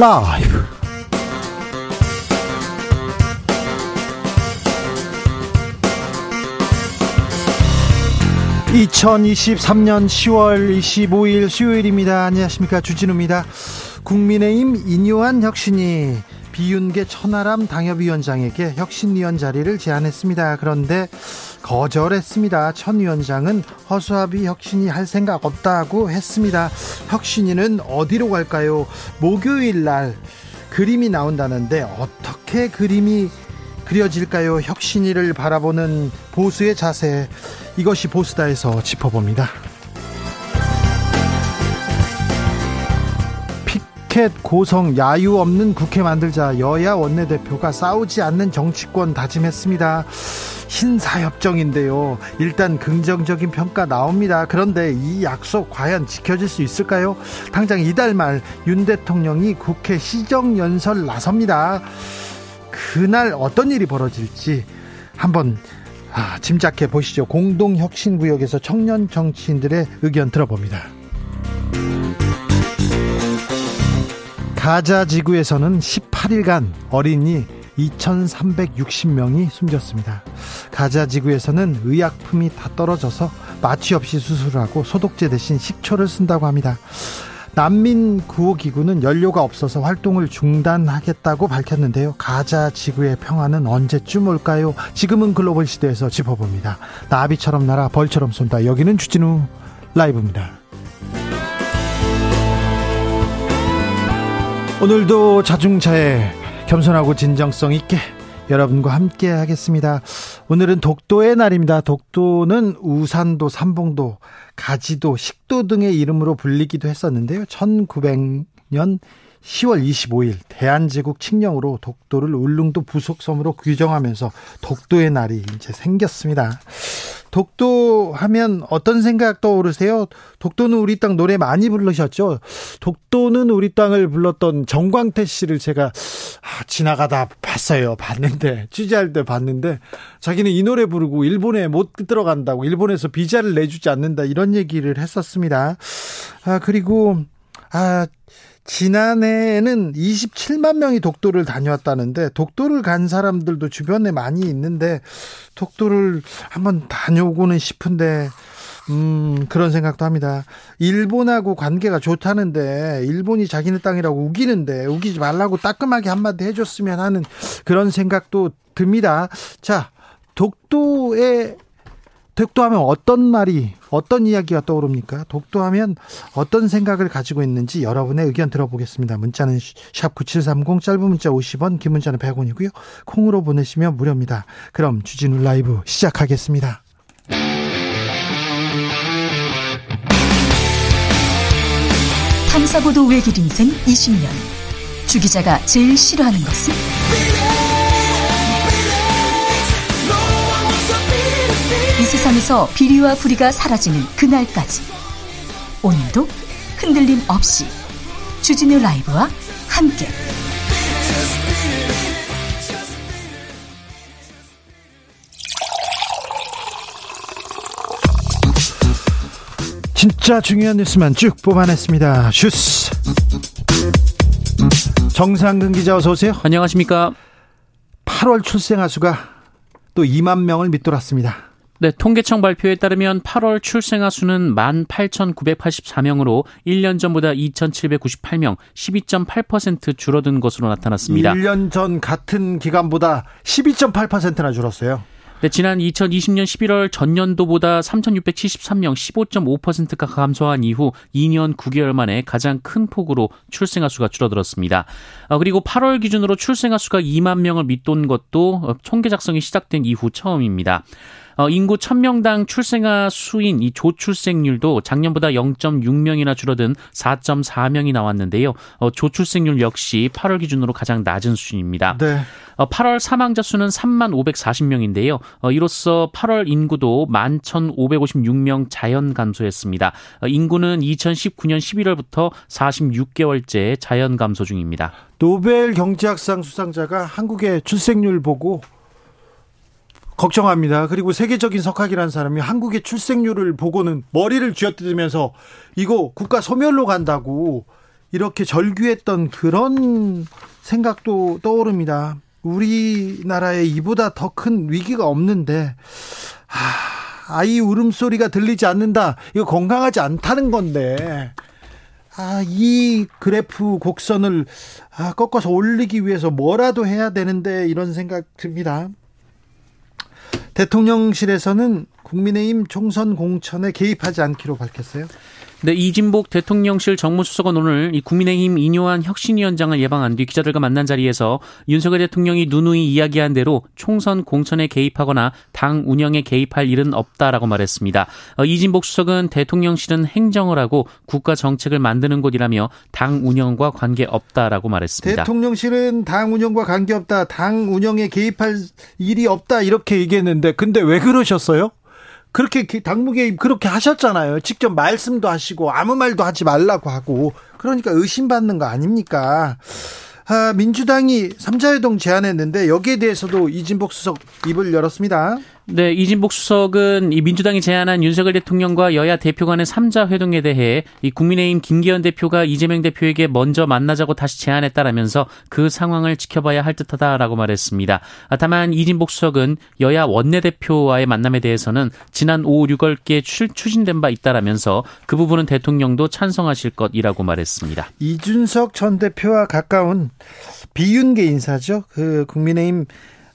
라이브. 2023년 10월 25일 수요일입니다. 안녕하십니까. 주진우입니다. 국민의힘 인요한 혁신이 비윤계 천하람 당협위원장에게 혁신위원 자리를 제안했습니다. 그런데 거절했습니다. 천 위원장은 허수아비 혁신이 할 생각 없다고 했습니다. 혁신위는 어디로 갈까요? 목요일 날 그림이 나온다는데 어떻게 그림이 그려질까요? 혁신위를 바라보는 보수의 자세 이것이 보수다에서 짚어봅니다. 피켓 고성 야유 없는 국회 만들자 여야 원내대표가 싸우지 않는 정치권 다짐했습니다. 신사협정인데요. 일단 긍정적인 평가 나옵니다. 그런데 이 약속 과연 지켜질 수 있을까요? 당장 이달 말 윤 대통령이 국회 시정연설 나섭니다. 그날 어떤 일이 벌어질지 한번 아, 짐작해 보시죠. 공동혁신구역에서 청년 정치인들의 의견 들어봅니다. 가자 지구에서는 18일간 어린이 2,360명이 숨졌습니다. 가자 지구에서는 의약품이 다 떨어져서 마취 없이 수술하고 소독제 대신 식초를 쓴다고 합니다. 난민 구호 기구는 연료가 없어서 활동을 중단하겠다고 밝혔는데요. 가자 지구의 평화는 언제쯤 올까요? 지금은 글로벌 시대에서 짚어봅니다. 나비처럼 날아 벌처럼 쏜다. 여기는 주진우 라이브입니다. 오늘도 자중차에 겸손하고 진정성 있게 여러분과 함께 하겠습니다. 오늘은 독도의 날입니다. 독도는 우산도, 삼봉도, 가지도, 식도 등의 이름으로 불리기도 했었는데요. 1900년 10월 25일 대한제국 칙령으로 독도를 울릉도 부속섬으로 규정하면서 독도의 날이 이제 생겼습니다. 독도 하면 어떤 생각 떠오르세요? 독도는 우리 땅 노래 많이 부르셨죠? 독도는 우리 땅을 불렀던 정광태 씨를 제가 아, 지나가다 봤어요. 봤는데 취재할 때 봤는데 자기는 이 노래 부르고 일본에 못 들어간다고 일본에서 비자를 내주지 않는다 이런 얘기를 했었습니다. 아 그리고 아 지난해에는 27만 명이 독도를 다녀왔다는데 독도를 간 사람들도 주변에 많이 있는데 독도를 한번 다녀오고는 싶은데 음, 그런 생각도 합니다. 일본하고 관계가 좋다는데, 일본이 자기네 땅이라고 우기는데, 우기지 말라고 따끔하게 한마디 해줬으면 하는 그런 생각도 듭니다. 자, 독도의 독도하면 어떤 말이 어떤 이야기가 떠오릅니까? 독도하면 어떤 생각을 가지고 있는지 여러분의 의견 들어보겠습니다. 문자는 샵 9730 짧은 문자 50원 긴 문자는 100원이고요. 콩으로 보내시면 무료입니다. 그럼 주진우 라이브 시작하겠습니다. 탐사보도 외길 인생 20년 주 기자가 제일 싫어하는 것은? 세상에서 비리와 부리가 사라지는 그날까지 오늘도 흔들림 없이 주진우 라이브와 함께 진짜 중요한 뉴스만 쭉 뽑아냈습니다. 슈스 정상근 기자 어서 오세요. 안녕하십니까. 8월 출생아 수가 또 2만 명을 밑돌았습니다. 네, 통계청 발표에 따르면 8월 출생아 수는 18,984명으로 1년 전보다 2,798명, 12.8% 줄어든 것으로 나타났습니다. 1년 전 같은 기간보다 12.8%나 줄었어요. 네, 지난 2020년 11월 전년도보다 3,673명 15.5%가 감소한 이후 2년 9개월 만에 가장 큰 폭으로 출생아 수가 줄어들었습니다. 어, 그리고 8월 기준으로 출생아 수가 2만 명을 밑돈 것도 어, 통계 작성이 시작된 이후 처음입니다. 어, 인구 1000명당 출생아 수인 이 조출생률도 작년보다 0.6명이나 줄어든 4.4명이 나왔는데요. 어, 조출생률 역시 8월 기준으로 가장 낮은 수준입니다. 네. 어, 8월 사망자 수는 3만 540명인데요. 어, 이로써 8월 인구도 11,556명 자연 감소했습니다. 어, 인구는 2019년 11월부터 46개월째 자연 감소 중입니다. 노벨 경제학상 수상자가 한국의 출생률 보고 걱정합니다. 그리고 세계적인 석학이라는 사람이 한국의 출생률을 보고는 머리를 쥐어뜯으면서 이거 국가 소멸로 간다고 이렇게 절규했던 그런 생각도 떠오릅니다. 우리나라에 이보다 더 큰 위기가 없는데 아, 아이 울음소리가 들리지 않는다. 이거 건강하지 않다는 건데 아, 이 그래프 곡선을 아, 꺾어서 올리기 위해서 뭐라도 해야 되는데 이런 생각 듭니다. 대통령실에서는 국민의힘 총선 공천에 개입하지 않기로 밝혔어요. 네, 이진복 대통령실 정무수석은 오늘 이 국민의힘 인요한 혁신위원장을 예방한 뒤 기자들과 만난 자리에서 윤석열 대통령이 누누이 이야기한 대로 총선 공천에 개입하거나 당 운영에 개입할 일은 없다라고 말했습니다. 어, 이진복 수석은 대통령실은 행정을 하고 국가 정책을 만드는 곳이라며 당 운영과 관계 없다라고 말했습니다. 대통령실은 당 운영과 관계 없다. 당 운영에 개입할 일이 없다. 이렇게 얘기했는데 근데 왜 그러셨어요? 그렇게 당무 개입 그렇게 하셨잖아요. 직접 말씀도 하시고 아무 말도 하지 말라고 하고 그러니까 의심받는 거 아닙니까? 아, 민주당이 삼자회동 제안했는데 여기에 대해서도 이진복 수석 입을 열었습니다. 네, 이진복 수석은 이 민주당이 제안한 윤석열 대통령과 여야 대표 간의 3자 회동에 대해 이 국민의힘 김기현 대표가 이재명 대표에게 먼저 만나자고 다시 제안했다라면서 그 상황을 지켜봐야 할 듯하다라고 말했습니다. 아, 다만 이진복 수석은 여야 원내대표와의 만남에 대해서는 지난 5, 6월께 추진된 바 있다라면서 그 부분은 대통령도 찬성하실 것이라고 말했습니다. 이준석 전 대표와 가까운 비윤계 인사죠. 그 국민의힘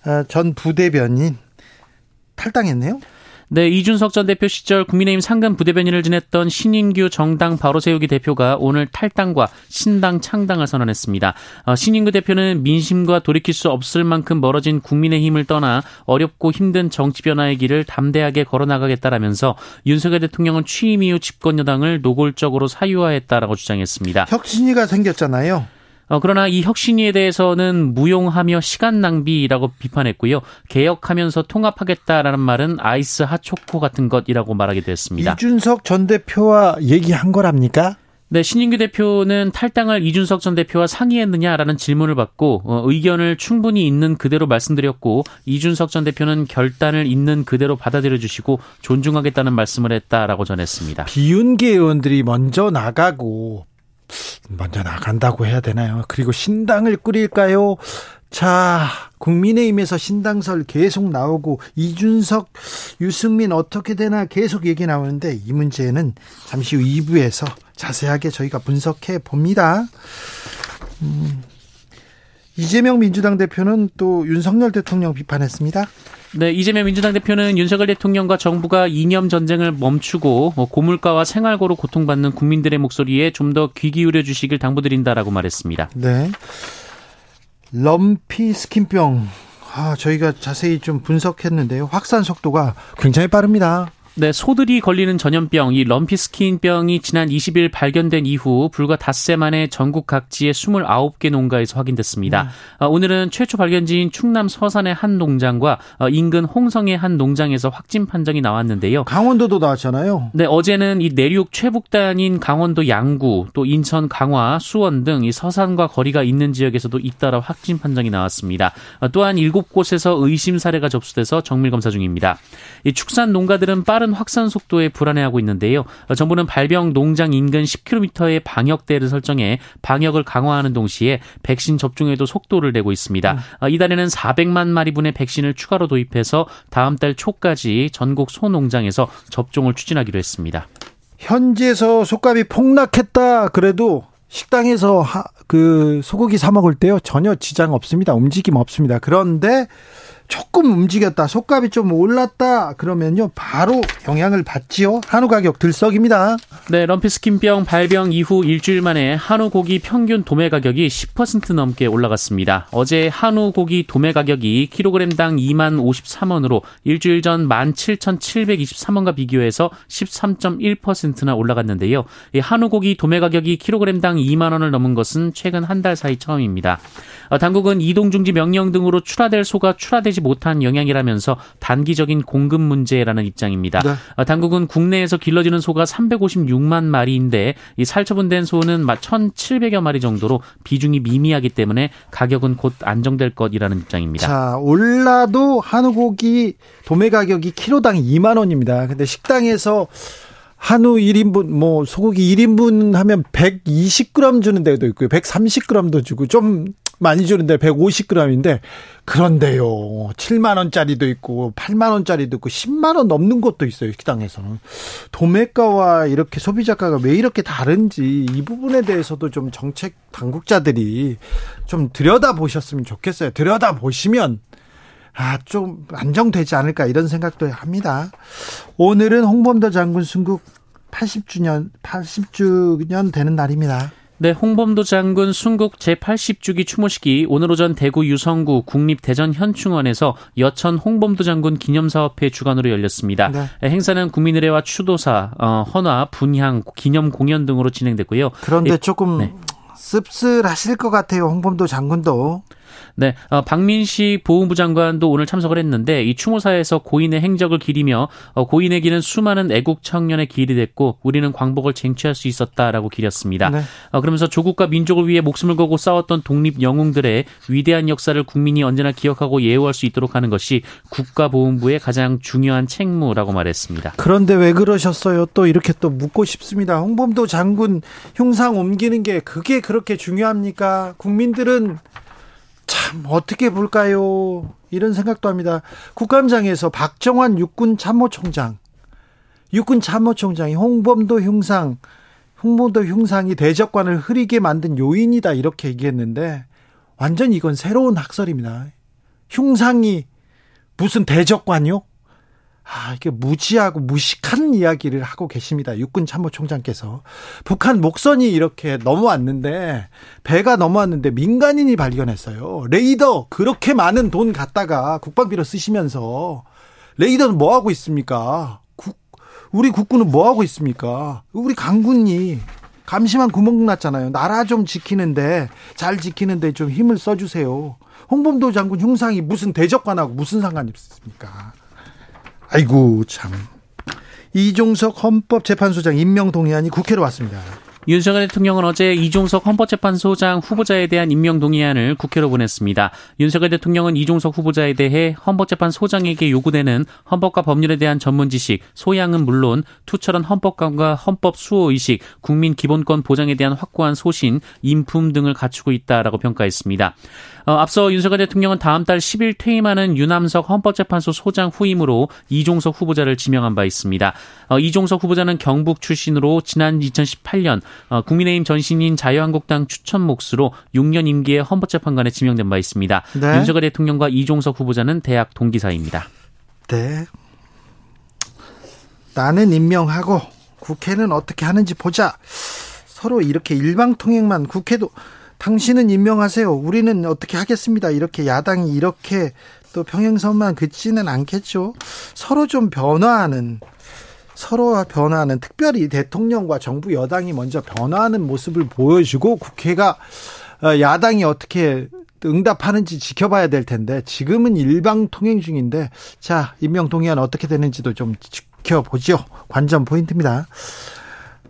아, 전 부대변인 탈당했네요. 네, 이준석 전 대표 시절 국민의힘 상근 부대변인을 지냈던 신인규 정당 바로 세우기 대표가 오늘 탈당과 신당 창당을 선언했습니다. 어, 신인규 대표는 민심과 돌이킬 수 없을 만큼 멀어진 국민의힘을 떠나 어렵고 힘든 정치 변화의 길을 담대하게 걸어나가겠다라면서 윤석열 대통령은 취임 이후 집권 여당을 노골적으로 사유화했다라고 주장했습니다. 혁신위가 생겼잖아요. 어, 그러나 이 혁신위에 대해서는 무용하며 시간 낭비라고 비판했고요. 개혁하면서 통합하겠다라는 말은 아이스 핫초코 같은 것이라고 말하게 됐습니다. 이준석 전 대표와 얘기한 거랍니까? 네, 신인규 대표는 탈당을 이준석 전 대표와 상의했느냐라는 질문을 받고 어, 의견을 충분히 있는 그대로 말씀드렸고 이준석 전 대표는 결단을 있는 그대로 받아들여 주시고 존중하겠다는 말씀을 했다라고 전했습니다. 비윤계 의원들이 먼저 나가고 먼저 나간다고 해야 되나요? 그리고 신당을 꾸릴까요? 자, 국민의힘에서 신당설 계속 나오고 이준석, 유승민 어떻게 되나 계속 얘기 나오는데 이 문제는 잠시 후 2부에서 자세하게 저희가 분석해 봅니다. 음, 이재명 민주당 대표는 또 윤석열 대통령 비판했습니다. 네, 이재명 민주당 대표는 윤석열 대통령과 정부가 이념 전쟁을 멈추고 뭐 고물가와 생활고로 고통받는 국민들의 목소리에 좀 더 귀 기울여 주시길 당부드린다라고 말했습니다. 네. 럼피 스킨병. 아, 저희가 자세히 좀 분석했는데요. 확산 속도가 굉장히 빠릅니다. 네, 소들이 걸리는 전염병, 이 럼피스킨병이 지난 20일 발견된 이후 불과 닷새 만에 전국 각지의 29개 농가에서 확인됐습니다. 네. 어, 오늘은 최초 발견지인 충남 서산의 한 농장과 어, 인근 홍성의 한 농장에서 확진 판정이 나왔는데요. 강원도도 나왔잖아요. 네, 어제는 이 내륙 최북단인 강원도 양구, 또 인천 강화, 수원 등 이 서산과 거리가 있는 지역에서도 잇따라 확진 판정이 나왔습니다. 어, 또한 7곳에서 의심 사례가 접수돼서 정밀 검사 중입니다. 이 축산 농가들은 빠른 빠른 확산 속도에 불안해하고 있는데요. 정부는 발병 농장 인근 10km의 방역대를 설정해 방역을 강화하는 동시에 백신 접종에도 속도를 내고 있습니다. 음. 이달에는 400만 마리분의 백신을 추가로 도입해서 다음 달 초까지 전국 소농장에서 접종을 추진하기로 했습니다. 현지에서 속값이 폭락했다 그래도 식당에서 하, 그 소고기 사 먹을 때요 전혀 지장 없습니다. 움직임 없습니다. 그런데 조금 움직였다, 속값이 좀 올랐다 그러면요 바로 영향을 받지요. 한우 가격 들썩입니다. 네, 럼피스킨병 발병 이후 일주일 만에 한우 고기 평균 도매 가격이 10% 넘게 올라갔습니다. 어제 한우 고기 도매 가격이 킬로그램당 2만 53원으로 일주일 전 17,723원과 비교해서 13.1%나 올라갔는데요. 한우 고기 도매 가격이 킬로그램당 2만 원을 넘은 것은 최근 한 달 사이 처음입니다. 어, 당국은 이동 중지 명령 등으로 출하될 소가 출하되지 못한 영향이라면서 단기적인 공급 문제라는 입장입니다. 네. 어, 당국은 국내에서 길러지는 소가 356만 마리인데 이 살처분된 소는 1,700여 마리 정도로 비중이 미미하기 때문에 가격은 곧 안정될 것이라는 입장입니다. 자, 올라도 한우 고기 도매 가격이 키로당 2만 원입니다. 근데 식당에서 한우 1인분 뭐 소고기 1인분 하면 120g 주는 데도 있고요. 130g도 주고 좀 많이 주는데 150g인데 그런데요. 7만 원짜리도 있고 8만 원짜리도 있고 10만 원 넘는 것도 있어요. 식당에서는. 도매가와 이렇게 소비자가가 왜 이렇게 다른지 이 부분에 대해서도 좀 정책 당국자들이 좀 들여다 보셨으면 좋겠어요. 들여다 보시면 아, 좀 안정되지 않을까 이런 생각도 합니다. 오늘은 홍범도 장군 순국 80주년, 80주년 되는 날입니다. 네, 홍범도 장군 순국 제80주기 추모식이 오늘 오전 대구 유성구 국립대전현충원에서 여천 홍범도 장군 기념사업회 주관으로 열렸습니다. 네. 행사는 국민의례와 추도사, 어, 헌화, 분향, 기념 공연 등으로 진행됐고요. 그런데 예, 조금 네. 씁쓸하실 것 같아요. 홍범도 장군도. 네, 어, 박민식 보훈부 장관도 오늘 참석을 했는데 이 추모사에서 고인의 행적을 기리며 어, 고인의 길은 수많은 애국 청년의 길이 됐고 우리는 광복을 쟁취할 수 있었다라고 기렸습니다. 네. 어, 그러면서 조국과 민족을 위해 목숨을 걸고 싸웠던 독립 영웅들의 위대한 역사를 국민이 언제나 기억하고 예우할 수 있도록 하는 것이 국가보훈부의 가장 중요한 책무라고 말했습니다. 그런데 왜 그러셨어요? 또 이렇게 또 묻고 싶습니다. 홍범도 장군 흉상 옮기는 게 그게 그렇게 중요합니까? 국민들은 참 어떻게 볼까요? 이런 생각도 합니다. 국감장에서 박정환 육군 참모총장, 육군 참모총장이 홍범도 흉상, 홍범도 흉상이 대적관을 흐리게 만든 요인이다 이렇게 얘기했는데 완전 이건 새로운 학설입니다. 흉상이 무슨 대적관요? 아, 이게 무지하고 무식한 이야기를 하고 계십니다. 육군 참모총장께서. 북한 목선이 이렇게 넘어왔는데, 배가 넘어왔는데 민간인이 발견했어요. 레이더 그렇게 많은 돈 갖다가 국방비로 쓰시면서, 레이더는 뭐 하고 있습니까? 국, 우리 국군은 뭐 하고 있습니까? 우리 강군이 감시만 구멍 났잖아요. 나라 좀 지키는데, 잘 지키는데 좀 힘을 써주세요. 홍범도 장군 흉상이 무슨 대적관하고 무슨 상관이 있습니까? 아이고 참. 이종석 헌법재판소장 임명 동의안이 국회로 왔습니다. 윤석열 대통령은 어제 이종석 헌법재판소장 후보자에 대한 임명 동의안을 국회로 보냈습니다. 윤석열 대통령은 이종석 후보자에 대해 헌법재판소장에게 요구되는 헌법과 법률에 대한 전문 지식, 소양은 물론 투철한 헌법관과 헌법 수호 의식, 국민 기본권 보장에 대한 확고한 소신, 인품 등을 갖추고 있다라고 평가했습니다. 어, 앞서 윤석열 대통령은 다음 달 10일 퇴임하는 유남석 헌법재판소 소장 후임으로 이종석 후보자를 지명한 바 있습니다. 어, 이종석 후보자는 경북 출신으로 지난 2018년 어, 국민의힘 전신인 자유한국당 추천 몫으로 6년 임기의 헌법재판관에 지명된 바 있습니다. 네. 윤석열 대통령과 이종석 후보자는 대학 동기사입니다. 네. 나는 임명하고 국회는 어떻게 하는지 보자. 서로 이렇게 일방통행만 국회도 당신은 임명하세요. 우리는 어떻게 하겠습니다. 이렇게 야당이 이렇게 또 평행선만 긋지는 않겠죠. 서로 좀 변화하는 서로 변화하는 특별히 대통령과 정부 여당이 먼저 변화하는 모습을 보여주고 국회가 어, 야당이 어떻게 응답하는지 지켜봐야 될 텐데 지금은 일방 통행 중인데 자 임명 동의안 어떻게 되는지도 좀 지켜보죠. 관전 포인트입니다.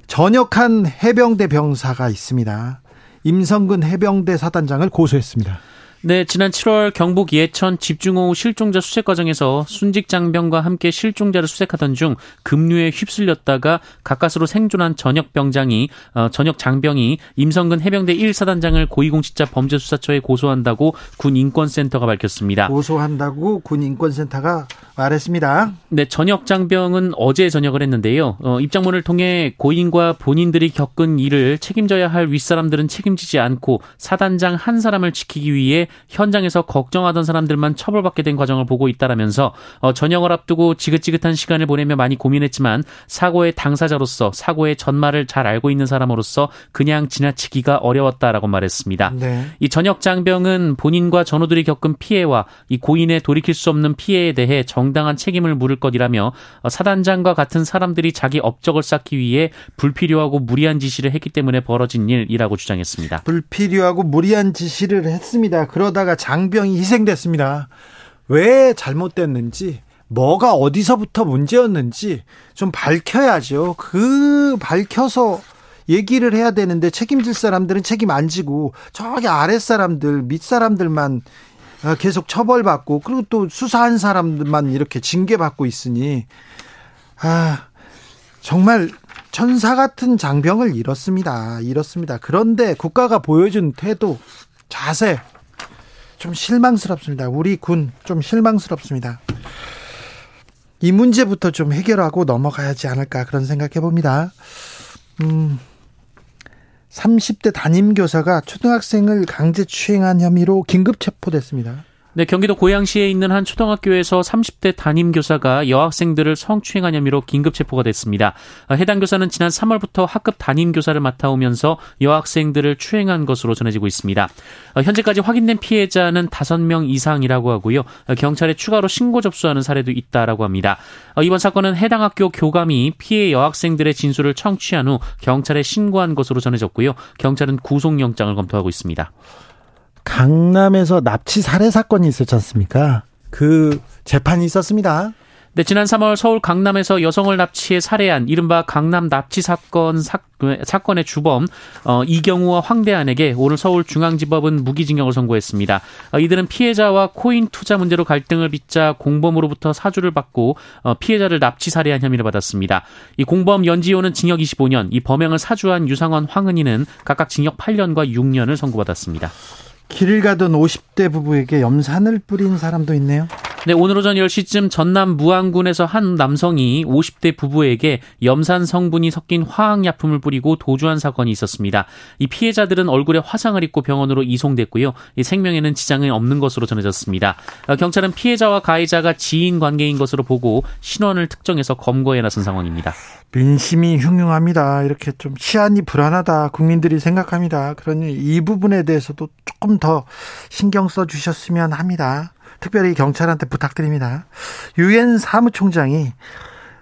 전역한 해병대 병사가 있습니다. 임성근 해병대 사단장을 고소했습니다. 네, 지난 7월 경북 예천 집중호우 실종자 수색 과정에서 순직 장병과 함께 실종자를 수색하던 중 급류에 휩쓸렸다가 가까스로 생존한 전역 병장이 어, 전역 장병이 임성근 해병대 1사단장을 고위공직자 범죄수사처에 고소한다고 군 인권센터가 밝혔습니다. 고소한다고 군 인권센터가 말했습니다. 네, 전역 장병은 어제 전역을 했는데요. 어, 입장문을 통해 고인과 본인들이 겪은 일을 책임져야 할 윗사람들은 책임지지 않고 사단장 한 사람을 지키기 위해 현장에서 걱정하던 사람들만 처벌받게 된 과정을 보고 있다라면서 어, 전역을 앞두고 지긋지긋한 시간을 보내며 많이 고민했지만 사고의 당사자로서 사고의 전말을 잘 알고 있는 사람으로서 그냥 지나치기가 어려웠다라고 말했습니다. 네. 이 전역 장병은 본인과 전우들이 겪은 피해와 이 고인의 돌이킬 수 없는 피해에 대해 정당한 책임을 물을 것이라며 어, 사단장과 같은 사람들이 자기 업적을 쌓기 위해 불필요하고 무리한 지시를 했기 때문에 벌어진 일이라고 주장했습니다. 불필요하고 무리한 지시를 했습니다. 그러 그러다가 장병이 희생됐습니다. 왜 잘못됐는지, 뭐가 어디서부터 문제였는지 좀 밝혀야죠. 그 밝혀서 얘기를 해야 되는데 책임질 사람들은 책임 안 지고 저기 아랫 사람들, 밑 사람들만 계속 처벌받고 그리고 또 수사한 사람들만 이렇게 징계받고 있으니 아 정말 천사 같은 장병을 잃었습니다. 잃었습니다. 그런데 국가가 보여준 태도, 자세 좀 실망스럽습니다. 우리 군 좀 실망스럽습니다. 이 문제부터 좀 해결하고 넘어가야지 않을까 그런 생각해 봅니다. 음, 30대 담임 교사가 초등학생을 강제 추행한 혐의로 긴급 체포됐습니다. 네, 경기도 고양시에 있는 한 초등학교에서 30대 담임 교사가 여학생들을 성추행한 혐의로 긴급 체포가 됐습니다. 아, 해당 교사는 지난 3월부터 학급 담임 교사를 맡아오면서 여학생들을 추행한 것으로 전해지고 있습니다. 아, 현재까지 확인된 피해자는 5명 이상이라고 하고요. 아, 경찰에 추가로 신고 접수하는 사례도 있다라고 합니다. 이번 사건은 해당 학교 교감이 피해 여학생들의 진술을 청취한 후 경찰에 신고한 것으로 전해졌고요. 경찰은 구속영장을 검토하고 있습니다. 강남에서 납치 살해 사건이 있었지 않습니까? 그 재판이 있었습니다. 네, 지난 3월 서울 강남에서 여성을 납치해 살해한 이른바 강남 납치 사건 사, 건의 주범 어, 이경우와 황대안에게 오늘 서울중앙지법은 무기징역을 선고했습니다. 어, 이들은 피해자와 코인 투자 문제로 갈등을 빚자 공범으로부터 사주를 받고 어, 피해자를 납치 살해한 혐의를 받았습니다. 이 공범 연지호는 징역 25년, 이 범행을 사주한 유상원 황은희는 각각 징역 8년과 6년을 선고받았습니다. 길 가던 50대 부부에게 염산을 뿌린 사람도 있네요. 네, 오늘 오전 10시쯤 전남 무안군에서 한 남성이 50대 부부에게 염산 성분이 섞인 화학약품을 뿌리고 도주한 사건이 있었습니다. 이 피해자들은 얼굴에 화상을 입고 병원으로 이송됐고요. 이 생명에는 지장이 없는 것으로 전해졌습니다. 어, 경찰은 피해자와 가해자가 지인 관계인 것으로 보고 신원을 특정해서 검거에 나선 상황입니다. 민심이 흉흉합니다. 이렇게 좀 치안이 불안하다 국민들이 생각합니다. 그러니 이 부분에 대해서도 조금 더 신경 써 주셨으면 합니다. 특별히 경찰한테 부탁드립니다. 유엔 사무총장이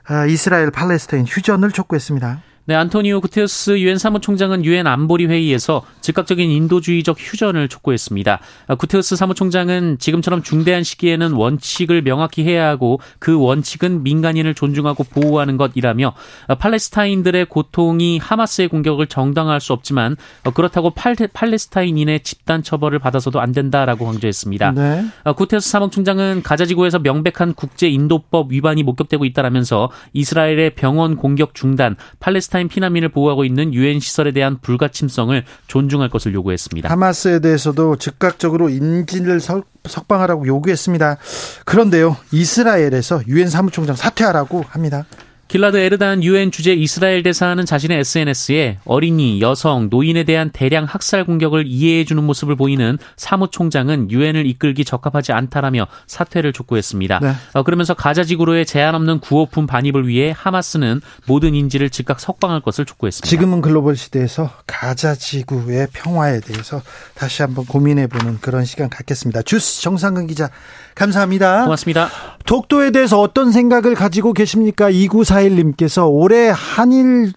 아, 이스라엘 팔레스타인 휴전을 촉구했습니다. 네, 안토니오 구테우스 유엔 사무총장은 유엔 안보리 회의에서 즉각적인 인도주의적 휴전을 촉구했습니다. 아, 구테우스 사무총장은 지금처럼 중대한 시기에는 원칙을 명확히 해야 하고 그 원칙은 민간인을 존중하고 보호하는 것이라며 아, 팔레스타인들의 고통이 하마스의 공격을 정당화할 수 없지만 어, 그렇다고 팔, 팔레스타인인의 집단 처벌을 받아서도 안 된다라고 강조했습니다. 네. 아, 구테우스 사무총장은 가자지구에서 명백한 국제 인도법 위반이 목격되고 있다라면서 이스라엘의 병원 공격 중단, 팔레스타인 팔레스타인 피난민을 보호하고 있는 유엔 시설에 대한 불가침성을 존중할 것을 요구했습니다. 하마스에 대해서도 즉각적으로 인질을 석방하라고 요구했습니다. 그런데요, 이스라엘에서 유엔 사무총장 사퇴하라고 합니다. 길라드 에르단 유엔 주재 이스라엘 대사는 자신의 SNS에 어린이, 여성, 노인에 대한 대량 학살 공격을 이해해주는 모습을 보이는 사무총장은 유엔을 이끌기 적합하지 않다라며 사퇴를 촉구했습니다. 네. 어, 그러면서 가자 지구로의 제한 없는 구호품 반입을 위해 하마스는 모든 인지를 즉각 석방할 것을 촉구했습니다. 지금은 글로벌 시대에서 가자 지구의 평화에 대해서 다시 한번 고민해보는 그런 시간 갖겠습니다. 주스 정상근 기자 감사합니다. 고맙습니다. 독도에 대해서 어떤 생각을 가지고 계십니까? 2941님께서 올해 한일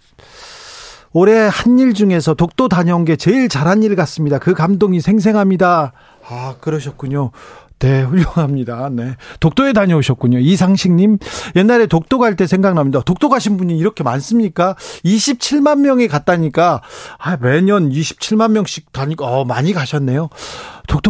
올해 한 일 중에서 독도 다녀온 게 제일 잘한 일 같습니다. 그 감동이 생생합니다. 아, 그러셨군요. 네, 훌륭합니다. 네. 독도에 다녀오셨군요. 이상식님, 옛날에 독도 갈 때 생각납니다. 독도 가신 분이 이렇게 많습니까? 27만 명이 갔다니까, 아, 매년 27만 명씩 다니까, 어, 많이 가셨네요.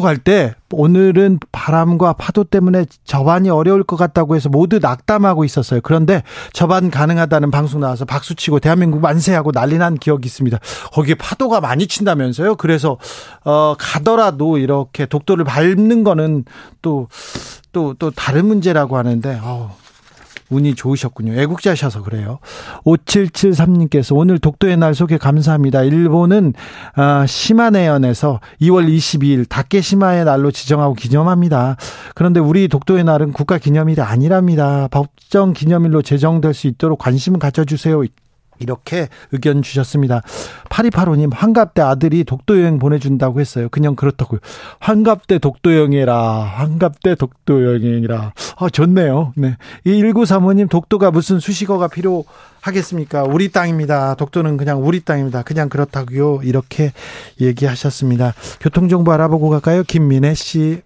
갈때 오늘은 바람과 파도 때문에 접안이 어려울 것 같다고 해서 모두 낙담하고 있었어요. 그런데 접안 가능하다는 방송 나와서 박수치고 대한민국 만세하고 난리 난 기억이 있습니다. 거기에 파도가 많이 친다면서요. 그래서 어 가더라도 이렇게 독도를 밟는 거는 또 또, 또 다른 문제라고 하는데, 어 운이 좋으셨군요. 애국자셔서 그래요. 5773님께서 오늘 독도의 날 소개 감사합니다. 일본은 아, 시마네현에서 2월 22일 다케시마의 날로 지정하고 기념합니다. 그런데 우리 독도의 날은 국가 기념일이 아니랍니다. 법정 기념일로 제정될 수 있도록 관심을 가져주세요. 이렇게 의견 주셨습니다. 8285님, 환갑때 아들이 독도여행 보내준다고 했어요. 그냥 그렇다고요. 환갑때 독도여행이라, 환갑때 독도여행이라. 아, 좋네요. 네. 이 1935님, 독도가 무슨 수식어가 필요하겠습니까? 우리 땅입니다. 독도는 그냥 우리 땅입니다. 그냥 그렇다고요. 이렇게 얘기하셨습니다. 교통정보 알아보고 갈까요? 김민혜 씨.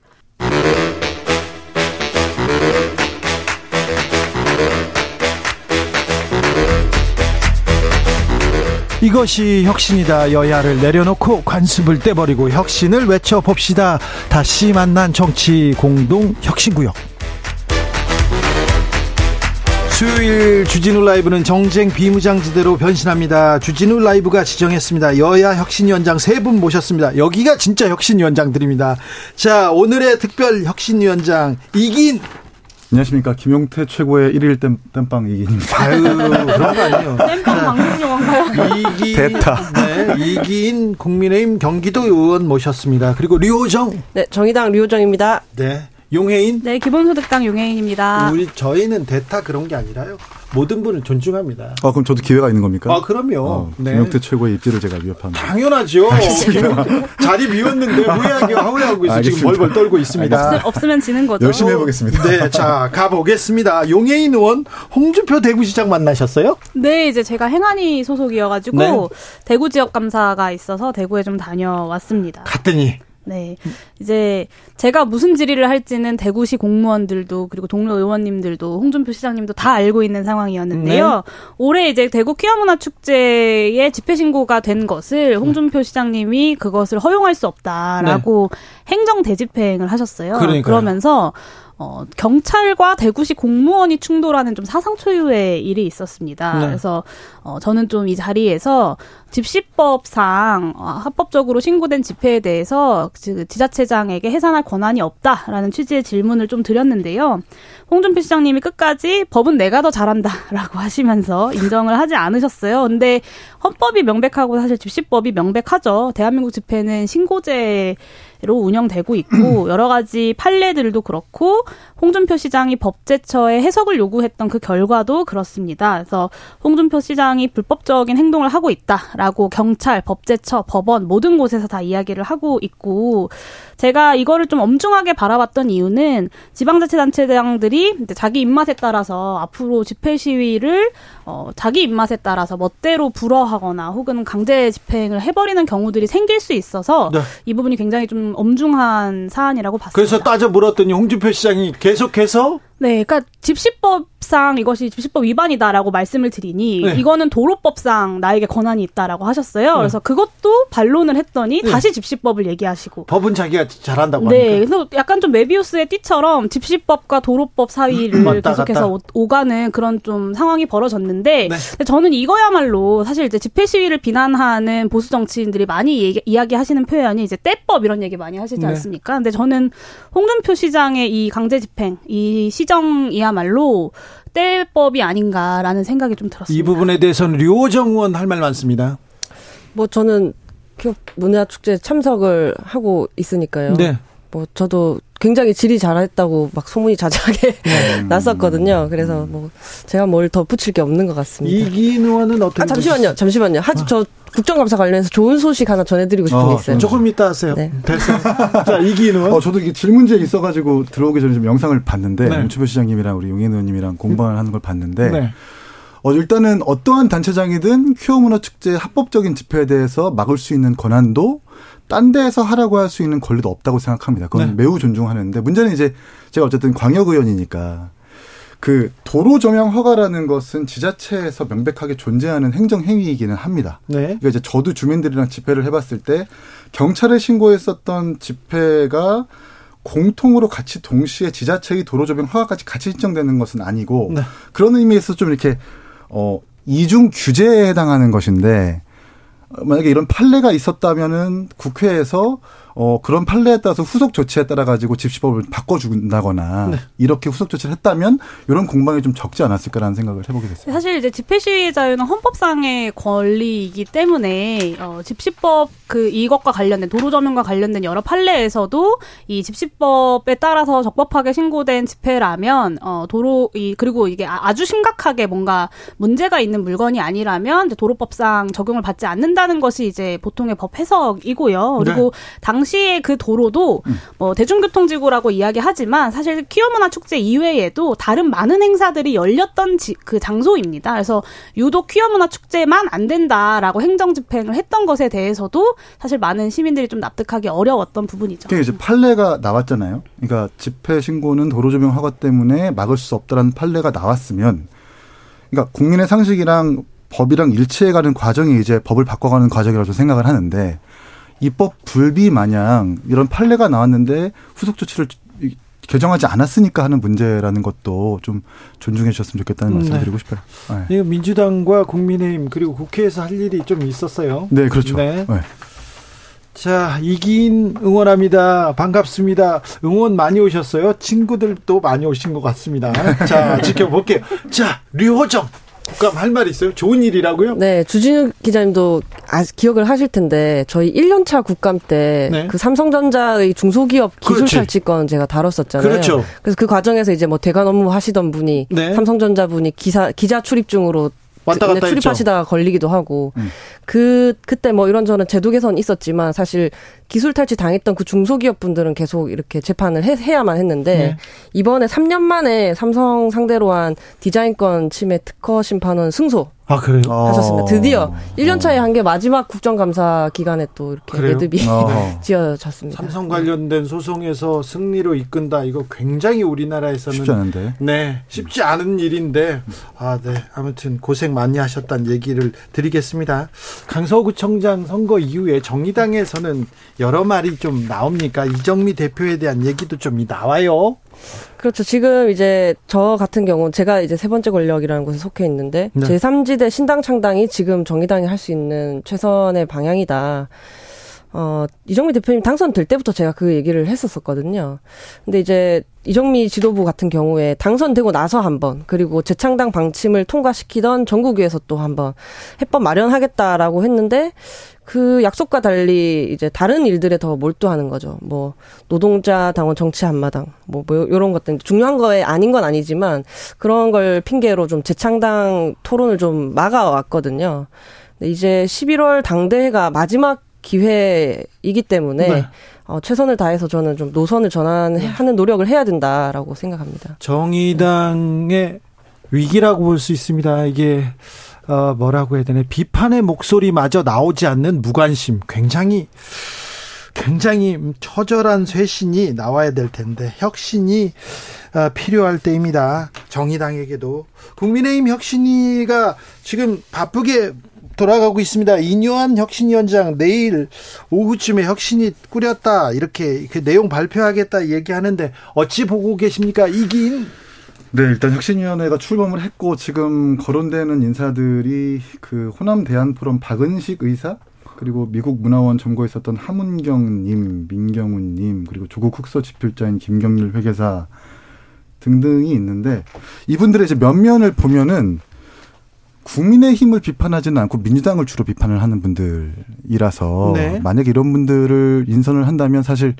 이것이 혁신이다. 여야를 내려놓고 관습을 떼버리고 혁신을 외쳐봅시다. 다시 만난 정치 공동 혁신구역. 수요일 주진우 라이브는 정쟁 비무장지대로 변신합니다. 주진우 라이브가 지정했습니다. 여야 혁신위원장 세 분 모셨습니다. 여기가 진짜 혁신위원장들입니다. 자, 오늘의 특별 혁신위원장 이긴 안녕하십니까 김용태 최고의 1일 땜, 땜빵 이기입니다. 아유 그런 거 아니에요. 땜빵 방송 용어인가요? 이긴 됐다. 네, 이긴 국민의힘 경기도 의원 모셨습니다. 그리고 류호정 네, 정의당 류호정입니다. 네 용해인 네, 기본소득당 용혜인입니다. 우리 저희는 대타 그런 게 아니라요. 모든 분을 존중합니다. 아 그럼 저도 기회가 있는 겁니까? 아 그럼요. 어, 네. 김용태 최고의 입지를 제가 위협합니다. 당연하죠. 자리 비웠는데 후회하게 후회하고 있어 지금 알겠습니다. 벌벌 떨고 있습니다. 없, 없으면 지는 거죠. 열심히 해보겠습니다. 네, 자 가보겠습니다. 용해인 의원 홍준표 대구시장 만나셨어요? 네, 이제 제가 행안위 소속이어가지고 네. 대구 지역 감사가 있어서 대구에 좀 다녀왔습니다. 갔더니 네, 이제 제가 무슨 질의를 할지는 대구시 공무원들도 그리고 동료 의원님들도 홍준표 시장님도 다 알고 있는 상황이었는데요. 네. 올해 이제 대구 퀴어 문화 축제에 집회 신고가 된 것을 홍준표 시장님이 그것을 허용할 수 없다라고 행정 대집행을 하셨어요. 네. 그러니까요. 그러면서 어, 경찰과 대구시 공무원이 충돌하는 좀 사상 초유의 일이 있었습니다. 네. 그래서 어, 저는 좀 이 자리에서 집시법상 어, 합법적으로 신고된 집회에 대해서 그 지자체장에게 해산할 권한이 없다라는 취지의 질문을 좀 드렸는데요. 홍준표 시장님이 끝까지 법은 내가 더 잘한다라고 하시면서 인정을 하지 않으셨어요. 근데 헌법이 명백하고 사실 집시법이 명백하죠. 대한민국 집회는 신고제 로 운영되고 있고 여러 가지 판례들도 그렇고 홍준표 시장이 법제처에 해석을 요구했던 그 결과도 그렇습니다. 그래서 홍준표 시장이 불법적인 행동을 하고 있다라고 경찰, 법제처, 법원 모든 곳에서 다 이야기를 하고 있고 제가 이거를 좀 엄중하게 바라봤던 이유는 지방자치단체장들이 자기 입맛에 따라서 앞으로 집회 시위를 어, 자기 입맛에 따라서 멋대로 불허하거나 혹은 강제 집행을 해버리는 경우들이 생길 수 있어서 네. 이 부분이 굉장히 좀 엄중한 사안이라고 봤습니다. 그래서 따져 물었더니 홍준표 시장이 계속해서 네, 그러니까 집시법상 이것이 집시법 위반이다라고 말씀을 드리니 네. 이거는 도로법상 나에게 권한이 있다라고 하셨어요. 그래서 그것도 반론을 했더니 네. 다시 집시법을 얘기하시고. 법은 자기가 잘한다고 네, 하니까. 그래서 약간 좀 메비우스의 띠처럼 집시법과 도로법 사이를 왔다 계속해서 갔다. 오- 오가는 그런 좀 상황이 벌어졌는데 네. 저는 이거야말로 사실 이제 집회 시위를 비난하는 보수 정치인들이 많이 얘기, 이야기하시는 표현이 이제 때법 이런 얘기 많이 하시지 네. 않습니까? 근데 저는 홍준표 시장의 이 강제 집행, 이 시 정이야말로 때법이 아닌가라는 생각이 좀 들었습니다. 이 부분에 대해서는 류호정 의원 할 말 많습니다. 뭐 저는 기업 문화 축제 참석을 하고 있으니까요. 네. 뭐 저도 굉장히 질이 잘했다고 막 소문이 자자하게 네. 났었거든요. 그래서 뭐 제가 뭘더 붙일 게 없는 것 같습니다. 이긴 의원은 어떻게 아 잠시만요, 잠시만요. 하지 저 국정감사 관련해서 좋은 소식 하나 전해드리고 싶은 게 어, 있어요. 조금 이따 하세요. 네. 됐어. 자, 의원. 어, 저도 이게 질문지에 있어가지고 들어오기 전에 좀 영상을 봤는데 네. 윤추표 시장님이랑 우리 용인 의원님이랑 공방을 하는 걸 봤는데 네. 어, 일단은 어떠한 단체장이든 퀴어 문화 축제 합법적인 집회에 대해서 막을 수 있는 권한도 딴 데에서 하라고 할 수 있는 권리도 없다고 생각합니다. 그건 네. 매우 존중하는데 문제는 이제 제가 어쨌든 광역 의원이니까 그 도로 조명 허가라는 것은 지자체에서 명백하게 존재하는 행정 행위이기는 합니다. 네. 그러니까 이제 저도 주민들이랑 집회를 해봤을 때 경찰에 신고했었던 집회가 공통으로 같이 동시에 지자체의 도로조명 허가까지 같이 신청되는 것은 아니고 네. 그런 의미에서 좀 이렇게 어 이중 규제에 해당하는 것인데 어, 만약에 이런 판례가 있었다면은 국회에서 어 그런 판례에 따라서 후속 조치에 따라 가지고 집시법을 바꿔준다거나 네. 이렇게 후속 조치를 했다면 이런 공방이 좀 적지 않았을까라는 생각을 해보게 됐습니다. 사실 이제 집회 시위 자유는 헌법상의 권리이기 때문에 어, 집시법 그 이것과 관련된 도로조명과 관련된 여러 판례에서도 이 집시법에 따라서 적법하게 신고된 집회라면 어, 도로 이 그리고 이게 아- 아주 심각하게 뭔가 문제가 있는 물건이 아니라면 이제 도로법상 적용을 받지 않는다는 것이 이제 보통의 법 해석이고요. 그리고 당 시에 그 도로도 뭐 대중교통지구라고 이야기하지만 사실 퀴어문화 축제 이외에도 다른 많은 행사들이 열렸던 지- 그 장소입니다. 그래서 유독 퀴어문화 축제만 안 된다라고 행정 집행을 했던 것에 대해서도 사실 많은 시민들이 좀 납득하기 어려웠던 부분이죠. 그게 이제 판례가 나왔잖아요. 그러니까 집회 신고는 도로 조명 허가 때문에 막을 수 없다라는 판례가 나왔으면, 그러니까 국민의 상식이랑 법이랑 일치해가는 과정이 이제 법을 바꿔가는 과정이라고 생각을 하는데 입법 불비 마냥 이런 판례가 나왔는데 후속 조치를 결정하지 않았으니까 하는 문제라는 것도 좀 존중해 주셨으면 좋겠다는 말씀 을 네. 드리고 싶어요. 네. 이거 민주당과 국민의힘 그리고 국회에서 할 일이 좀 있었어요. 네, 그렇죠. 네. 네. 자, 이기인 응원합니다. 반갑습니다. 응원 많이 오셨어요? 친구들도 많이 오신 것 같습니다. 자, 지켜볼게요. 자, 류호정. 국감 할 말 있어요? 좋은 일이라고요? 네, 주진우 기자님도 아, 기억을 하실 텐데 저희 1년차 국감 때그 네. 삼성전자의 중소기업 기술 그렇지. 탈취건 제가 다뤘었잖아요. 그렇죠. 그래서 그 과정에서 이제 뭐 대관 업무 하시던 분이 네. 삼성전자 분이 기사 기자 출입 중으로 왔다 그- 갔다. 출입하시다가 걸리기도 하고 음. 그 그때 뭐 이런저런 제도 개선 있었지만 사실 기술 탈취 당했던 그 중소기업 분들은 계속 이렇게 재판을 해, 해야만 했는데 네. 이번에 3년 만에 삼성 상대로 한 디자인권 침해 특허 심판원 승소 아, 그래요? 어. 하셨습니다. 드디어 1년 차에 한 게 마지막 국정감사 기간에 또 이렇게 그래요? 매듭이 어. 지어졌습니다. 삼성 관련된 소송에서 승리로 이끈다. 이거 굉장히 우리나라에서는 쉽지 않은데. 네, 쉽지 않은 일인데, 아, 네. 아무튼 고생 많이 하셨다는 얘기를 드리겠습니다. 강서구청장 선거 이후에 정의당에서는 여러 말이 좀 나옵니까? 이정미 대표에 대한 얘기도 좀 나와요. 그렇죠. 지금 이제 저 같은 경우 제가 이제 세 번째 권력이라는 곳에 속해 있는데 네. 제3지대 신당 창당이 지금 정의당이 할 수 있는 최선의 방향이다. 어, 이정미 대표님 당선될 때부터 제가 그 얘기를 했었었거든요. 근데 이제 이정미 지도부 같은 경우에 당선되고 나서 한 번, 그리고 재창당 방침을 통과시키던 전국위에서 또 한번 해법 마련하겠다라고 했는데 그 약속과 달리 이제 다른 일들에 더 몰두하는 거죠. 뭐 노동자 당원 정치 한마당 뭐, 뭐 이런 것들 중요한 거에 아닌 건 아니지만 그런 걸 핑계로 좀 재창당 토론을 좀 막아왔거든요. 근데 이제 11월 당대회가 마지막 기회이기 때문에 네. 어, 최선을 다해서 저는 좀 노선을 전환하는 노력을 해야 된다라고 생각합니다. 정의당의 위기라고 볼 수 있습니다. 이게 어, 뭐라고 해야 되나? 비판의 목소리마저 나오지 않는 무관심. 굉장히 굉장히 처절한 쇄신이 나와야 될 텐데 혁신이 어, 필요할 때입니다. 정의당에게도. 국민의힘 혁신위가 지금 바쁘게 돌아가고 있습니다. 이뇨한 혁신위원장 내일 오후쯤에 혁신이 꾸렸다. 이렇게 그 내용 발표하겠다 얘기하는데 어찌 보고 계십니까? 이긴 네, 일단 혁신위원회가 출범을 했고 지금 거론되는 인사들이 그 호남 대한포럼 박은식 의사 그리고 미국 문화원 점거에 있었던 하문경님, 민경훈님 그리고 조국 흑서 집필자인 김경률 회계사 등등이 있는데 이분들의 이제 면면을 보면은 국민의힘을 비판하지는 않고 민주당을 주로 비판을 하는 분들이라서 네. 만약 이런 분들을 인선을 한다면 사실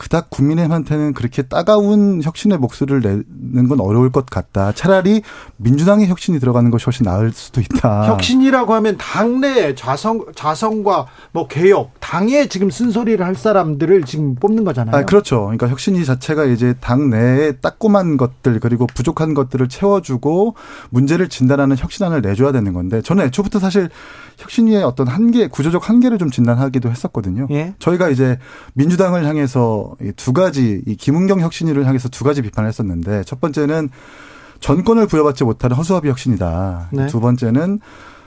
그닥 국민의힘한테는 그렇게 따가운 혁신의 목소리를 내는 건 어려울 것 같다. 차라리 민주당의 혁신이 들어가는 것이 훨씬 나을 수도 있다. 혁신이라고 하면 당내 자성 자성과 뭐 개혁 당에 지금 쓴소리를 할 사람들을 지금 뽑는 거잖아요. 아, 그렇죠. 그러니까 혁신이 자체가 이제 당 내에 따꼼한 것들 그리고 부족한 것들을 채워주고 문제를 진단하는 혁신안을 내줘야 되는 건데 저는 애초부터 사실 혁신위의 어떤 한계, 구조적 한계를 좀 진단하기도 했었거든요. 예. 저희가 이제 민주당을 향해서 이두 가지 이 김은경 혁신위를 향해서 두 가지 비판을 했었는데 첫 번째는 전권을 부여받지 못하는 허수아비 혁신이다. 네. 두 번째는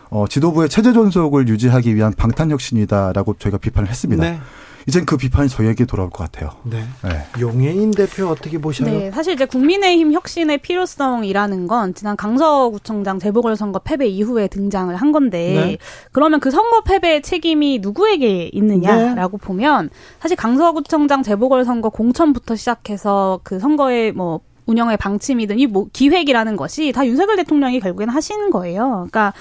어, 지도부의 체제 존속을 유지하기 위한 방탄 혁신이다라고 저희가 비판을 했습니다. 네. 이젠 그 비판이 저희에게 돌아올 것 같아요. 네. 네. 용해인 대표 어떻게 보셔요? 네, 사실 이제 국민의힘 혁신의 필요성이라는 건 지난 강서구청장 재보궐선거 패배 이후에 등장을 한 건데 네. 그러면 그 선거 패배의 책임이 누구에게 있느냐라고 보면 사실 강서구청장 재보궐선거 공천부터 시작해서 그 선거의 뭐 운영의 방침이든 이 뭐 기획이라는 것이 다 윤석열 대통령이 결국에는 하시는 거예요. 그러니까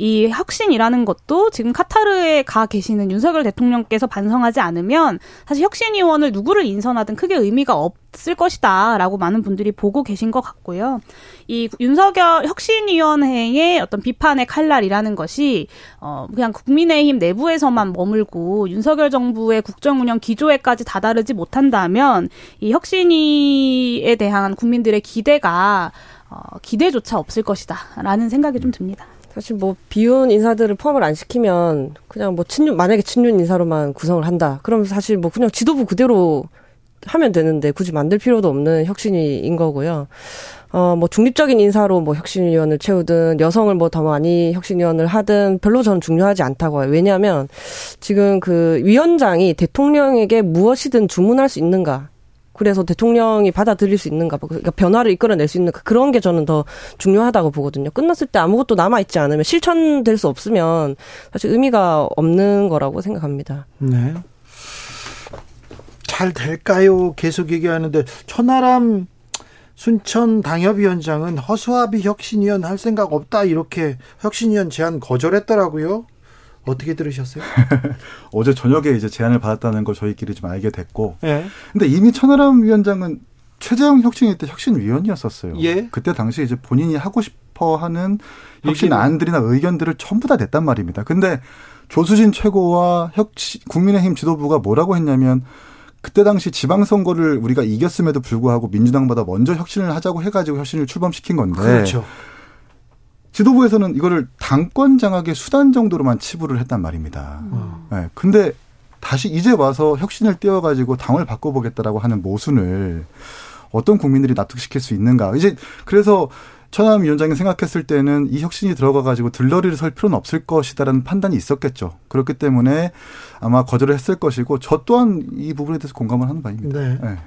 이 혁신이라는 것도 지금 카타르에 가 계시는 윤석열 대통령께서 반성하지 않으면 사실 혁신위원을 누구를 인선하든 크게 의미가 없을 것이다 라고 많은 분들이 보고 계신 것 같고요. 이 윤석열 혁신위원회의 어떤 비판의 칼날이라는 것이 어 그냥 국민의힘 내부에서만 머물고 윤석열 정부의 국정운영 기조에까지 다다르지 못한다면 이 혁신위에 대한 국민들의 기대가 어, 기대조차 없을 것이다라는 생각이 좀 듭니다. 사실 뭐 비운 인사들을 포함을 안 시키면 그냥 뭐 친윤 만약에 친윤 인사로만 구성을 한다. 그럼 사실 뭐 그냥 지도부 그대로 하면 되는데 굳이 만들 필요도 없는 혁신위인 거고요. 어, 뭐 중립적인 인사로 뭐 혁신위원을 채우든 여성을 뭐 더 많이 혁신위원을 하든 별로 저는 중요하지 않다고 해요. 왜냐하면 지금 그 위원장이 대통령에게 무엇이든 주문할 수 있는가. 그래서 대통령이 받아들일 수 있는가, 그러니까 변화를 이끌어낼 수 있는가 그런 게 저는 더 중요하다고 보거든요. 끝났을 때 아무것도 남아 있지 않으면 실천될 수 없으면 사실 의미가 없는 거라고 생각합니다. 네. 잘 될까요? 계속 얘기하는데 천하람 순천 당협위원장은 허수아비 혁신위원 할 생각 없다 이렇게 혁신위원 제안 거절했더라고요. 어떻게 들으셨어요? 어제 저녁에 이제 제안을 받았다는 걸 저희끼리 좀 알게 됐고. 예. 근데 이미 천하람 위원장은 최재형 혁신위 때 혁신위원이었었어요. 예. 그때 당시 이제 본인이 하고 싶어 하는 혁신 안들이나 의견들을 전부 다 냈단 말입니다. 근데 조수진 최고와 혁신, 국민의힘 지도부가 뭐라고 했냐면 그때 당시 지방선거를 우리가 이겼음에도 불구하고 민주당보다 먼저 혁신을 하자고 해가지고 혁신을 출범시킨 건데. 그렇죠. 지도부에서는 이거를 당권 장악의 수단 정도로만 치부를 했단 말입니다. 음. 네, 근데 다시 이제 와서 혁신을 띄워가지고 당을 바꿔보겠다라고 하는 모순을 어떤 국민들이 납득시킬 수 있는가. 이제 그래서 천하람 위원장이 생각했을 때는 이 혁신이 들어가가지고 들러리를 설 필요는 없을 것이다라는 판단이 있었겠죠. 그렇기 때문에 아마 거절을 했을 것이고 저 또한 이 부분에 대해서 공감을 하는 바입니다. 네. 네.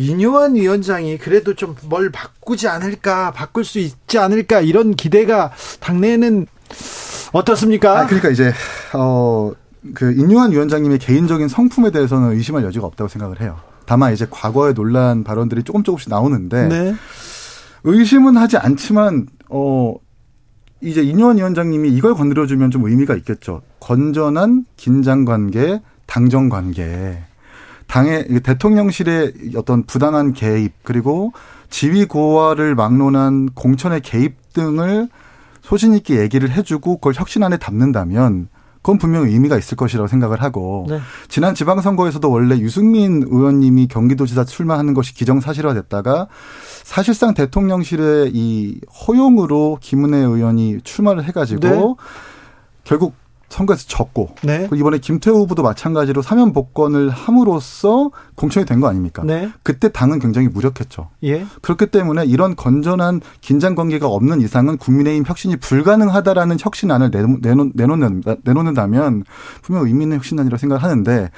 이뇨한 위원장이 그래도 좀 뭘 바꾸지 않을까, 바꿀 수 있지 않을까 이런 기대가 당내에는 어떻습니까? 아, 그러니까 이제 어 그 인유한 위원장님의 개인적인 성품에 대해서는 의심할 여지가 없다고 생각을 해요. 다만 이제 과거의 논란 발언들이 조금 조금씩 나오는데 네. 의심은 하지 않지만 어 이제 인유한 위원장님이 이걸 건드려주면 좀 의미가 있겠죠. 건전한 긴장 관계, 당정 관계. 당의 대통령실의 어떤 부당한 개입 그리고 지위 고하를 막론한 공천의 개입 등을 소신 있게 얘기를 해주고 그걸 혁신 안에 담는다면 그건 분명 의미가 있을 것이라고 생각을 하고 네. 지난 지방선거에서도 원래 유승민 의원님이 경기도지사 출마하는 것이 기정사실화됐다가 사실상 대통령실의 이 허용으로 김은혜 의원이 출마를 해가지고 네. 결국 선거에서 졌고 네. 이번에 김태우 후보도 마찬가지로 사면 복권을 함으로써 공천이 된 거 아닙니까? 네. 그때 당은 굉장히 무력했죠. 예. 그렇기 때문에 이런 건전한 긴장 관계가 없는 이상은 국민의힘 혁신이 불가능하다라는 혁신안을 내놓, 내놓는, 내놓는다면 분명 의미 있는 혁신안이라고 생각을 하는데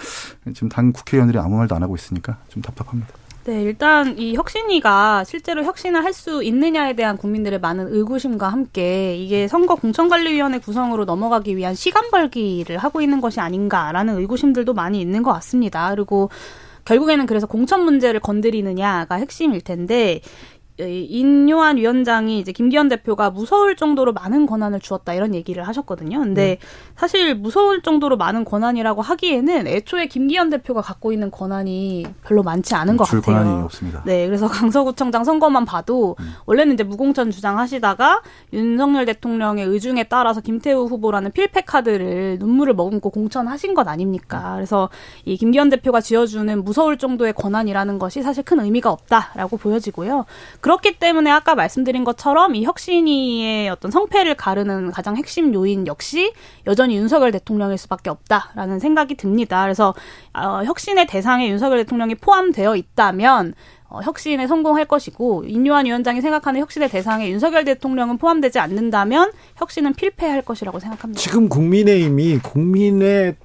지금 당 국회의원들이 아무 말도 안 하고 있으니까 좀 답답합니다. 네, 일단 이 혁신위가 실제로 혁신을 할 수 있느냐에 대한 국민들의 많은 의구심과 함께 이게 선거 공천관리위원회 구성으로 넘어가기 위한 시간 벌기를 하고 있는 것이 아닌가라는 의구심들도 많이 있는 것 같습니다. 그리고 결국에는 그래서 공천 문제를 건드리느냐가 핵심일 텐데 인요한 위원장이 이제 김기현 대표가 무서울 정도로 많은 권한을 주었다 이런 얘기를 하셨거든요. 근데 음. 사실 무서울 정도로 많은 권한이라고 하기에는 애초에 김기현 대표가 갖고 있는 권한이 별로 많지 않은 것 같아요. 권한이 없습니다. 네, 그래서 강서구청장 선거만 봐도 음. 원래는 이제 무공천 주장하시다가 윤석열 대통령의 의중에 따라서 김태우 후보라는 필패 카드를 눈물을 머금고 공천하신 것 아닙니까? 그래서 이 김기현 대표가 지어주는 무서울 정도의 권한이라는 것이 사실 큰 의미가 없다라고 보여지고요. 그 렇기 때문에 아까 말씀드린 것처럼 이 혁신위의 어떤 성패를 가르는 가장 핵심 요인 역시 여전히 윤석열 대통령일 수밖에 없다라는 생각이 듭니다. 그래서 어, 혁신의 대상에 윤석열 대통령이 포함되어 있다면 어, 혁신에 성공할 것이고 인요한 위원장이 생각하는 혁신의 대상에 윤석열 대통령은 포함되지 않는다면 혁신은 필패할 것이라고 생각합니다. 지금 국민의힘이 국민의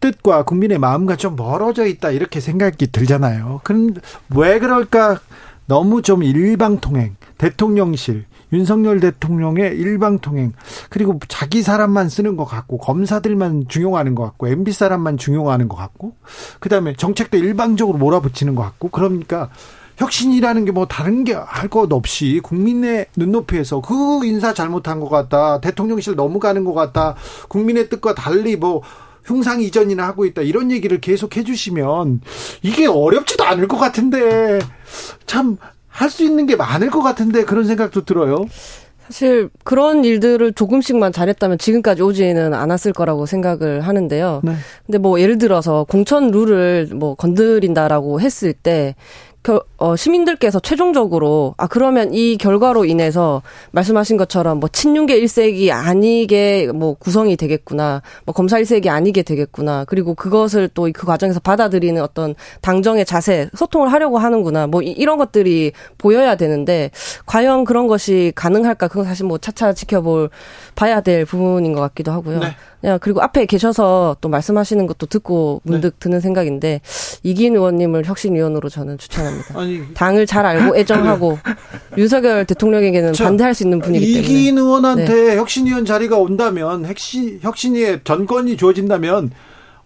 뜻과 국민의 마음과 좀 멀어져 있다 이렇게 생각이 들잖아요. 그럼 왜 그럴까? 너무 좀 일방통행, 대통령실, 윤석열 대통령의 일방통행, 그리고 자기 사람만 쓰는 것 같고, 검사들만 중용하는 것 같고, MB 사람만 중용하는 것 같고, 그 다음에 정책도 일방적으로 몰아붙이는 것 같고, 그러니까 혁신이라는 게 뭐 다른 게 할 것 없이 국민의 눈높이에서 그 인사 잘못한 것 같다, 대통령실 너무 가는 것 같다, 국민의 뜻과 달리 뭐 흉상 이전이나 하고 있다 이런 얘기를 계속 해주시면 이게 어렵지도 않을 것 같은데 참 할 수 있는 게 많을 것 같은데 그런 생각도 들어요. 사실 그런 일들을 조금씩만 잘했다면 지금까지 오지는 않았을 거라고 생각을 하는데요. 네. 근데 뭐 예를 들어서 공천 룰을 뭐 건드린다라고 했을 때 어, 시민들께서 최종적으로 아 그러면 이 결과로 인해서 말씀하신 것처럼 뭐 친윤계 일색이 아니게 뭐 구성이 되겠구나 뭐 검사 일색이 아니게 되겠구나 그리고 그것을 또 그 과정에서 받아들이는 어떤 당정의 자세 소통을 하려고 하는구나 뭐 이 런 것들이 보여야 되는데 과연 그런 것이 가능할까? 그건 사실 뭐 차차 지켜볼 봐야 될 부분인 것 같기도 하고요. 네. 야, 그리고 앞에 계셔서 또 말씀하시는 것도 듣고 문득 네. 드는 생각인데 이긴 의원님을 혁신위원으로 저는 추천합니다. 아니, 당을 잘 알고 애정하고 윤석열 대통령에게는 자, 반대할 수 있는 분이기 때문에 이긴 의원한테 네. 혁신위원 자리가 온다면 혁신 혁신위의 전권이 주어진다면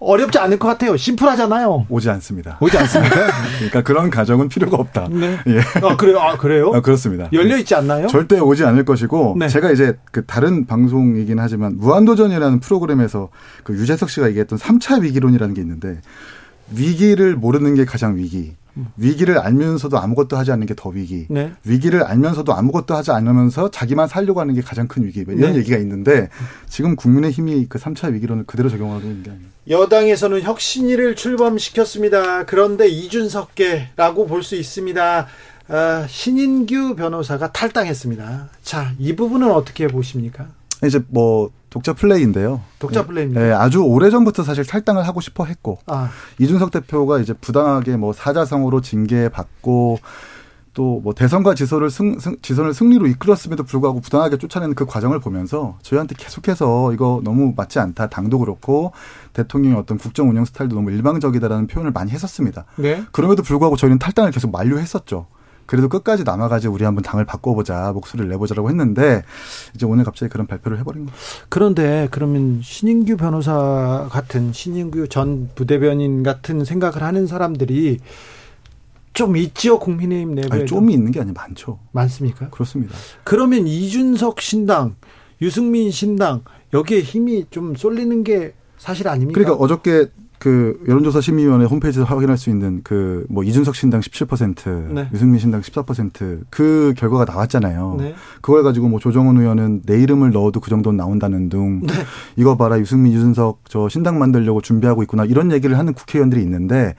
어렵지 않을 것 같아요. 심플하잖아요. 오지 않습니다. 오지 않습니까? 그러니까 그런 가정은 필요가 없다. 네. 예. 아, 그래요? 아, 그래요? 아, 그렇습니다. 열려 있지 않나요? 절대 오지 않을 것이고, 네. 제가 이제 그 다른 방송이긴 하지만, 무한도전이라는 프로그램에서 그 유재석 씨가 얘기했던 3차 위기론이라는 게 있는데, 위기를 모르는 게 가장 위기. 위기를 알면서도 아무것도 하지 않는 게 더 위기. 네. 위기를 알면서도 아무것도 하지 않으면서 자기만 살려고 하는 게 가장 큰 위기. 뭐 이런 네. 얘기가 있는데 지금 국민의힘이 그 3차 위기론을 그대로 적용하고 있는 게 아니에요. 여당에서는 혁신위를 출범시켰습니다. 그런데 이준석계라고 볼 수 있습니다. 아, 신인규 변호사가 탈당했습니다. 자, 이 부분은 어떻게 보십니까? 이제 뭐 독자 플레이인데요. 독자 플레이입니다. 네, 아주 오래 전부터 사실 탈당을 하고 싶어 했고 아. 이준석 대표가 이제 부당하게 뭐 사자성어로 징계받고 또 뭐 대선과 지선을 승, 승, 지선을 승리로 이끌었음에도 불구하고 부당하게 쫓아내는 그 과정을 보면서 저희한테 계속해서 이거 너무 맞지 않다. 당도 그렇고 대통령의 어떤 국정 운영 스타일도 너무 일방적이다라는 표현을 많이 했었습니다. 네. 그럼에도 불구하고 저희는 탈당을 계속 만류했었죠. 그래도 끝까지 남아가지고 우리 한번 당을 바꿔보자 목소리를 내보자라고 했는데 이제 오늘 갑자기 그런 발표를 해버린 거죠. 그런데 그러면 신인규 변호사 같은 신인규 전 부대변인 같은 생각을 하는 사람들이 좀 있지요 국민의힘 내부에 좀 있는 게 아니라 많죠. 많습니까? 그렇습니다. 그러면 이준석 신당, 유승민 신당 여기에 힘이 좀 쏠리는 게 사실 아닙니까? 그러니까 어저께 그 여론조사 심의위원회 홈페이지에서 확인할 수 있는 그 뭐 이준석 신당 17%, 네. 유승민 신당 14%그 결과가 나왔잖아요. 네. 그걸 가지고 뭐 조정훈 의원은 내 이름을 넣어도 그 정도는 나온다는 등 네. 이거 봐라 유승민 유준석 저 신당 만들려고 준비하고 있구나 이런 얘기를 하는 국회의원들이 있는데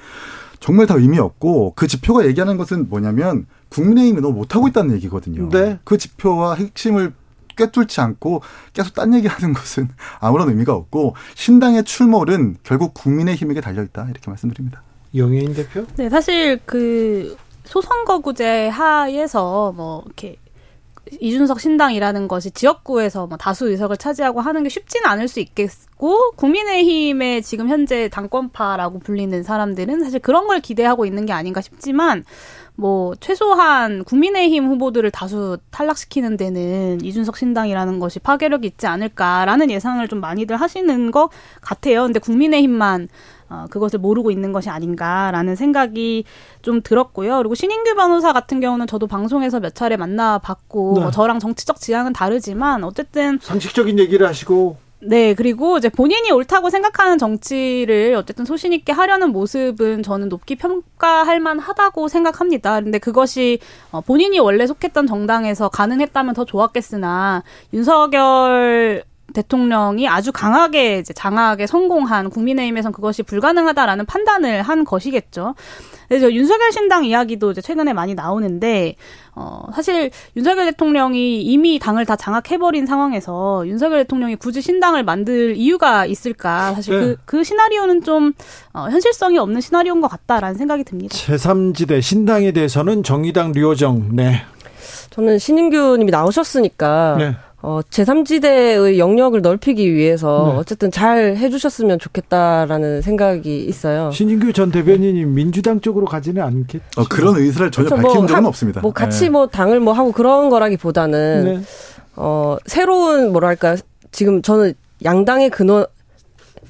정말 다 의미 없고 그 지표가 얘기하는 것은 뭐냐면 국민의힘이 너무 못하고 있다는 얘기거든요. 네. 그 지표와 핵심을 꿰뚫지 않고 계속 딴 얘기하는 것은 아무런 의미가 없고 신당의 출몰은 결국 국민의힘에게 달려 있다 이렇게 말씀드립니다. 영예인 대표? 네, 사실 그 소선거구제 하에서 뭐 이렇게 이준석 신당이라는 것이 지역구에서 뭐 다수 의석을 차지하고 하는 게 쉽지는 않을 수 있겠고 국민의힘의 지금 현재 당권파라고 불리는 사람들은 사실 그런 걸 기대하고 있는 게 아닌가 싶지만 뭐 최소한 국민의힘 후보들을 다수 탈락시키는 데는 이준석 신당이라는 것이 파괴력이 있지 않을까라는 예상을 좀 많이들 하시는 것 같아요. 근데 국민의힘만 어, 그것을 모르고 있는 것이 아닌가라는 생각이 좀 들었고요. 그리고 신인규 변호사 같은 경우는 저도 방송에서 몇 차례 만나봤고 네. 뭐 저랑 정치적 지향은 다르지만 어쨌든 상식적인 얘기를 하시고 네, 그리고 이제 본인이 옳다고 생각하는 정치를 어쨌든 소신 있게 하려는 모습은 저는 높게 평가할 만하다고 생각합니다. 근데 그것이 어, 본인이 원래 속했던 정당에서 가능했다면 더 좋았겠으나 윤석열 대통령이 아주 강하게 이제 장악에 성공한 국민의힘에선 그것이 불가능하다라는 판단을 한 것이겠죠. 그래서 윤석열 신당 이야기도 이제 최근에 많이 나오는데 어 사실 윤석열 대통령이 이미 당을 다 장악해버린 상황에서 윤석열 대통령이 굳이 신당을 만들 이유가 있을까? 사실 네. 그, 그 시나리오는 좀 어, 현실성이 없는 시나리오인 것 같다라는 생각이 듭니다. 제3지대 신당에 대해서는 정의당 류호정 네. 저는 신인규님이 나오셨으니까 네. 어, 제3지대의 영역을 넓히기 위해서 네. 어쨌든 잘 해주셨으면 좋겠다라는 생각이 있어요. 신인규 전 대변인이 민주당 쪽으로 가지는 않겠죠. 어, 그런 의사를 전혀 그렇죠. 밝힌 뭐, 적은 한, 없습니다. 뭐 같이 네. 뭐 당을 뭐 하고 그런 거라기보다는 네. 어, 새로운 뭐랄까 지금 저는 양당의 근원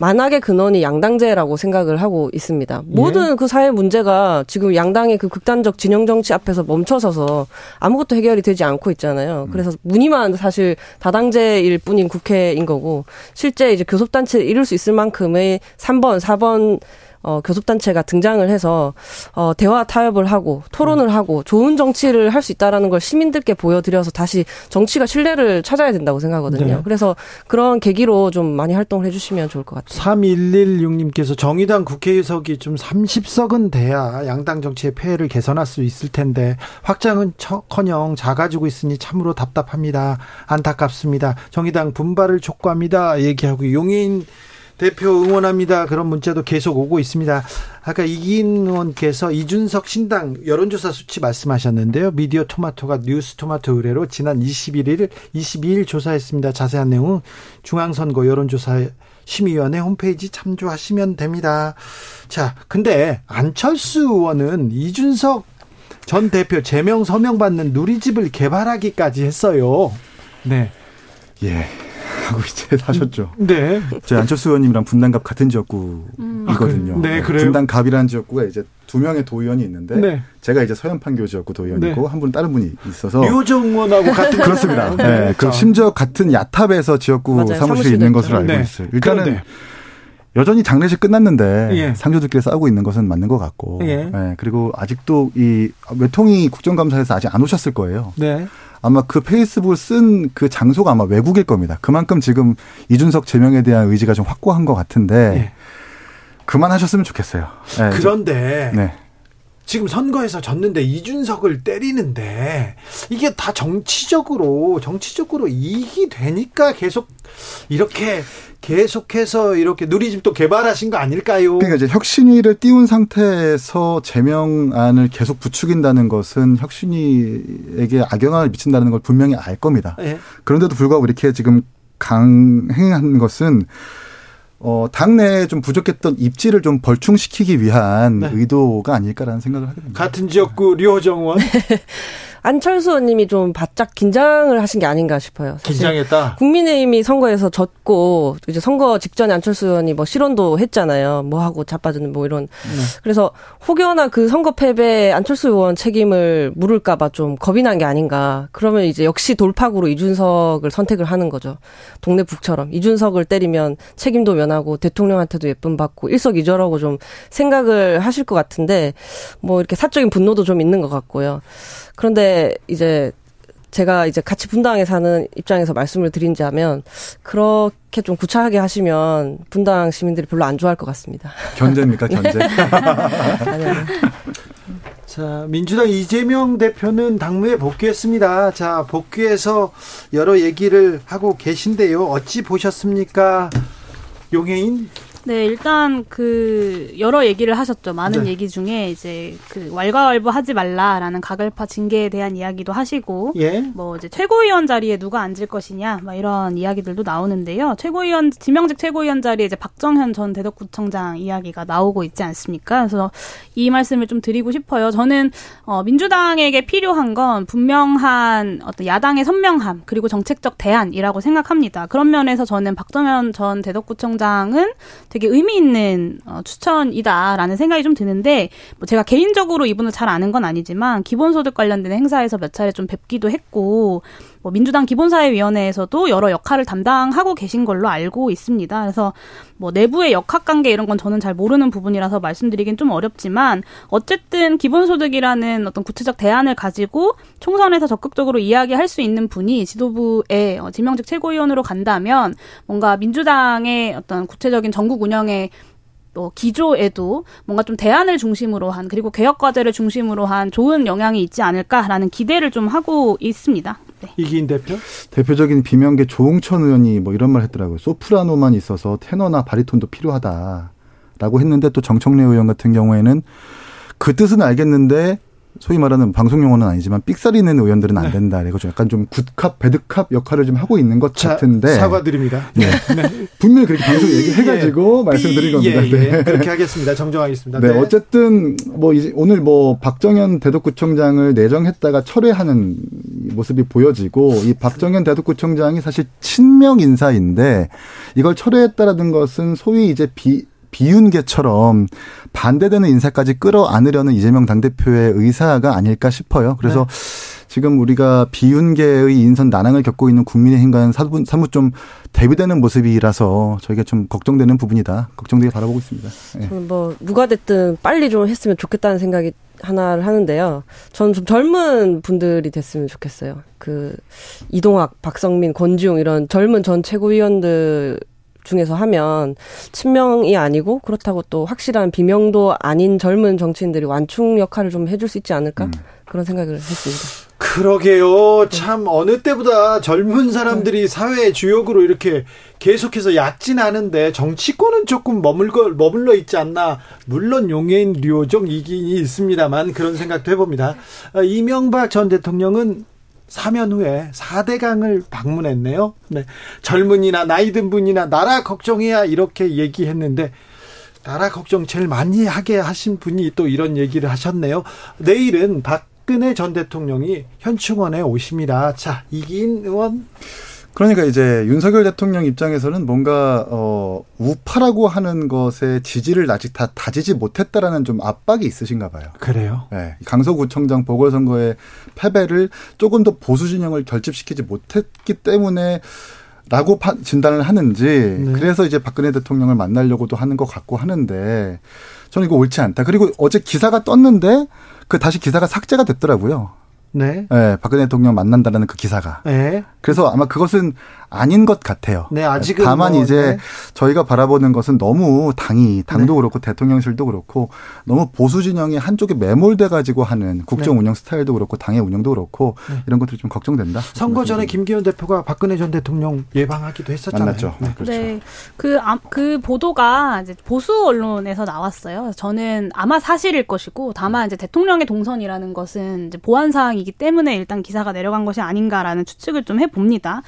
만악의 근원이 양당제라고 생각을 하고 있습니다. 예. 모든 그 사회 문제가 지금 양당의 그 극단적 진영 정치 앞에서 멈춰서서 아무것도 해결이 되지 않고 있잖아요. 음. 그래서 무늬만 사실 다당제일 뿐인 국회인 거고 실제 이제 교섭단체를 이룰 수 있을 만큼의 3번, 4번 어, 교섭단체가 등장을 해서 어, 대화 타협을 하고 토론을 음. 하고 좋은 정치를 할 수 있다라는 걸 시민들께 보여드려서 다시 정치가 신뢰를 찾아야 된다고 생각하거든요. 네. 그래서 그런 계기로 좀 많이 활동을 해주시면 좋을 것 같아요. 3116님께서 정의당 국회의석이 좀 30석은 돼야 양당 정치의 폐해를 개선할 수 있을 텐데 확장은 커녕 작아지고 있으니 참으로 답답합니다. 안타깝습니다. 정의당 분발을 촉구합니다. 얘기하고 용인 대표 응원합니다. 그런 문자도 계속 오고 있습니다. 아까 이긴 의원께서 이준석 신당 여론조사 수치 말씀하셨는데요. 미디어 토마토가 뉴스 토마토 의뢰로 지난 21일, 22일 조사했습니다. 자세한 내용은 중앙선거 여론조사 심의위원회 홈페이지 참조하시면 됩니다. 자, 근데 안철수 의원은 이준석 전 대표 제명 서명 받는 누리집을 개발하기까지 했어요. 네. 예. 하고 이제 하셨죠. 네. 제 안철수 의원님이랑 분당갑 같은 지역구이거든요. 음. 네, 그래요? 분당갑이라는 지역구가 이제 두 명의 도의원이 있는데 네. 제가 이제 서현판교 지역구 도의원이고 네. 한분 다른 분이 있어서 류호정 의원하고 같은 그렇습니다. 네. 그 자, 심지어 같은 야탑에서 지역구 맞아요. 사무실이 있는. 것으로 알고 네. 있어요. 일단은 그런데. 여전히 장례식 끝났는데 예. 상조들끼리 싸우고 있는 것은 맞는 것 같고 예. 네, 그리고 아직도 이 외통이 국정감사에서 아직 안 오셨을 거예요. 네. 아마 그 페이스북을 쓴 그 장소가 아마 외국일 겁니다. 그만큼 지금 이준석 제명에 대한 의지가 좀 확고한 것 같은데 예. 그만하셨으면 좋겠어요. 네. 그런데 네. 지금 선거에서 졌는데 이준석을 때리는데 이게 다 정치적으로 정치적으로 이익이 되니까 계속 이렇게 계속해서 이렇게 누리집도 개발하신 거 아닐까요? 그러니까 이제 혁신위를 띄운 상태에서 제명안을 계속 부추긴다는 것은 혁신위에게 악영향을 미친다는 걸 분명히 알 겁니다. 예. 그런데도 불구하고 이렇게 지금 강행한 것은 어, 당내에 좀 부족했던 입지를 좀 벌충시키기 위한 네. 의도가 아닐까라는 생각을 하게 됩니다. 같은 지역구 류호정 의원 안철수 의원님이 좀 바짝 긴장을 하신 게 아닌가 싶어요. 긴장했다. 국민의힘이 선거에서 졌고 이제 선거 직전에 안철수 의원이 뭐 실언도 했잖아요. 뭐 하고 자빠지는 뭐 이런. 그래서 혹여나 그 선거 패배에 안철수 의원 책임을 물을까봐 좀 겁이 난 게 아닌가. 그러면 이제 역시 돌파구로 이준석을 선택을 하는 거죠. 동네 북처럼 이준석을 때리면 책임도 면하고 대통령한테도 예쁨 받고 일석이조라고 좀 생각을 하실 것 같은데 뭐 이렇게 사적인 분노도 좀 있는 것 같고요. 그런데 이제 제가 이제 같이 분당에 사는 입장에서 말씀을 드린 자면 그렇게 좀 구차하게 하시면 분당 시민들이 별로 안 좋아할 것 같습니다. 견제입니까, 견제? 아니요. 자, 민주당 이재명 대표는 당무에 복귀했습니다. 자, 복귀해서 여러 얘기를 하고 계신데요. 어찌 보셨습니까? 용해인? 네, 일단 그 여러 얘기를 하셨죠. 많은 네. 얘기 중에 이제 그 왈가왈부 하지 말라라는 가ገል파 징계에 대한 이야기도 하시고 예. 뭐 이제 최고위원 자리에 누가 앉을 것이냐 막 이런 이야기들도 나오는데요. 최고위원 지명직 최고위원 자리에 이제 박정현 전 대덕구청장 이야기가 나오고 있지 않습니까? 그래서 이 말씀을 좀 드리고 싶어요. 저는 어 민주당에게 필요한 건 분명한 어떤 야당의 선명함 그리고 정책적 대안이라고 생각합니다. 그런 면에서 저는 박정현 전 대덕구청장은 되게 의미 있는 어, 추천이다라는 생각이 좀 드는데 뭐 제가 개인적으로 이분을 잘 아는 건 아니지만 기본소득 관련된 행사에서 몇 차례 좀 뵙기도 했고 뭐 민주당 기본사회위원회에서도 여러 역할을 담당하고 계신 걸로 알고 있습니다. 그래서 뭐 내부의 역학관계 이런 건 저는 잘 모르는 부분이라서 말씀드리긴 좀 어렵지만 어쨌든 기본소득이라는 어떤 구체적 대안을 가지고 총선에서 적극적으로 이야기할 수 있는 분이 지도부의 어, 지명직 최고위원으로 간다면 뭔가 민주당의 어떤 구체적인 전국 운영에 또 기조에도 뭔가 좀 대안을 중심으로 한 그리고 개혁 과제를 중심으로 한 좋은 영향이 있지 않을까라는 기대를 좀 하고 있습니다. 네. 이기인 대표? 대표적인 비명계 조홍천 의원이 뭐 이런 말 했더라고요. 소프라노만 있어서 테너나 바리톤도 필요하다라고 했는데 또 정청래 의원 같은 경우에는 그 뜻은 알겠는데 소위 말하는 방송 용어는 아니지만 삑사리 내는 의원들은 안 네. 된다. 이거 좀 약간 좀 굿캅 배드캅 역할을 좀 하고 있는 것 자, 같은데 사과드립니다. 네. 분명히 그렇게 방송 얘기해가지고 말씀드린 겁니다. 예, 예. 네. 그렇게 하겠습니다. 정정하겠습니다. 네, 어쨌든 뭐 이제 오늘 뭐 박정현 대덕구청장을 내정했다가 철회하는 모습이 보여지고 이 박정현 대덕구청장이 사실 친명 인사인데 이걸 철회했다라는 것은 소위 이제 비 비윤계처럼 반대되는 인사까지 끌어안으려는 이재명 당대표의 의사가 아닐까 싶어요. 그래서 지금 우리가 비윤계의 인선 난항을 겪고 있는 국민의힘과는 사무, 사무 좀 대비되는 모습이라서 저희가 좀 걱정되는 부분이다. 걱정되게 바라보고 있습니다. 네. 저는 뭐 누가 됐든 빨리 좀 했으면 좋겠다는 생각이 하나를 하는데요. 저는 좀 젊은 분들이 됐으면 좋겠어요. 그 이동학, 박성민, 권지용 이런 젊은 전 최고위원들 중에서 하면 친명이 아니고 그렇다고 또 확실한 비명도 아닌 젊은 정치인들이 완충 역할을 좀 해줄 수 있지 않을까 음. 그런 생각을 했습니다. 그러게요. 참 어느 때보다 젊은 사람들이 사회의 주역으로 이렇게 계속해서 약진하는데 정치권은 조금 머물러 머물러 있지 않나. 물론 용해인 류호정 이긴이 있습니다만 그런 생각도 해봅니다. 아, 이명박 전 대통령은 사면 후에 4대강을 방문했네요. 네. 젊은이나 나이 든 분이나 나라 걱정해야 이렇게 얘기했는데 나라 걱정 제일 많이 하게 하신 분이 또 이런 얘기를 하셨네요. 내일은 박근혜 전 대통령이 현충원에 오십니다. 자, 이기인 의원. 그러니까 이제 윤석열 대통령 입장에서는 뭔가 어 우파라고 하는 것에 지지를 아직 다 다지지 못했다라는 좀 압박이 있으신가 봐요. 그래요? 네. 강서구청장 보궐선거의 패배를 조금 더 보수 진영을 결집시키지 못했기 때문에 라고 진단을 하는지 네. 그래서 이제 박근혜 대통령을 만나려고도 하는 것 같고 하는데 저는 이거 옳지 않다. 그리고 어제 기사가 떴는데 그 다시 기사가 삭제가 됐더라고요. 네. 네. 박근혜 대통령 만난다는 그 기사가. 네. 그래서 아마 그것은 아닌 것 같아요. 네, 아직은 다만 뭐, 이제 네. 저희가 바라보는 것은 너무 당이 당도 네. 그렇고 대통령실도 그렇고 너무 보수 진영이 한쪽에 매몰돼 가지고 하는 국정 네. 운영 스타일도 그렇고 당의 운영도 그렇고 네. 이런 것들이 좀 걱정된다. 선거 전에 김기현 대표가 박근혜 전 대통령 예방하기도 했었잖아요. 만났죠. 네. 그렇죠. 네. 그, 아, 그 보도가 이제 보수 언론에서 나왔어요. 저는 아마 사실일 것이고 다만 이제 대통령의 동선이라는 것은 이제 보안 사항이 기 때문에 일단 기사가 내려간 것이 아닌가라는 추측을 좀 해봅니다.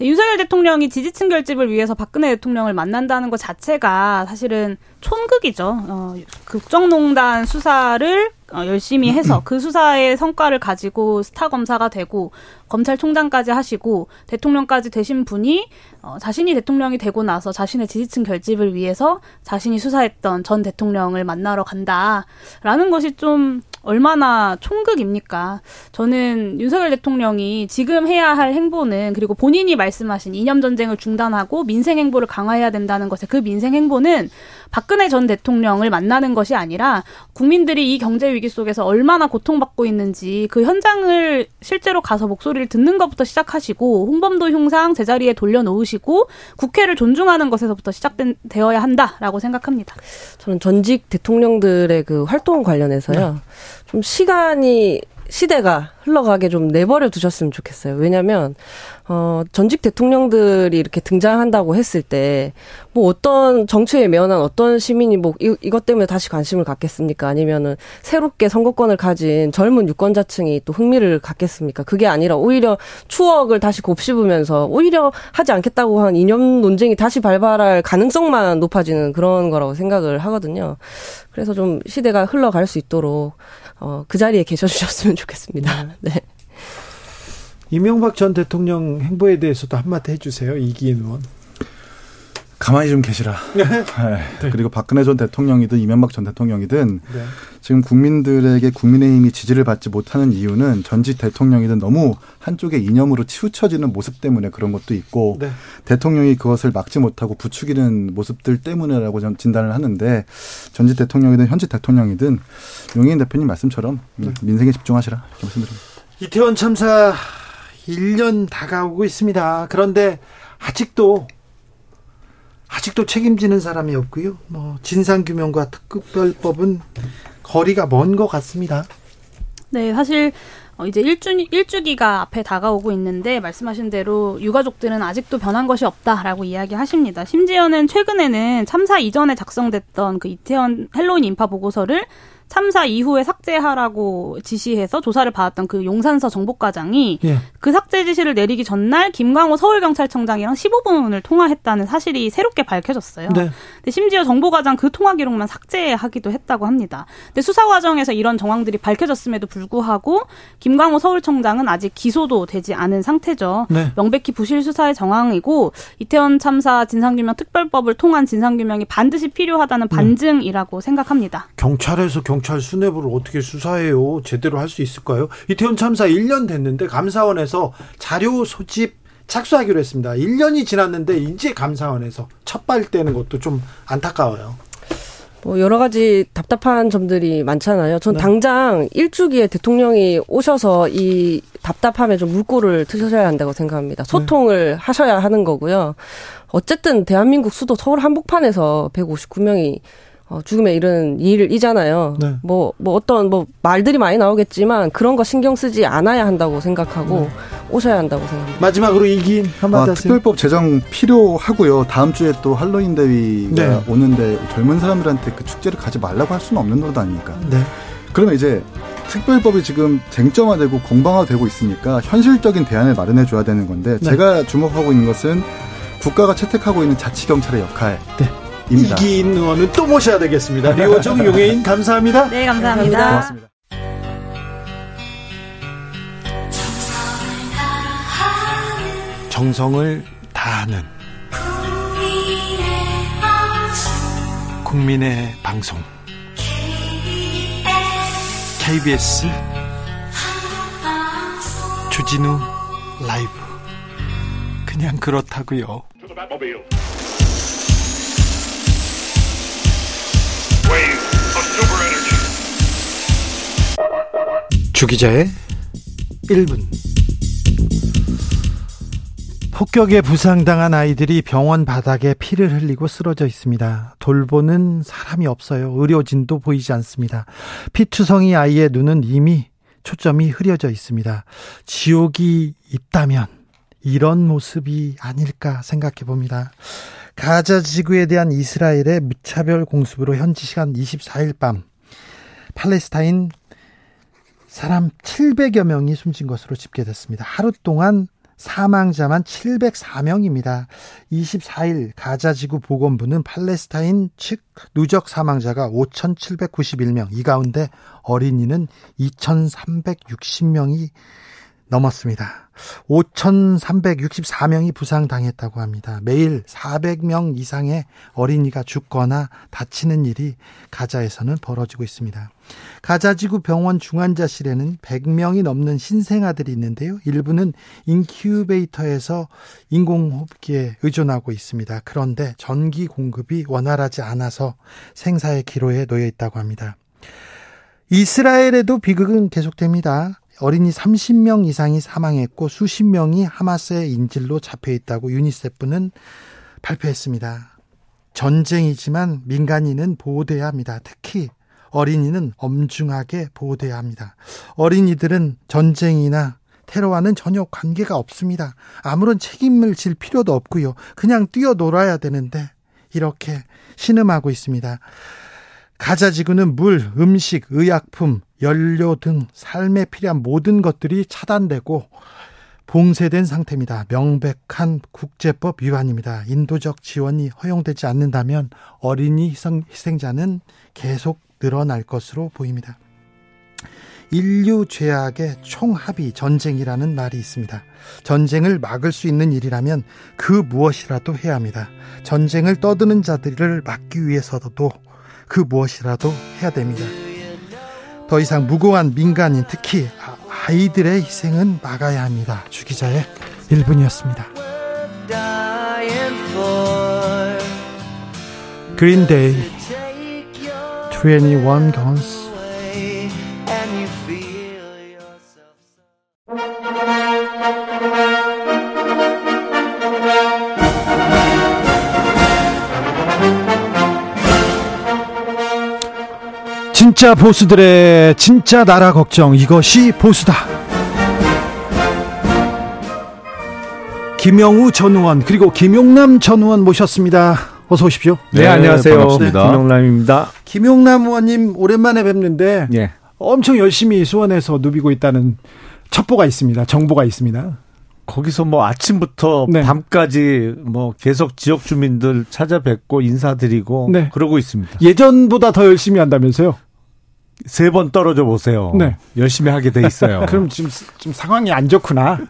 윤석열 대통령이 지지층 결집을 위해서 박근혜 대통령을 만난다는 것 자체가 사실은 촌극이죠. 어, 국정농단 수사를 어, 열심히 해서 그 수사의 성과를 가지고 스타 검사가 되고 검찰총장까지 하시고 대통령까지 되신 분이 어, 자신이 대통령이 되고 나서 자신의 지지층 결집을 위해서 자신이 수사했던 전 대통령을 만나러 간다라는 것이 좀 얼마나 총극입니까? 저는 윤석열 대통령이 지금 해야 할 행보는 그리고 본인이 말씀하신 이념 전쟁을 중단하고 민생 행보를 강화해야 된다는 것에 그 민생 행보는 박근혜 전 대통령을 만나는 것이 아니라 국민들이 이 경제 위기 속에서 얼마나 고통받고 있는지 그 현장을 실제로 가서 목소리를 듣는 것부터 시작하시고 홍범도 흉상 제자리에 돌려놓으시고 국회를 존중하는 것에서부터 시작되어야 한다라고 생각합니다. 저는 전직 대통령들의 그 활동 관련해서요. 네. 좀 시간이 시대가 흘러가게 좀 내버려 두셨으면 좋겠어요. 왜냐면, 어, 전직 대통령들이 이렇게 등장한다고 했을 때, 뭐 어떤 정치에 매어난 어떤 시민이 뭐 이, 이것 때문에 다시 관심을 갖겠습니까? 아니면은 새롭게 선거권을 가진 젊은 유권자층이 또 흥미를 갖겠습니까? 그게 아니라 오히려 추억을 다시 곱씹으면서 오히려 하지 않겠다고 한 이념 논쟁이 다시 발발할 가능성만 높아지는 그런 거라고 생각을 하거든요. 그래서 좀 시대가 흘러갈 수 있도록 어, 그 자리에 계셔 주셨으면 좋겠습니다. 네. 이명박 전 대통령 행보에 대해서도 한마디 해주세요. 이기인 의원. 가만히 좀 계시라. 네. 네. 그리고 박근혜 전 대통령이든 이명박 전 대통령이든 네. 지금 국민들에게 국민의힘이 지지를 받지 못하는 이유는 전직 대통령이든 너무 한쪽의 이념으로 치우쳐지는 모습 때문에 그런 것도 있고 네. 대통령이 그것을 막지 못하고 부추기는 모습들 때문이라고 전 진단을 하는데 전직 대통령이든 현직 대통령이든 용인 대표님 말씀처럼 네. 민생에 집중하시라 이렇게 말씀드립니다. 이태원 참사 1년 다가오고 있습니다. 그런데 아직도 아직도 책임지는 사람이 없고요. 뭐 진상 규명과 특급별법은 거리가 먼 것 같습니다. 네, 사실 어, 이제 일주 일주기가 앞에 다가오고 있는데 말씀하신 대로 유가족들은 아직도 변한 것이 없다라고 이야기하십니다. 심지어는 최근에는 참사 이전에 작성됐던 그 이태원 헬로윈 인파 보고서를 참사 이후에 삭제하라고 지시해서 조사를 받았던 그 용산서 정보과장이 예. 그 삭제 지시를 내리기 전날 김광호 서울경찰청장이랑 15분을 통화했다는 사실이 새롭게 밝혀졌어요. 네. 근데 심지어 정보과장 그 통화 기록만 삭제하기도 했다고 합니다. 근데 수사 과정에서 이런 정황들이 밝혀졌음에도 불구하고 김광호 서울청장은 아직 기소도 되지 않은 상태죠. 네. 명백히 부실 수사의 정황이고 이태원 참사 진상규명 특별법을 통한 진상규명이 반드시 필요하다는 네. 반증이라고 생각합니다. 경찰에서 경 경찰 수뇌부를 어떻게 수사해요? 제대로 할 수 있을까요? 이태원 참사 1년 됐는데 감사원에서 자료 소집 착수하기로 했습니다. 1년이 지났는데 이제 감사원에서 첫발 떼는 것도 좀 안타까워요. 뭐 여러 가지 답답한 점들이 많잖아요. 전 네. 당장 일주기에 대통령이 오셔서 이 답답함에 좀 물꼬를 트셔야 한다고 생각합니다. 소통을 네. 하셔야 하는 거고요. 어쨌든 대한민국 수도 서울 한복판에서 159명이 어, 죽음에 이른 일이잖아요. 네. 뭐, 뭐 어떤 뭐 말들이 많이 나오겠지만 그런 거 신경 쓰지 않아야 한다고 생각하고 네. 오셔야 한다고 생각합니다. 마지막으로 이긴 한마디 아, 하세요. 특별법 제정 필요하고요. 다음 주에 또 할로윈 대위가 네. 오는데 젊은 사람들한테 그 축제를 가지 말라고 할 수는 없는 노릇 아닙니까? 네. 그러면 이제 특별법이 지금 쟁점화되고 공방화되고 있으니까 현실적인 대안을 마련해 줘야 되는 건데 네. 제가 주목하고 있는 것은 국가가 채택하고 있는 자치경찰의 역할 입니다. 이긴 의원은 또 모셔야 되겠습니다. 류호정 용해인 감사합니다. 네, 감사합니다. 고맙습니다. 정성을 다하는 국민의 방송 KBS 주진우 라이브 그냥 그렇다고요. 주기자의 1분 폭격에 부상당한 아이들이 병원 바닥에 피를 흘리고 쓰러져 있습니다. 돌보는 사람이 없어요. 의료진도 보이지 않습니다. 피투성이 아이의 눈은 이미 초점이 흐려져 있습니다. 지옥이 있다면 이런 모습이 아닐까 생각해 봅니다. 가자 지구에 대한 이스라엘의 무차별 공습으로 현지 시간 24일 밤 팔레스타인 사람 700여 명이 숨진 것으로 집계됐습니다. 하루 동안 사망자만 704명입니다. 24일 가자 지구 보건부는 팔레스타인 측 누적 사망자가 5,791명, 이 가운데 어린이는 2,360명이 넘었습니다. 5,364명이 부상당했다고 합니다. 매일 400명 이상의 어린이가 죽거나 다치는 일이 가자에서는 벌어지고 있습니다. 가자지구 병원 중환자실에는 100명이 넘는 신생아들이 있는데요. 일부는 인큐베이터에서 인공호흡기에 의존하고 있습니다. 그런데 전기 공급이 원활하지 않아서 생사의 기로에 놓여 있다고 합니다. 이스라엘에도 비극은 계속됩니다. 어린이 30명 이상이 사망했고 수십 명이 하마스의 인질로 잡혀 있다고 유니세프는 발표했습니다. 전쟁이지만 민간인은 보호돼야 합니다. 특히 어린이는 엄중하게 보호돼야 합니다. 어린이들은 전쟁이나 테러와는 전혀 관계가 없습니다. 아무런 책임을 질 필요도 없고요. 그냥 뛰어놀아야 되는데 이렇게 신음하고 있습니다. 가자 지구는 물, 음식, 의약품, 연료 등 삶에 필요한 모든 것들이 차단되고 봉쇄된 상태입니다. 명백한 국제법 위반입니다. 인도적 지원이 허용되지 않는다면 어린이 희생, 희생자는 계속 늘어날 것으로 보입니다. 인류 죄악의 총합이 전쟁이라는 말이 있습니다. 전쟁을 막을 수 있는 일이라면 그 무엇이라도 해야 합니다. 전쟁을 떠드는 자들을 막기 위해서도 그 무엇이라도 해야 됩니다. 더 이상 무고한 민간인 특히 아이들의 희생은 막아야 합니다. 주기자의 1분이었습니다. 그린데이 21 Guns 진짜 보수들의 진짜 나라 걱정 이것이 보수다. 김영우 전 의원 그리고 김용남 전 의원 모셨습니다. 어서 오십시오. 네, 안녕하세요. 반갑습니다. 김영남입니다. 김용남 의원님 오랜만에 뵙는데 예. 엄청 열심히 수원에서 누비고 있다는 첩보가 있습니다. 정보가 있습니다. 거기서 뭐 아침부터 네. 밤까지 뭐 계속 지역 주민들 찾아뵙고 인사드리고 네. 그러고 있습니다. 예전보다 더 열심히 한다면서요? 세 번 떨어져 보세요. 네. 열심히 하게 돼 있어요. 그럼 지금 좀 상황이 안 좋구나.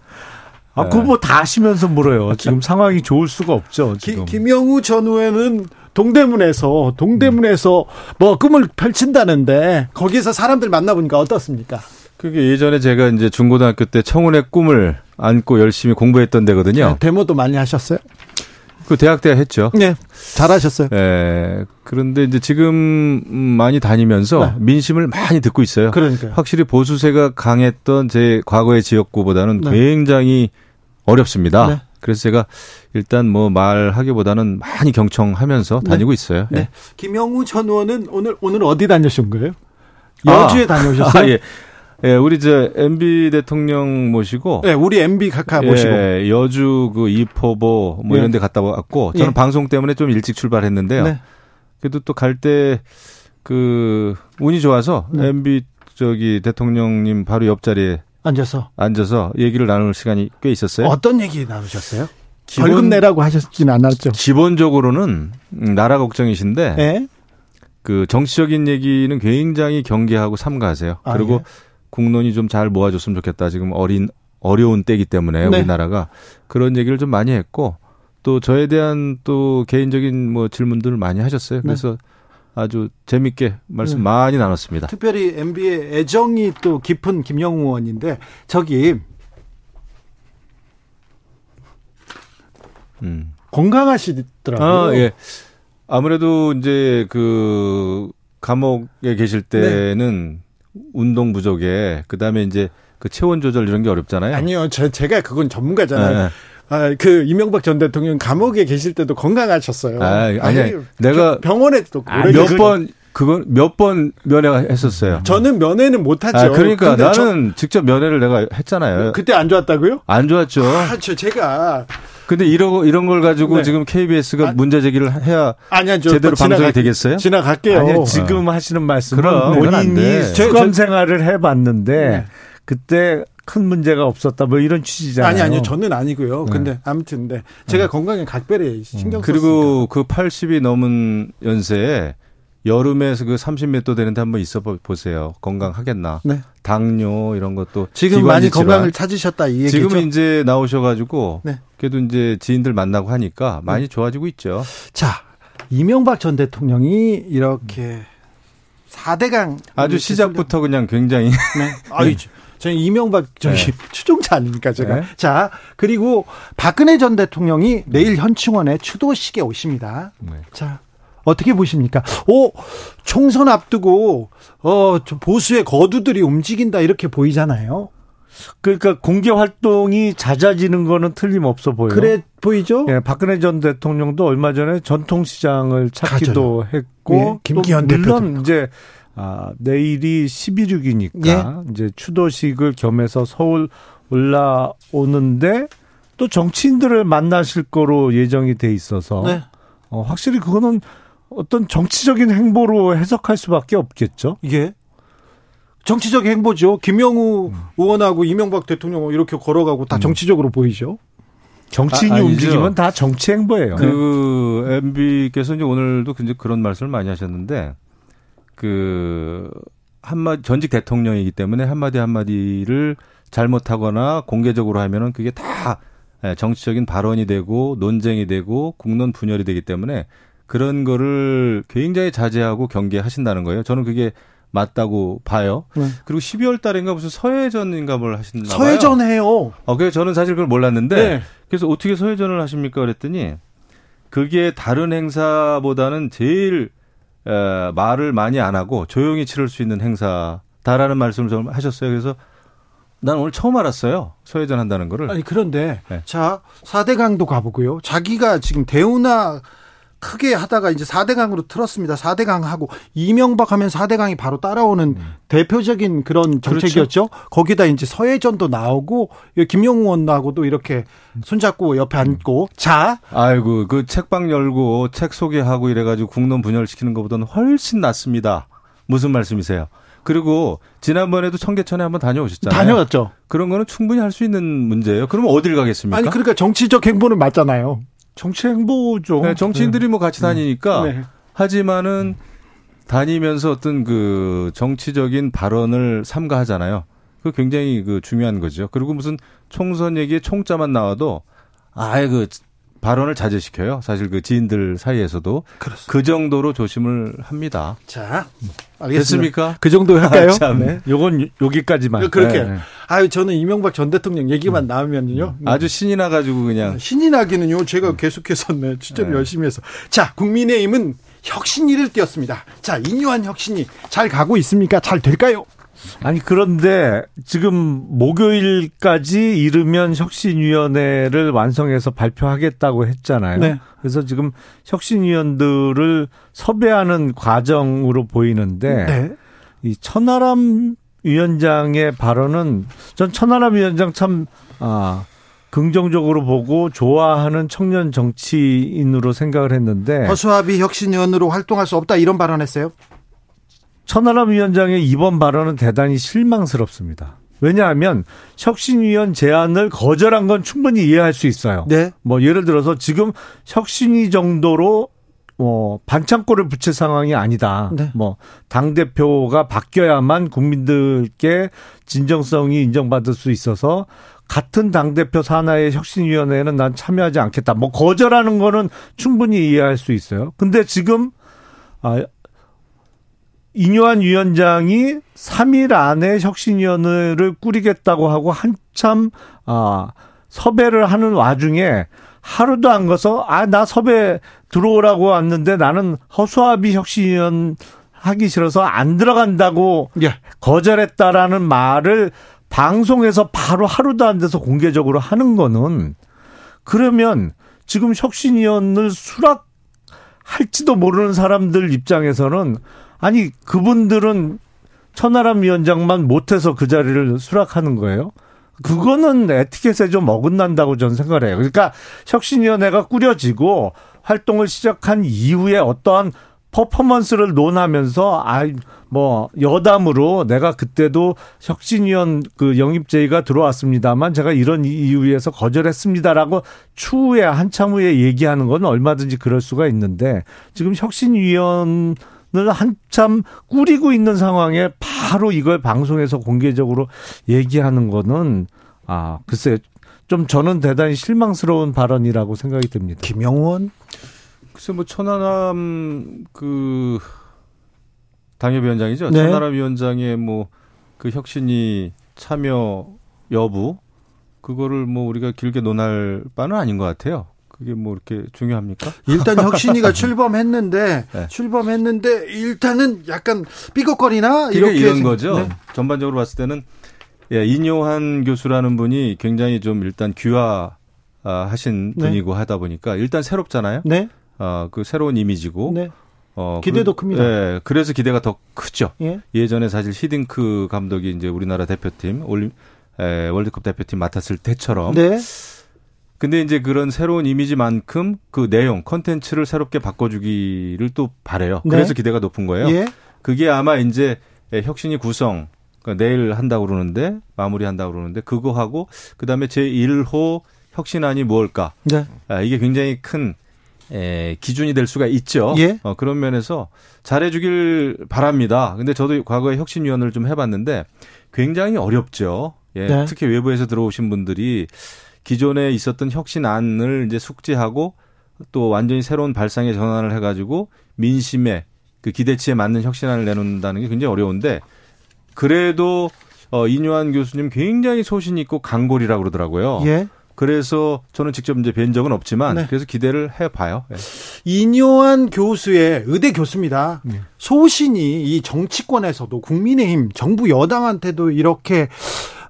아, 그거 뭐 다 하시면서 물어요. 지금 상황이 좋을 수가 없죠. 기, 지금. 김영우 전 의원은 동대문에서 동대문에서 뭐 꿈을 펼친다는데 거기에서 사람들 만나보니까 어떻습니까? 그게 예전에 제가 이제 중고등학교 때 청운의 꿈을 안고 열심히 공부했던 데거든요. 데모도 많이 하셨어요? 그 대학 때 했죠. 네, 잘하셨어요. 예. 그런데 이제 지금 음, 많이 다니면서 네. 민심을 많이 듣고 있어요. 그러니까요. 확실히 보수세가 강했던 제 과거의 지역구보다는 네. 굉장히 어렵습니다. 네. 그래서 제가 일단 뭐 말하기보다는 많이 경청하면서 다니고 있어요. 네. 예. 김영우 전 의원은 오늘 오늘 어디 다녀오신 거예요? 여주에 아. 다녀오셨어요? 아, 예. 예, 우리 저 MB 대통령 모시고 네, 우리 MB 각하 모시고. 예, 여주 그 이포보 뭐 예. 이런 데 갔다 왔고 저는 예. 방송 때문에 좀 일찍 출발했는데요. 네. 그래도 또 갈 때 그 운이 좋아서 네. MB 저기 대통령님 바로 옆자리에 앉아서 앉아서 얘기를 나눌 시간이 꽤 있었어요. 어떤 얘기 나누셨어요? 기본- 벌금 내라고 하셨진 않았죠. 기본적으로는 음, 나라 걱정이신데 네. 그 정치적인 얘기는 굉장히 경계하고 삼가하세요. 아, 그리고 예. 국론이 좀 잘 모아줬으면 좋겠다. 지금 어린 어려운 때이기 때문에 네. 우리나라가 그런 얘기를 좀 많이 했고 또 저에 대한 또 개인적인 뭐 질문들을 많이 하셨어요. 그래서 아주 재밌게 말씀 네. 많이 나눴습니다. 특별히 MB의 애정이 또 깊은 김영우 의원인데 저기 음. 건강하시더라고요. 아, 예. 아무래도 이제 그 감옥에 계실 때는 운동 부족에 그다음에 이제 그 체온 조절 이런 게 어렵잖아요. 아니요, 저, 제가 그건 전문가잖아요. 예, 예. 아, 그 이명박 전 대통령 감옥에 계실 때도 건강하셨어요. 아, 아니, 아니, 내가 병원에도 아, 오래 몇 계실- 번 그건 몇 번 면회했었어요. 저는 면회는 못 하죠. 아, 그러니까 근데 저- 나는 직접 면회를 내가 했잖아요. 그때 안 좋았다고요? 안 좋았죠. 아, 저 제가 근데 이런 이런 걸 가지고 네. 지금 KBS가 아, 문제 제기를 해야 아니야, 저 제대로 지나가- 방송이 되겠어요? 지나갈게요. 아니 지금 하시는 말씀은 그럼, 본인이 돼. 수감 생활을 해봤는데 네. 그때 큰 문제가 없었다 뭐 이런 취지잖아요. 아니 아니요, 저는 아니고요. 네. 근데 아무튼 네. 제가 건강에 각별히 신경 썼으니까. 그리고 그 80이 넘은 연세에 여름에서 그 30몇 도 되는데 한번 있어 보- 보세요. 건강하겠나? 네. 당뇨 이런 것도 지금 많이 질환. 건강을 찾으셨다 이 얘기죠. 지금은 이제 나오셔 가지고 네. 그래도 이제 지인들 만나고 하니까 많이 좋아지고 있죠. 자, 이명박 전 대통령이 이렇게 4대강 아주 시작부터 그냥 굉장히 네. 아유, 저는 이명박 저기 네. 추종자 아닙니까 제가. 네. 자, 그리고 박근혜 전 대통령이 내일 현충원에 추도식에 오십니다. 네. 자, 어떻게 보십니까? 오, 총선 앞두고 어, 저 보수의 거두들이 움직인다 이렇게 보이잖아요. 그러니까 공개 활동이 잦아지는 거는 틀림없어 보여요. 그래 보이죠? 예, 박근혜 전 대통령도 얼마 전에 전통시장을 찾기도 했고 예, 김기현 또 물론 대표도. 이제 아, 내일이 11.6이니까 예. 이제 추도식을 겸해서 서울 올라오는데 또 정치인들을 만나실 거로 예정이 돼 있어서 네. 어, 확실히 그거는 어떤 정치적인 행보로 해석할 수밖에 없겠죠. 이게 정치적 행보죠. 김영우 음. 의원하고 이명박 대통령 이렇게 걸어가고 다 정치적으로 보이죠. 정치인이 아. 움직이면 다 정치 행보예요. 그 MB께서 이제 오늘도 이제 그런 말씀을 많이 하셨는데 그 한마디 전직 대통령이기 때문에 한마디 한마디를 잘못하거나 공개적으로 하면은 그게 다 예, 정치적인 발언이 되고 논쟁이 되고 국론 분열이 되기 때문에 그런 거를 굉장히 자제하고 경계하신다는 거예요. 저는 그게 맞다고 봐요. 네. 그리고 12월 달인가 무슨 서해전인가 뭘 하셨나 봐요. 서해전 해요. 어, 그래서 저는 사실 그걸 몰랐는데 네. 그래서 어떻게 서해전을 하십니까 그랬더니 그게 다른 행사보다는 제일 에, 말을 많이 안 하고 조용히 치를 수 있는 행사다라는 말씀을 좀 하셨어요. 그래서 난 오늘 처음 알았어요. 서해전 한다는 거를. 아니 그런데 네. 자 4대강도 가보고요. 자기가 지금 대우나 크게 하다가 이제 4대강으로 틀었습니다. 4대강 하고 이명박 하면 4대강이 바로 따라오는 대표적인 그런 정책이었죠. 거기다 이제 서해전도 나오고 김영우 의원하고도 이렇게 손잡고 옆에 앉고 자 아이고 그 책방 열고 책 소개하고 이래가지고 국론 분열시키는 것보다는 훨씬 낫습니다. 무슨 말씀이세요? 그리고 지난번에도 청계천에 한번 다녀오셨잖아요. 다녀왔죠. 그런 거는 충분히 할 수 있는 문제예요. 그러면 어딜 가겠습니까? 아니 그러니까 정치적 행보는 맞잖아요. 정치 행보죠. 네, 정치인들이 뭐 같이 다니니까 네. 하지만은 다니면서 어떤 그 정치적인 발언을 삼가하잖아요. 그 굉장히 그 중요한 거죠. 그리고 무슨 총선 얘기에 총자만 나와도 아예 그 발언을 자제시켜요. 사실 그 지인들 사이에서도 그렇습니다. 그 정도로 조심을 합니다. 자 알겠습니다. 됐습니까? 그 정도 할까요? 아, 참. 네. 요건 여기까지만. 그렇게. 네. 아유 저는 이명박 전 대통령 얘기만 나오면요. 아주 신이 나가지고 그냥 신이 나기는요, 제가 계속해서 네, 진짜로 네. 열심히 해서. 자, 국민의힘은 혁신이를 띄었습니다. 자, 인유한 혁신이 잘 가고 있습니까? 잘 될까요? 아니 그런데 지금 목요일까지 이르면 혁신위원회를 완성해서 발표하겠다고 했잖아요. 네. 그래서 지금 혁신위원들을 섭외하는 과정으로 보이는데 네. 이 천하람 위원장의 발언은 전 천하람 위원장 참 아, 긍정적으로 보고 좋아하는 청년 정치인으로 생각을 했는데 허수아비 혁신위원으로 활동할 수 없다 이런 발언했어요. 천하람 위원장의 이번 발언은 대단히 실망스럽습니다. 왜냐하면 혁신위원 제안을 거절한 건 충분히 이해할 수 있어요. 네. 뭐 예를 들어서 지금 혁신위 정도로 뭐 반창고를 붙일 상황이 아니다. 네. 뭐당 대표가 바뀌어야만 국민들께 진정성이 인정받을 수 있어서 같은 당 대표 산하의 혁신위원회에는 난 참여하지 않겠다. 뭐 거절하는 거는 충분히 이해할 수 있어요. 근데 지금 아 이뇨한 위원장이 3일 안에 혁신위원회를 꾸리겠다고 하고 한참 아 섭외를 하는 와중에 하루도 안 가서 아 나 섭외 들어오라고 왔는데 나는 허수아비 혁신위원 하기 싫어서 안 들어간다고 예. 거절했다라는 말을 방송에서 바로 하루도 안 돼서 공개적으로 하는 거는 그러면 지금 혁신위원을 수락할지도 모르는 사람들 입장에서는 아니 그분들은 천하람 위원장만 못해서 그 자리를 수락하는 거예요. 그거는 에티켓에 좀 어긋난다고 저는 생각을 해요. 그러니까 혁신위원회가 꾸려지고 활동을 시작한 이후에 어떠한 퍼포먼스를 논하면서 아뭐 여담으로 내가 그때도 혁신위원 그 영입 제의가 들어왔습니다만 제가 이런 이유에서 거절했습니다라고 추후에 한참 후에 얘기하는 건 얼마든지 그럴 수가 있는데 지금 혁신위원 을 한참 꾸리고 있는 상황에 바로 이걸 방송에서 공개적으로 얘기하는 거는 아 글쎄 좀 저는 대단히 실망스러운 발언이라고 생각이 듭니다. 김영원 글쎄 뭐 천하람 그 당협위원장이죠. 네. 천하람 위원장의 뭐 그 혁신이 참여 여부 그거를 뭐 우리가 길게 논할 바는 아닌 것 같아요. 그게 뭐 이렇게 중요합니까? 일단 혁신이가 출범했는데 네. 출범했는데 일단은 약간 삐걱거리나 이렇게 이런 생- 거죠. 네. 전반적으로 봤을 때는 예, 인요한 교수라는 분이 굉장히 좀 일단 귀화 아, 하신 네. 분이고 하다 보니까 일단 새롭잖아요. 네. 아, 그 새로운 이미지고 네. 어, 기대도 그, 큽니다. 예, 그래서 기대가 더 크죠. 예. 예전에 사실 히딩크 감독이 이제 우리나라 대표팀 올림 에, 월드컵 대표팀 맡았을 때처럼 네. 근데 이제 그런 새로운 이미지만큼 그 내용 컨텐츠를 새롭게 바꿔주기를 또 바래요. 네. 그래서 기대가 높은 거예요. 예. 그게 아마 이제 혁신이 구성 그러니까 내일 한다고 그러는데 마무리 한다고 그러는데 그거 하고 그다음에 제 1호 혁신안이 무엇일까? 네. 아, 이게 굉장히 큰 에, 기준이 될 수가 있죠. 예. 어, 그런 면에서 잘해주길 바랍니다. 근데 저도 과거에 혁신위원을 좀 해봤는데 굉장히 어렵죠. 예, 네. 특히 외부에서 들어오신 분들이 기존에 있었던 혁신안을 이제 숙지하고 또 완전히 새로운 발상에 전환을 해가지고 민심의 그 기대치에 맞는 혁신안을 내놓는다는 게 굉장히 어려운데 그래도 어, 이뇨한 교수님 굉장히 소신 있고 강골이라고 그러더라고요. 예. 그래서 저는 직접 이제 뵌 적은 없지만 네. 그래서 기대를 해봐요. 예. 이뇨한 교수의 의대 교수입니다. 네. 소신이 이 정치권에서도 국민의힘 정부 여당한테도 이렇게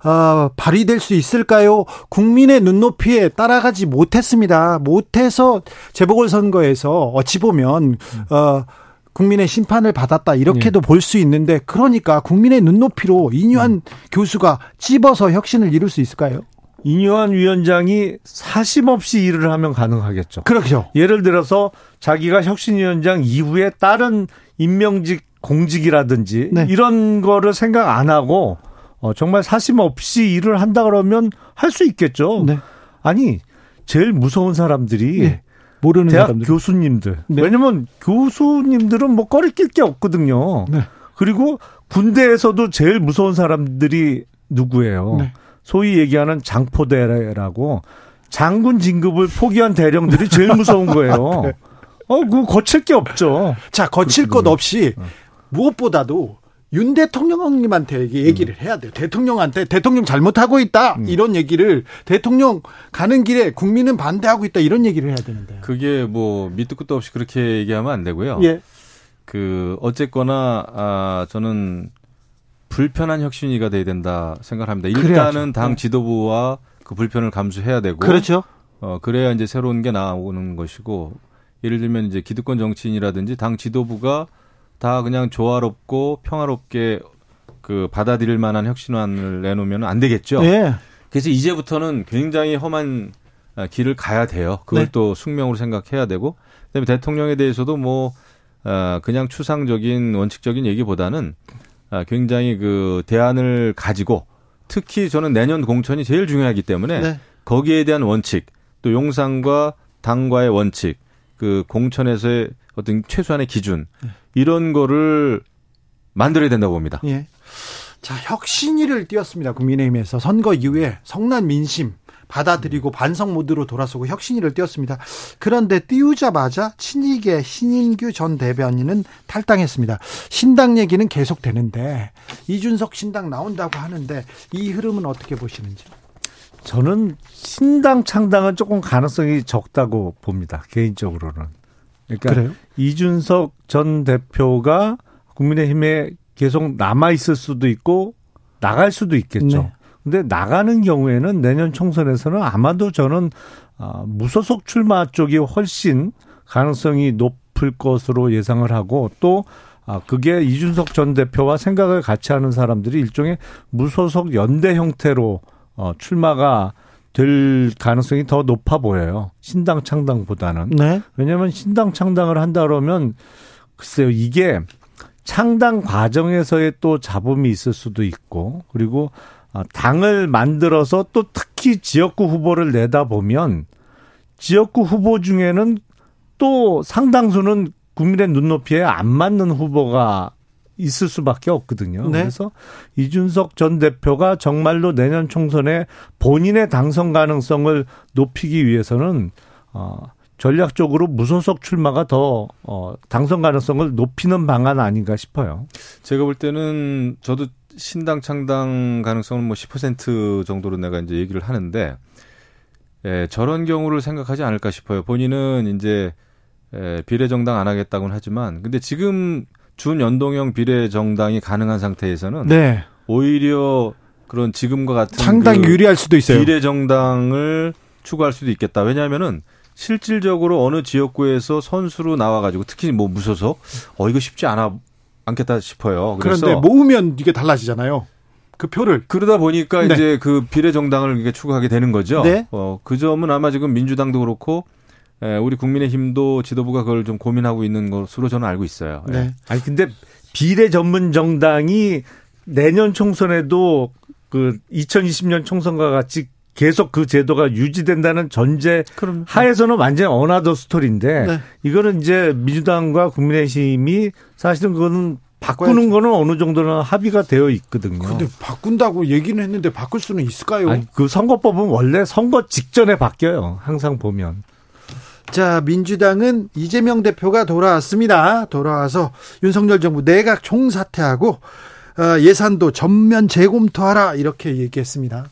어, 발휘될 수 있을까요? 국민의 눈높이에 따라가지 못했습니다. 못해서 재보궐선거에서 어찌 보면 어, 국민의 심판을 받았다 이렇게도 볼수 있는데 그러니까 국민의 눈높이로 이뇨한 교수가 찝어서 혁신을 이룰 수 있을까요? 이뇨한 위원장이 사심 없이 일을 하면 가능하겠죠. 그렇죠. 예를 들어서 자기가 혁신위원장 이후에 다른 임명직 공직이라든지 네. 이런 거를 생각 안 하고 어, 정말 사심 없이 일을 한다 그러면 할 수 있겠죠. 네. 아니 제일 무서운 사람들이 네. 모르는 대학 사람들. 교수님들. 네. 왜냐면 교수님들은 뭐 꺼리낄 게 없거든요. 네. 그리고 군대에서도 제일 무서운 사람들이 누구예요? 네. 소위 얘기하는 장포대라고 장군 진급을 포기한 대령들이 제일 무서운 거예요. 네. 어, 그거 거칠 게 없죠. 자, 거칠 것 없이 어. 무엇보다도 윤 대통령님한테 얘기를 해야 돼요. 대통령한테 대통령 잘못하고 있다. 음. 이런 얘기를 대통령 가는 길에 국민은 반대하고 있다. 이런 얘기를 해야 되는데. 그게 뭐 밑도 끝도 없이 그렇게 얘기하면 안 되고요. 예. 그 어쨌거나 아 저는 불편한 혁신위가 돼야 된다 생각합니다. 일단은 그래야죠. 당 네. 지도부와 그 불편을 감수해야 되고 그렇죠. 어 그래야 이제 새로운 게 나오는 것이고 예를 들면 이제 기득권 정치인이라든지 당 지도부가 다 그냥 조화롭고 평화롭게 그 받아들일 만한 혁신안을 내놓으면 안 되겠죠. 예. 그래서 이제부터는 굉장히 험한 아, 길을 가야 돼요. 그걸 네. 또 숙명으로 생각해야 되고, 그다음에 대통령에 대해서도 뭐 아, 그냥 추상적인 원칙적인 얘기보다는 아, 굉장히 그 대안을 가지고 특히 저는 내년 공천이 제일 중요하기 때문에 네. 거기에 대한 원칙, 또 용산과 당과의 원칙, 그 공천에서의 어떤 최소한의 기준 이런 거를 만들어야 된다고 봅니다. 예. 자, 혁신위를 띄웠습니다. 국민의힘에서 선거 이후에 성난 민심 받아들이고 반성 모드로 돌아서고 혁신위를 띄웠습니다. 그런데 띄우자마자 친이계 신인규 전 대변인은 탈당했습니다. 신당 얘기는 계속 되는데 이준석 신당 나온다고 하는데 이 흐름은 어떻게 보시는지? 저는 신당 창당은 조금 가능성이 적다고 봅니다. 개인적으로는. 그러니까 그래요? 이준석 전 대표가 국민의힘에 계속 남아 있을 수도 있고 나갈 수도 있겠죠. 네. 근데 나가는 경우에는 내년 총선에서는 아마도 저는 아, 무소속 출마 쪽이 훨씬 가능성이 높을 것으로 예상을 하고 또 아, 그게 이준석 전 대표와 생각을 같이 하는 사람들이 일종의 무소속 연대 형태로 어, 출마가 될 가능성이 더 높아 보여요. 신당 창당보다는. 네. 왜냐하면 신당 창당을 한다 그러면 글쎄요 이게 창당 과정에서의 또 잡음이 있을 수도 있고 그리고 아, 당을 만들어서 또 특히 지역구 후보를 내다 보면 지역구 후보 중에는 또 상당수는 국민의 눈높이에 안 맞는 후보가 있을 수밖에 없거든요. 네. 그래서 이준석 전 대표가 정말로 내년 총선에 본인의 당선 가능성을 높이기 위해서는 어 전략적으로 무소속 출마가 더 어, 당선 가능성을 높이는 방안 아닌가 싶어요. 제가 볼 때는 저도 신당 창당 가능성은 뭐 10% 정도로 내가 이제 얘기를 하는데 예, 저런 경우를 생각하지 않을까 싶어요. 본인은 이제 예, 비례정당 안 하겠다고는 하지만 근데 지금 준연동형 비례정당이 가능한 상태에서는 네. 오히려 그런 지금과 같은 상당히 그 유리할 수도 있어요. 비례정당을 추구할 수도 있겠다. 왜냐하면은 실질적으로 어느 지역구에서 선수로 나와가지고 특히 뭐 무소속 어 이거 쉽지 않아 않겠다 싶어요. 그런데 모으면 이게 달라지잖아요. 그 표를. 그러다 보니까 네. 이제 그 비례정당을 이게 추구하게 되는 거죠. 네. 어, 그 점은 아마 지금 민주당도 그렇고 에, 우리 국민의힘도 지도부가 그걸 좀 고민하고 있는 것으로 저는 알고 있어요. 예. 네. 아니 근데 비례 전문 정당이 내년 총선에도 그 2020년 총선과 같이 계속 그 제도가 유지된다는 전제 그럼 하에서는 완전 another story인데 네. 이거는 이제 민주당과 국민의힘이 사실은 그거는 바꾸는 거는 어느 정도는 합의가 되어 있거든요. 근데 바꾼다고 얘기는 했는데 바꿀 수는 있을까요? 아니, 그 선거법은 원래 선거 직전에 바뀌어요. 항상 보면. 자, 민주당은 이재명 대표가 돌아왔습니다. 돌아와서 윤석열 정부 내각 총사퇴하고 어, 예산도 전면 재검토하라 이렇게 얘기했습니다.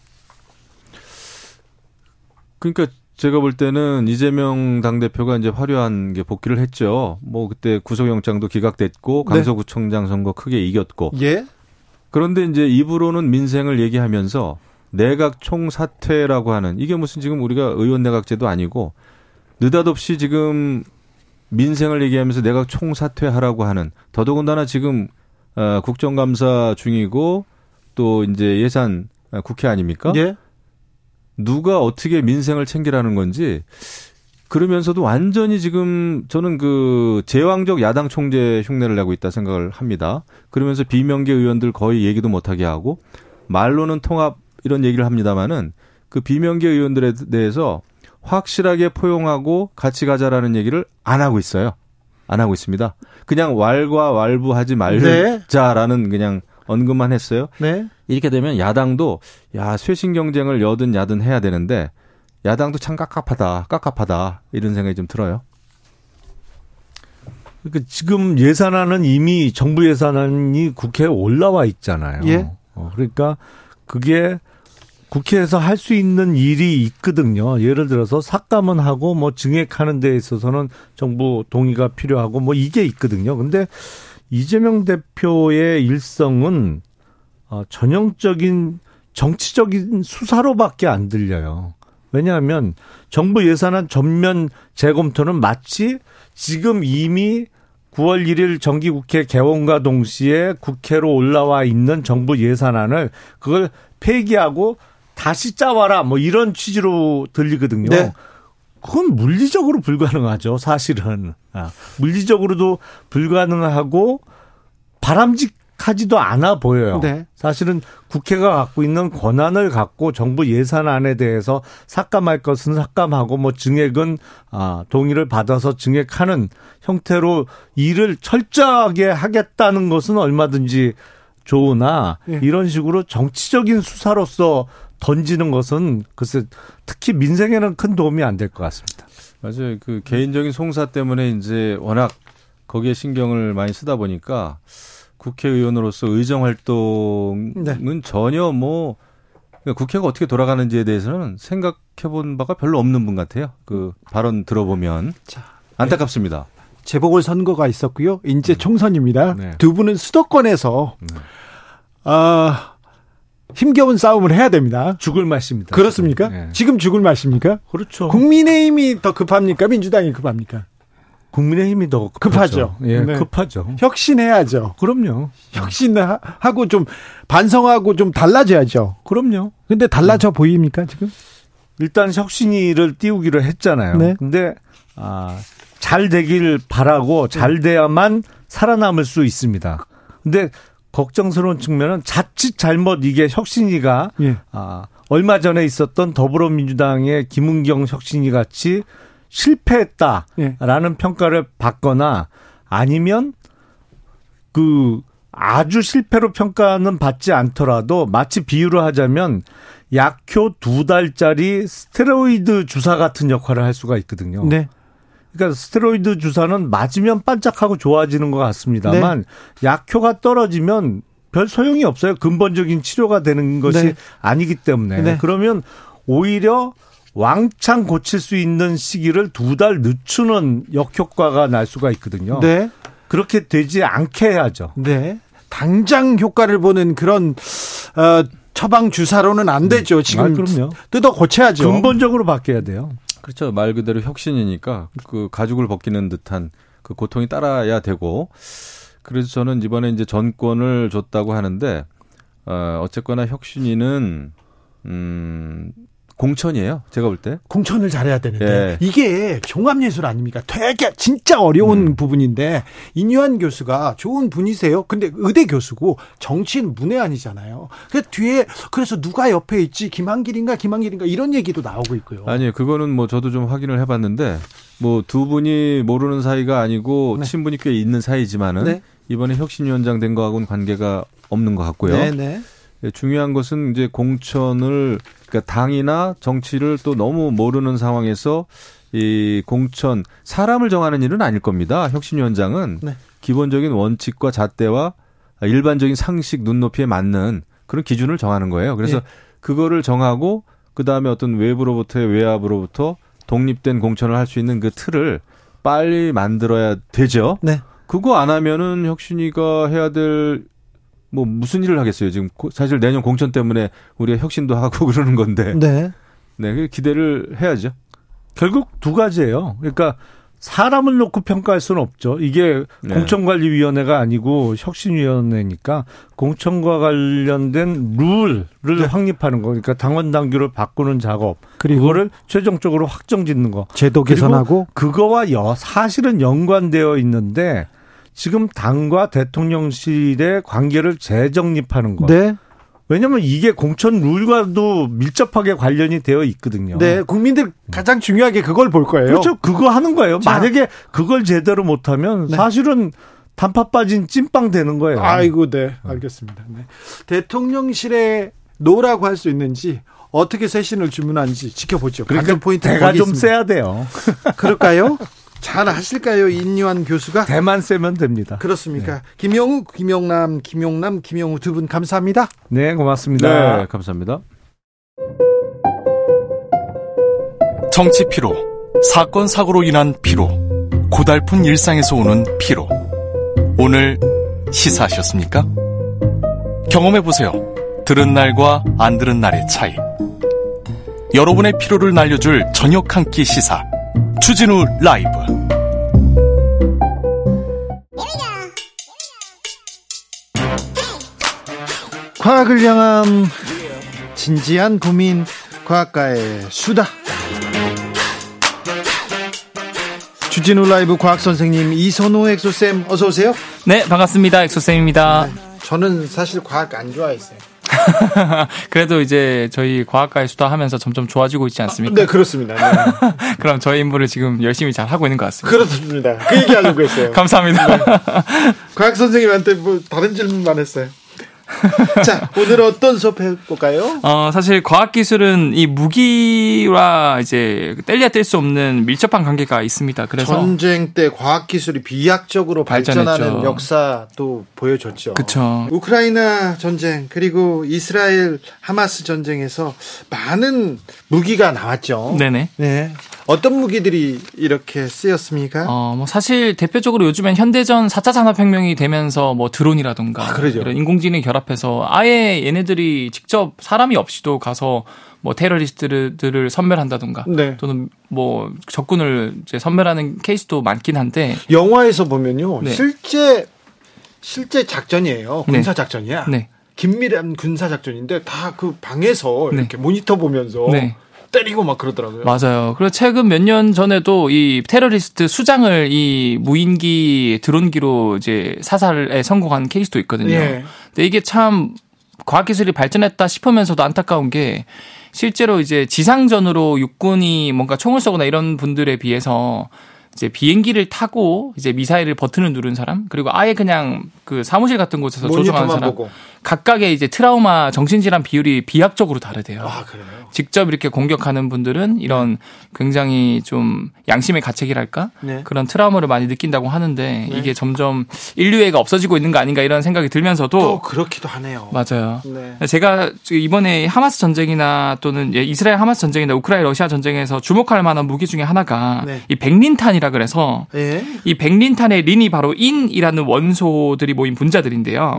그러니까 제가 볼 때는 이재명 당대표가 이제 화려한 게 복귀를 했죠. 뭐 그때 구속영장도 기각됐고 네. 강서구청장 선거 크게 이겼고 예. 그런데 이제 입으로는 민생을 얘기하면서 내각 총사퇴라고 하는 이게 무슨 지금 우리가 의원 내각제도 아니고 느닷없이 지금 민생을 얘기하면서 내각 총사퇴하라고 하는 더더군다나 지금 어, 국정감사 중이고 또 이제 예산 어, 국회 아닙니까? 예. 누가 어떻게 민생을 챙기라는 건지 그러면서도 완전히 지금 저는 그 제왕적 야당 총재 흉내를 내고 있다 생각을 합니다. 그러면서 비명계 의원들 거의 얘기도 못하게 하고 말로는 통합 이런 얘기를 합니다마는 그 비명계 의원들에 대해서 확실하게 포용하고 같이 가자라는 얘기를 안 하고 있어요. 안 하고 있습니다. 그냥 왈과 왈부하지 말자라는 그냥 언급만 했어요. 네. 이렇게 되면 야당도 야 쇄신 경쟁을 여든 야든 해야 되는데 야당도 참 깝깝하다, 깝깝하다 이런 생각이 좀 들어요. 그러니까 지금 예산안은 이미 정부 예산안이 국회에 올라와 있잖아요. 예. 어, 그러니까 그게 국회에서 할 수 있는 일이 있거든요. 예를 들어서 삭감은 하고 뭐 증액하는 데 있어서는 정부 동의가 필요하고 뭐 이게 있거든요. 근데 이재명 대표의 일성은 어, 전형적인 정치적인 수사로밖에 안 들려요. 왜냐하면 정부 예산안 전면 재검토는 마치 지금 이미 9월 1일 정기국회 개원과 동시에 국회로 올라와 있는 정부 예산안을 그걸 폐기하고 다시 짜와라 뭐 이런 취지로 들리거든요. 네. 그건 물리적으로 불가능하죠, 사실은. 아, 물리적으로도 불가능하고 바람직하지도 않아 보여요. 네. 사실은 국회가 갖고 있는 권한을 갖고 정부 예산안에 대해서 삭감할 것은 삭감하고 뭐 증액은 아, 동의를 받아서 증액하는 형태로 일을 철저하게 하겠다는 것은 얼마든지 좋으나 예. 이런 식으로 정치적인 수사로서 던지는 것은 글쎄 특히 민생에는 큰 도움이 안 될 것 같습니다. 맞아요. 그 개인적인 송사 때문에 이제 워낙 거기에 신경을 많이 쓰다 보니까 국회의원으로서 의정 활동은 네. 전혀 뭐 그러니까 국회가 어떻게 돌아가는지에 대해서는 생각해 본 바가 별로 없는 분 같아요. 그 발언 들어보면 자, 안타깝습니다. 재보궐 선거가 있었고요. 이제 총선입니다. 네. 두 분은 수도권에서 네. 아 힘겨운 싸움을 해야 됩니다. 죽을 맛입니다. 그렇습니까? 네. 지금 죽을 맛입니까? 그렇죠. 국민의힘이 더 급합니까? 민주당이 급합니까? 국민의힘이 더 급하죠. 급하죠. 예, 네. 급하죠. 혁신해야죠. 그럼요. 혁신하고 좀 반성하고 좀 달라져야죠. 그럼요. 근데 달라져 보입니까 지금? 일단 혁신이를 띄우기로 했잖아요. 네. 근데 아, 잘 되길 바라고 잘 돼야만 살아남을 수 있습니다. 근데 걱정스러운 측면은 자칫 잘못 이게 혁신이가 예. 아, 얼마 전에 있었던 더불어민주당의 김은경 혁신이 같이 실패했다라는 예. 평가를 받거나 아니면 그 아주 실패로 평가는 받지 않더라도 마치 비유를 하자면 약효 두 달짜리 스테로이드 주사 같은 역할을 할 수가 있거든요. 네. 그러니까 스테로이드 주사는 맞으면 반짝하고 좋아지는 것 같습니다만 네. 약효가 떨어지면 별 소용이 없어요. 근본적인 치료가 되는 것이 네. 아니기 때문에 네. 그러면 오히려 왕창 고칠 수 있는 시기를 두 달 늦추는 역효과가 날 수가 있거든요. 네. 그렇게 되지 않게 해야죠. 네. 당장 효과를 보는 그런 어, 처방 주사로는 안 되죠. 지금 아, 그럼요. 뜯어 고쳐야죠. 근본적으로 바뀌어야 돼요. 그렇죠. 말 그대로 혁신이니까 그 가죽을 벗기는 듯한 그 고통이 따라야 되고 그래서 저는 이번에 이제 전권을 줬다고 하는데 어 어쨌거나 혁신이는 음 공천이에요. 제가 볼 때. 공천을 잘해야 되는데 예. 이게 종합예술 아닙니까? 되게 진짜 어려운 음. 부분인데 인유한 교수가 좋은 분이세요. 근데 의대 교수고 정치인 문외한이잖아요. 그 뒤에 그래서 누가 옆에 있지 김한길인가 김한길인가 이런 얘기도 나오고 있고요. 아니 그거는 뭐 저도 좀 확인을 해봤는데 뭐 두 분이 모르는 사이가 아니고 네. 친분이 꽤 있는 사이지만은 네. 이번에 혁신위원장 된 거하고는 관계가 없는 것 같고요. 네네. 예, 중요한 것은 이제 공천을 그러니까 당이나 정치를 또 너무 모르는 상황에서 이 공천 사람을 정하는 일은 아닐 겁니다. 혁신위원장은 네. 기본적인 원칙과 잣대와 일반적인 상식 눈높이에 맞는 그런 기준을 정하는 거예요. 그래서 예. 그거를 정하고 그 다음에 어떤 외부로부터의 외압으로부터 독립된 공천을 할 수 있는 그 틀을 빨리 만들어야 되죠. 네. 그거 안 하면은 혁신이가 해야 될 뭐 무슨 일을 하겠어요. 지금 고- 사실 내년 공천 때문에 우리가 혁신도 하고 그러는 건데. 네. 네, 그 기대를 해야죠. 결국 두 가지예요. 그러니까 사람을 놓고 평가할 수는 없죠. 이게 네. 공천관리위원회가 아니고 혁신위원회니까 공천과 관련된 룰을 네. 확립하는 거. 그러니까 당원 당규를 바꾸는 작업. 그리고 그거를 최종적으로 확정 짓는 거. 제도 개선하고 그거와 여, 사실은 연관되어 있는데 지금 당과 대통령실의 관계를 재정립하는 거. 네. 왜냐하면 이게 공천 룰과도 밀접하게 관련이 되어 있거든요. 네, 국민들 가장 중요하게 그걸 볼 거예요. 그렇죠. 그거 하는 거예요. 자. 만약에 그걸 제대로 못하면 네. 사실은 단팥 빠진 찐빵 되는 거예요. 아이고, 네, 알겠습니다. 네. 대통령실에 no라고 할 수 있는지 어떻게 쇄신을 주문하는지 지켜보죠. 그러니까 포인트 대가 좀 있습니다. 세야 돼요. 그럴까요? 잘 하실까요, 인유한 교수가? 대만 세면 됩니다. 그렇습니까? 김영우, 김영남, 김용남, 김영우 두 분 감사합니다. 네, 고맙습니다. 네, 감사합니다. 정치 피로, 사건 사고로 인한 피로, 고달픈 일상에서 오는 피로. 오늘 시사하셨습니까? 경험해 보세요. 들은 날과 안 들은 날의 차이. 여러분의 피로를 날려줄 저녁 한 끼 시사. 주진우 라이브. 과학을 향한 진지한 고민 과학가의 수다 주진우 라이브 과학 선생님 이선호 엑소쌤 어서 오세요. 네, 반갑습니다. 엑소쌤입니다. 저는 사실 과학 안 좋아했어요. 그래도 이제 저희 과학과의 수다 하면서 점점 좋아지고 있지 않습니까? 네, 그렇습니다. 네. 그럼 저희 임무를 지금 열심히 잘 하고 있는 것 같습니다. 그렇습니다. 그 얘기 하려고 했어요. 감사합니다. 과학 선생님한테 뭐 다른 질문만 했어요. 자, 오늘 어떤 수업 해볼까요? 어, 사실 과학기술은 이 무기와 이제 뗄래야 뗄 수 없는 밀접한 관계가 있습니다. 그래서. 전쟁 때 과학기술이 비약적으로 발전하는 발전했죠. 역사도 보여줬죠. 그쵸. 우크라이나 전쟁, 그리고 이스라엘 하마스 전쟁에서 많은 무기가 나왔죠. 네네. 네. 어떤 무기들이 이렇게 쓰였습니까? 어, 뭐 사실 대표적으로 요즘엔 현대전 4차 산업혁명이 되면서 뭐 드론이라든가 아, 그러죠. 이런 인공지능 결합해서 아예 얘네들이 직접 사람이 없이도 가서 뭐 테러리스트들을 선멸한다든가 네. 또는 뭐 적군을 이제 선멸하는 케이스도 많긴 한데 영화에서 보면요. 네. 실제 실제 작전이에요. 네. 군사 작전이야. 네. 긴밀한 군사 작전인데 다 그 방에서 네. 이렇게 모니터 보면서 네. 때리고 막 그러더라고요. 맞아요. 그리고 최근 몇 년 전에도 이 테러리스트 수장을 이 무인기 드론기로 이제 사살에 성공한 케이스도 있거든요. 예. 근데 이게 참 과학기술이 발전했다 싶으면서도 안타까운 게 실제로 이제 지상전으로 육군이 뭔가 총을 쏘거나 이런 분들에 비해서 이제 비행기를 타고 이제 미사일을 버튼을 누른 사람 그리고 아예 그냥 그 사무실 같은 곳에서 조종하는 사람 보고. 각각의 이제 트라우마 정신질환 비율이 비약적으로 다르대요. 아, 그래요. 직접 이렇게 공격하는 분들은 이런 굉장히 좀 양심의 가책이랄까 네. 그런 트라우마를 많이 느낀다고 하는데 이게 점점 인류애가 없어지고 있는 거 아닌가 이런 생각이 또 들면서도 그렇기도 하네요. 맞아요. 네. 제가 이번에 하마스 전쟁이나 또는 예, 이스라엘 하마스 전쟁이나 우크라이나 러시아 전쟁에서 주목할 만한 무기 중에 하나가 네. 이 백린탄이라 그래서 예. 이 백린탄의 린이 바로 인이라는 원소들이 모인 분자들인데요.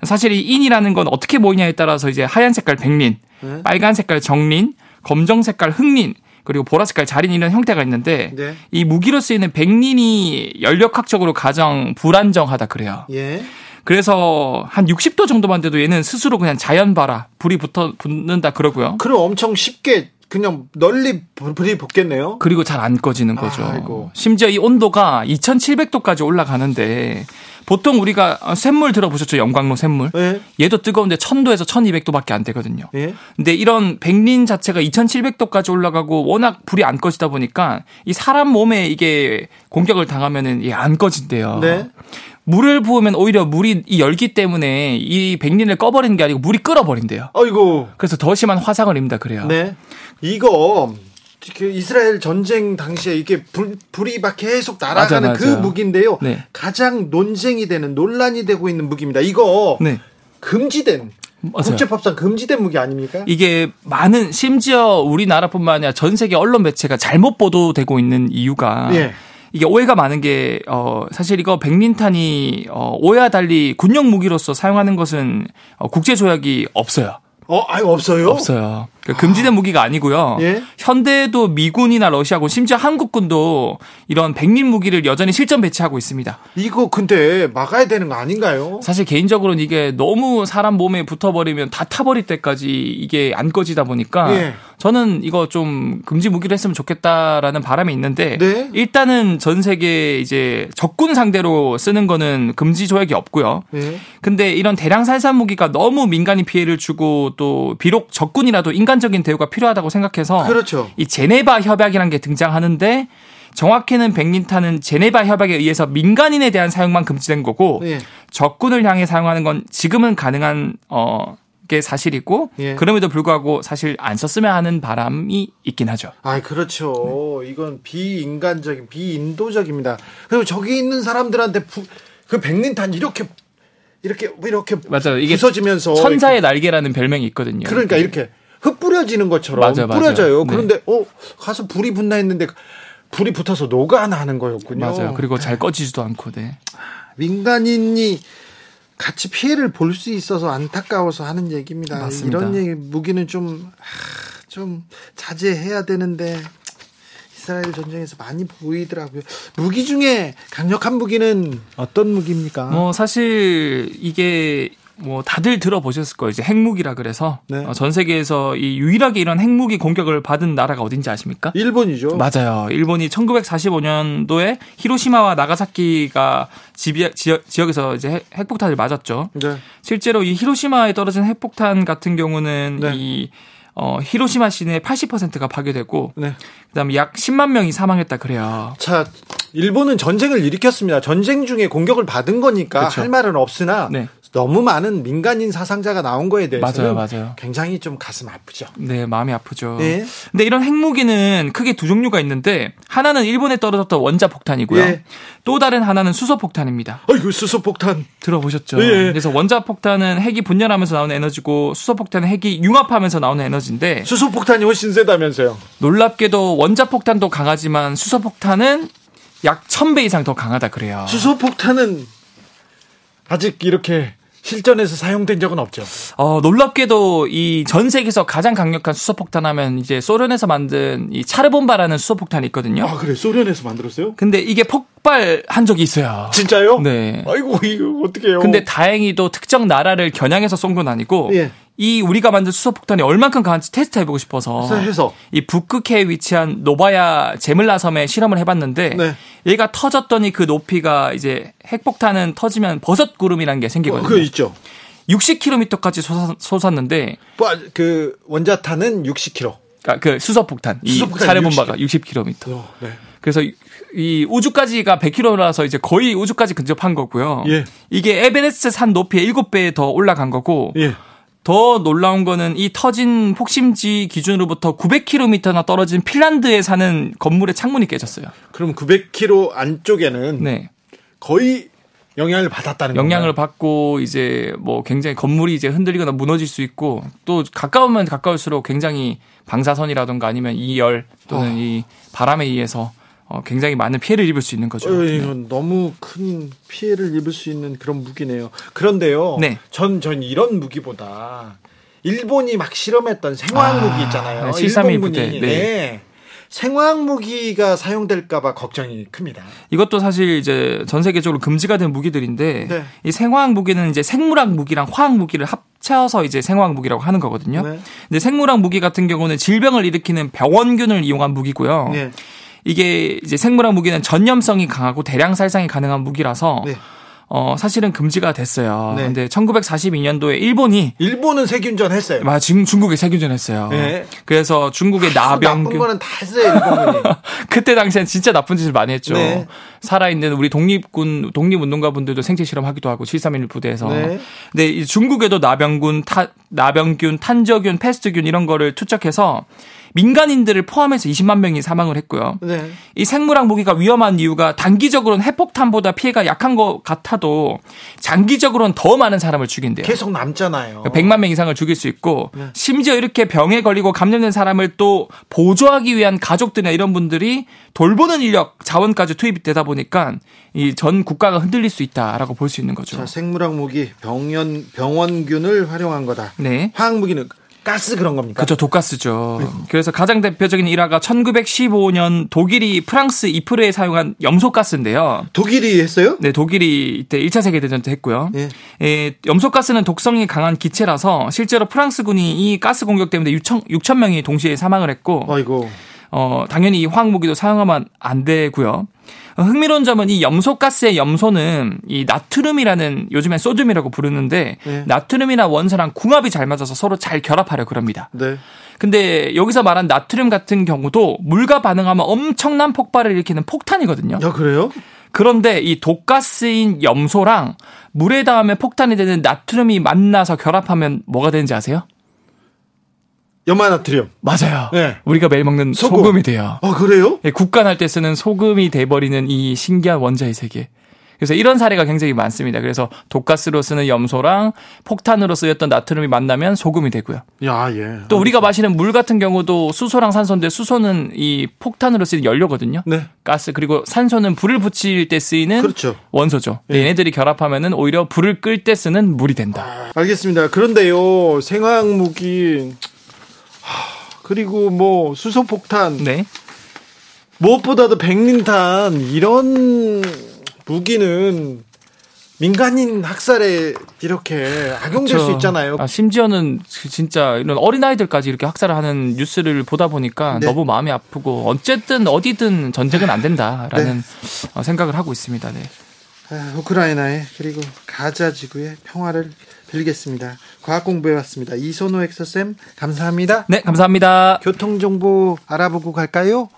네. 사실 이 인이라는 건 어떻게 모이냐에 따라서 이제 하얀 색깔 백린, 네. 빨간 색깔 정린, 검정 색깔 흑린, 그리고 보라 색깔 자린 이런 형태가 있는데 네. 이 무기로 쓰이는 백린이 연력학적으로 가장 불안정하다 그래요. 예. 그래서 한 60도 정도만 돼도 얘는 스스로 그냥 자연 발화, 불이 붙어 붙는다 그러고요. 그럼 엄청 쉽게 그냥 널리 불이 붙겠네요. 그리고 잘 안 꺼지는 거죠. 아이고. 심지어 이 온도가 2700도까지 올라가는데 보통 우리가 샘물 들어보셨죠? 영광로 샘물. 예. 얘도 뜨거운데 1000도에서 1200도밖에 안 되거든요. 예. 근데 이런 백린 자체가 2700도까지 올라가고 워낙 불이 안 꺼지다 보니까 이 사람 몸에 이게 공격을 당하면은 이게 안 꺼진대요. 네. 물을 부으면 오히려 물이 이 열기 때문에 이 백린을 꺼버리는 게 아니고 물이 끓어버린대요. 아이고. 그래서 더 심한 화상을 입는다 그래요. 네. 이거 그 이스라엘 전쟁 당시에 이게 불, 불이 막 계속 날아가는 맞아, 그 맞아. 무기인데요. 네. 가장 논쟁이 되는 논란이 되고 있는 무기입니다. 이거 네. 금지된 맞아요. 국제법상 금지된 무기 아닙니까? 이게 많은 심지어 우리나라뿐만 아니라 전 세계 언론 매체가 잘못 보도되고 있는 이유가 예. 이게 오해가 많은 게 어, 사실 이거 백린탄이 어, 오해와 달리 군용 무기로서 사용하는 것은 어, 국제 조약이 없어요. 어, 아니 없어요. 없어요. 그러니까 금지된 무기가 아니고요. 예? 현대도 미군이나 러시아군 심지어 한국군도 이런 백린 무기를 여전히 실전 배치하고 있습니다. 이거 근데 막아야 되는 거 아닌가요? 사실 개인적으로는 이게 너무 사람 몸에 붙어버리면 다 타버릴 때까지 이게 안 꺼지다 보니까 예. 저는 이거 좀 금지 무기로 했으면 좋겠다라는 바람이 있는데 네. 일단은 전 세계 이제 적군 상대로 쓰는 거는 금지 조약이 없고요. 예. 근데 이런 대량 살산 무기가 너무 민간인 피해를 주고 또 비록 적군이라도 인간적인 대우가 필요하다고 생각해서 그렇죠. 이 제네바 협약이라는 게 등장하는데 정확히는 백린탄은 제네바 협약에 의해서 민간인에 대한 사용만 금지된 거고 예. 적군을 향해 사용하는 건 지금은 가능한 어. 게 사실이고 예. 그럼에도 불구하고 사실 안 썼으면 하는 바람이 있긴 하죠. 아, 그렇죠. 이건 비인간적인, 비인도적입니다. 그리고 저기 있는 사람들한테 부- 그 백린탄 이렇게 이렇게 이렇게 맞아요. 이게 부서지면서 천사의 날개라는 별명이 있거든요. 그러니까 이렇게 흩 뿌려지는 것처럼 맞아, 맞아. 뿌려져요. 네. 그런데 어 가서 불이 붙나 했는데 불이 붙어서 녹아 나는 거였군요. 맞아요. 그리고 잘 꺼지지도 않고, 네. 민간인이 같이 피해를 볼 수 있어서 안타까워서 하는 얘기입니다. 맞습니다. 이런 얘기 무기는 좀, 하, 좀 자제해야 되는데 이스라엘 전쟁에서 많이 보이더라고요. 무기 중에 강력한 무기는 어떤 무기입니까? 뭐 사실 이게 뭐 다들 들어보셨을 거예요. 이제 핵무기라 그래서 네. 어, 전 세계에서 이 유일하게 이런 핵무기 공격을 받은 나라가 어딘지 아십니까? 일본이죠. 맞아요. 일본이 1945년도에 히로시마와 나가사키가 지비, 지역, 지역에서 이제 핵- 핵폭탄을 맞았죠. 네. 실제로 이 히로시마에 떨어진 핵폭탄 같은 경우는 네. 이 어, 히로시마 시내 80%가 파괴되고 네. 그다음에 약 10만 명이 사망했다 그래요. 자, 일본은 전쟁을 일으켰습니다. 전쟁 중에 공격을 받은 거니까 그쵸. 할 말은 없으나 네. 너무 많은 민간인 사상자가 나온 거에 대해서는 맞아요, 맞아요. 굉장히 좀 가슴 아프죠. 네, 마음이 아프죠. 예. 근데 이런 핵무기는 크게 두 종류가 있는데 하나는 일본에 떨어졌던 원자 폭탄이고요. 예. 또 다른 하나는 수소 폭탄입니다. 아이고 수소 폭탄. 들어보셨죠? 예. 그래서 원자 폭탄은 핵이 분열하면서 나오는 에너지고 수소 폭탄은 핵이 융합하면서 나오는 에너지인데 수소 폭탄이 훨씬 세다면서요. 놀랍게도 원자 폭탄도 강하지만 수소 폭탄은 약 1000배 이상 더 강하다 그래요. 수소 폭탄은 아직 이렇게 실전에서 사용된 적은 없죠. 어, 놀랍게도 이 전 세계에서 가장 강력한 수소 폭탄 하면 이제 소련에서 만든 이 차르본바라는 수소 폭탄이 있거든요. 아 그래 소련에서 만들었어요? 근데 이게 폭발한 적이 있어요. 진짜요? 네. 아이고 이거 어떡해요. 근데 다행히도 특정 나라를 겨냥해서 쏜 건 아니고 예. 이 우리가 만든 수소폭탄이 얼만큼 강한지 테스트 해보고 싶어서 해서 이 북극해에 위치한 노바야 제물라 섬에 실험을 해봤는데 네. 얘가 터졌더니 그 높이가 이제 핵폭탄은 터지면 버섯 구름이라는 게 생기거든요. 그거 있죠. 60km까지 솟았, 솟았는데 뭐, 그 원자탄은 60km. 그러니까 그 수소폭탄 이 수소폭탄이 차례본바가 60km. 어, 네. 그래서 이- 이 우주까지가 100km라서 이제 거의 우주까지 근접한 거고요. 예. 이게 에베레스트 산 높이의 7배 더 올라간 거고 예. 더 놀라운 거는 이 터진 폭심지 기준으로부터 900km나 떨어진 핀란드에 사는 건물의 창문이 깨졌어요. 그럼 900km 안쪽에는 네. 거의 영향을 받았다는 영향을 건가요? 받고 이제 뭐 굉장히 건물이 이제 흔들리거나 무너질 수 있고 또 가까우면 가까울수록 굉장히 방사선이라던가 아니면 이 열 또는 어. 이 바람에 의해서 어, 굉장히 많은 피해를 입을 수 있는 거죠. 어, 네. 이건 너무 큰 피해를 입을 수 있는 그런 무기네요. 그런데요. 네. 전, 전 이런 무기보다 일본이 막 실험했던 생화학 아, 무기 있잖아요. 네, 731 일본군이. 부대, 네. 네. 생화학 무기가 사용될까봐 걱정이 큽니다. 이것도 사실 이제 전 세계적으로 금지가 된 무기들인데 네. 이 생화학 무기는 이제 생물학 무기랑 화학 무기를 합쳐서 이제 생화학 무기라고 하는 거거든요. 네. 근데 생물학 무기 같은 경우는 질병을 일으키는 병원균을 이용한 무기고요. 네. 이게 이제 생물학 무기는 전염성이 강하고 대량 살상이 가능한 무기라서 네. 어 사실은 금지가 됐어요. 네. 근데 1942년도에 일본이 일본은 세균전 했어요. 마 지금 중국에 세균전 했어요. 네. 그래서 중국의 나쁜 나병균 거는 다 했어요, 일본군이. 그때 당시엔 진짜 나쁜 짓을 많이 했죠. 네. 살아있는 우리 독립군, 독립운동가분들도 생체 실험하기도 하고 731 부대에서. 네. 근데 이 중국에도 나병균, 타, 나병균, 탄저균, 패스트균 이런 거를 투척해서 민간인들을 포함해서 20만 명이 사망을 했고요. 네. 이 생물학 무기가 위험한 이유가 단기적으로는 핵폭탄보다 피해가 약한 것 같아도 장기적으로는 더 많은 사람을 죽인대요. 계속 남잖아요. 100만 명 이상을 죽일 수 있고 네. 심지어 이렇게 병에 걸리고 감염된 사람을 또 보조하기 위한 가족들이나 이런 분들이 돌보는 인력 자원까지 투입이 되다 보니까 이 전 국가가 흔들릴 수 있다라고 볼 수 있는 거죠. 자, 생물학 무기 병원 병원균을 활용한 거다. 네. 화학 무기는 가스 그런 겁니까? 그렇죠. 독가스죠. 그래서 가장 대표적인 일화가 1915년 독일이 프랑스 이프르에 사용한 염소가스인데요. 독일이 했어요? 네, 독일이 이때 1차 세계 대전 때 했고요. 예. 에, 염소가스는 독성이 강한 기체라서 실제로 프랑스군이 이 가스 공격 때문에 6천, 6천 명이 동시에 사망을 했고 아이고. 어, 당연히 이 화학무기도 사용하면 안 되고요. 어, 흥미로운 점은 이 염소가스의 염소는 이 나트륨이라는 요즘엔 소듐이라고 부르는데 네. 나트륨이나 원소랑 궁합이 잘 맞아서 서로 잘 결합하려 그럽니다. 네. 근데 여기서 말한 나트륨 같은 경우도 물과 반응하면 엄청난 폭발을 일으키는 폭탄이거든요. 야, 그래요? 그런데 이 독가스인 염소랑 물에 닿으면 폭탄이 되는 나트륨이 만나서 결합하면 뭐가 되는지 아세요? 염화나트륨. 맞아요. 네. 우리가 매일 먹는 소금. 이 돼요. 아, 그래요? 예, 국간할 때 쓰는 소금이 돼버리는 이 신기한 원자의 세계. 그래서 이런 사례가 굉장히 많습니다. 그래서 독가스로 쓰는 염소랑 폭탄으로 쓰였던 나트륨이 만나면 소금이 되고요. 야, 예. 또 우리가 마시는 물 같은 경우도 수소랑 산소인데 수소는 이 폭탄으로 쓰는 연료거든요. 네. 가스 그리고 산소는 불을 붙일 때 쓰이는 그렇죠. 원소죠. 근데 얘네들이 결합하면은 오히려 불을 끌 때 쓰는 물이 된다. 알겠습니다. 그런데요, 생화학 무기 하, 그리고 뭐 수소폭탄 네. 무엇보다도 백린탄 이런 무기는 민간인 학살에 이렇게 악용될 수 그렇죠. 있잖아요. 아, 심지어는 진짜 이런 어린아이들까지 이렇게 학살을 하는 뉴스를 보다 보니까 네. 너무 마음이 아프고 어쨌든 어디든 전쟁은 안 된다라는 네. 어, 생각을 하고 있습니다. 네. 아, 우크라이나에 그리고 가자 지구의 평화를 빌겠습니다. 과학 공부해 왔습니다. 이선호 엑서쌤 감사합니다. 네, 감사합니다. 교통 정보 알아보고 갈까요?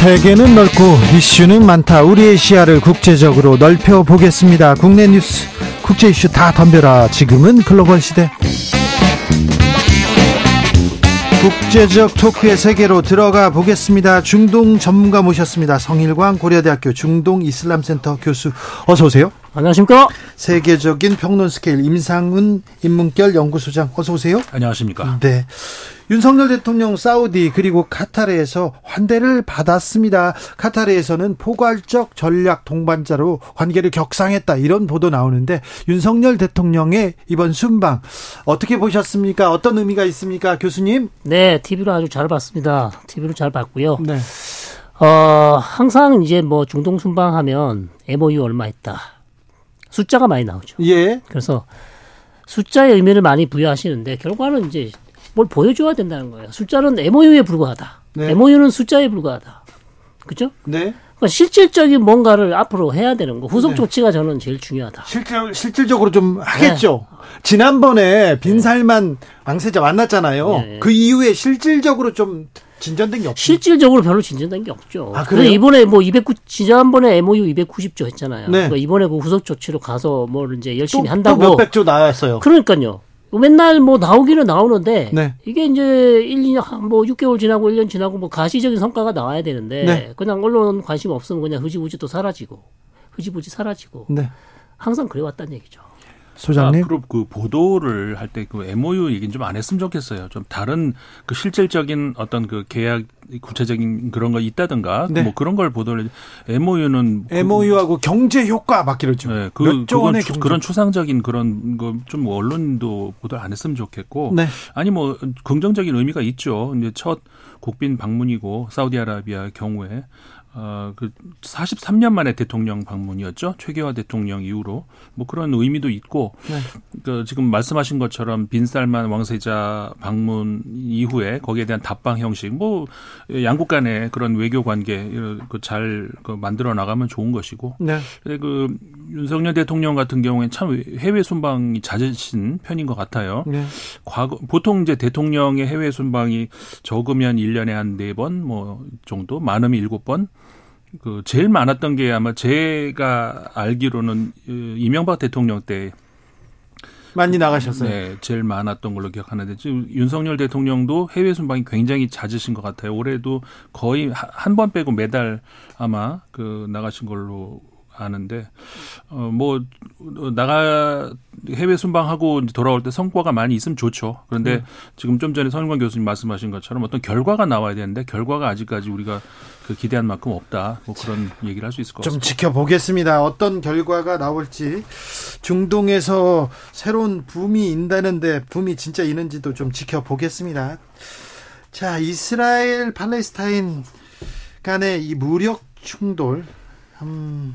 세계는 넓고 이슈는 많다. 우리의 시야를 국제적으로 넓혀 보겠습니다. 국내 뉴스, 국제 이슈 다 덤벼라. 지금은 글로벌 시대. 국제적 토크의 세계로 들어가 보겠습니다. 중동 전문가 모셨습니다. 성일광 고려대학교 중동 이슬람센터 교수 어서 오세요. 안녕하십니까? 세계적인 평론 스케일 임상훈 인문결 연구소장 어서 오세요. 안녕하십니까? 네. 윤석열 대통령 사우디 그리고 카타르에서 환대를 받았습니다. 카타르에서는 포괄적 전략 동반자로 관계를 격상했다 이런 보도 나오는데 윤석열 대통령의 이번 순방 어떻게 보셨습니까? 어떤 의미가 있습니까, 교수님? 네, TV로 아주 잘 봤습니다. TV로 잘 봤고요. 네. 어, 항상 이제 뭐 중동 순방하면 MOU 얼마 했다. 숫자가 많이 나오죠. 예. 그래서 숫자의 의미를 많이 부여하시는데 결과는 이제 뭘 보여줘야 된다는 거예요. 숫자는 MOU에 불과하다. 네. MOU는 숫자에 불과하다. 그죠? 네. 그러니까 실질적인 뭔가를 앞으로 해야 되는 거. 후속 네. 조치가 저는 제일 중요하다. 실질, 실질적으로 좀 하겠죠. 지난번에 빈살만 왕세자 만났잖아요. 네. 그 이후에 실질적으로 좀 진전된 게 없죠. 실질적으로 별로 진전된 게 없죠. 아, 그래요? 이번에 뭐 209, 지난번에 MOU 290조 했잖아요. 네. 그러니까 이번에 그 후속 조치로 가서 뭘 이제 열심히 또, 한다고. 또 몇백 조 나왔어요. 그러니까요. 맨날 뭐 나오기는 나오는데 네. 이게 이제 1, 2년 뭐 6개월 지나고 1년 지나고 뭐 가시적인 성과가 나와야 되는데 네. 그냥 언론 관심 없으면 그냥 흐지부지 또 사라지고 흐지부지 사라지고 네. 항상 그래 왔다는 얘기죠. 소장님. 앞으로 그 보도를 할 때 그 MOU 얘기는 좀 안 했으면 좋겠어요. 좀 다른 그 실질적인 어떤 그 계약 구체적인 그런 거 있다든가 네. 뭐 그런 걸 보도를 MOU는 MOU하고 경제 효과 막 이러죠. 네, 그, 몇조 원의 추-. 그런 추상적인 그런 거 좀 언론도 보도를 안 했으면 좋겠고 네. 아니 뭐 긍정적인 의미가 있죠. 이제 첫 국빈 방문이고 사우디아라비아 경우에 어 그 43년 만에 대통령 방문이었죠. 최계화 대통령 이후로 뭐 그런 의미도 있고 네. 그 지금 말씀하신 것처럼 빈살만 왕세자 방문 이후에 거기에 대한 답방 형식 뭐 양국 간의 그런 외교 관계 그잘 그 만들어 나가면 좋은 것이고 네. 그 윤석열 대통령 같은 경우에는 참 해외 순방이 잦으신 편인 것 같아요. 네. 과거 보통 이제 대통령의 해외 순방이 적으면 1년에 한네번뭐 정도, 많으면 일곱 번. 그 제일 많았던 게 아마 제가 알기로는 어, 이명박 대통령 때 많이 나가셨어요. 네, 제일 많았던 걸로 기억하는데 지금 윤석열 대통령도 해외 순방이 굉장히 잦으신 것 같아요. 올해도 거의 한 번 빼고 매달 아마 그 나가신 걸로 아는데 어뭐 나가 해외 순방하고 돌아올 때 성과가 많이 있으면 좋죠. 그런데 네. 지금 좀 전에 선관 교수님 말씀하신 것처럼 어떤 결과가 나와야 되는데 결과가 아직까지 우리가 그 기대한 만큼 없다. 뭐 그런 얘기를 할 수 있을 것좀 같습니다. 지켜보겠습니다. 어떤 결과가 나올지 중동에서 새로운 붐이 인다는데 붐이 진짜 있는지도 좀 지켜보겠습니다. 자, 이스라엘 팔레스타인 간의 이 무력 충돌 음,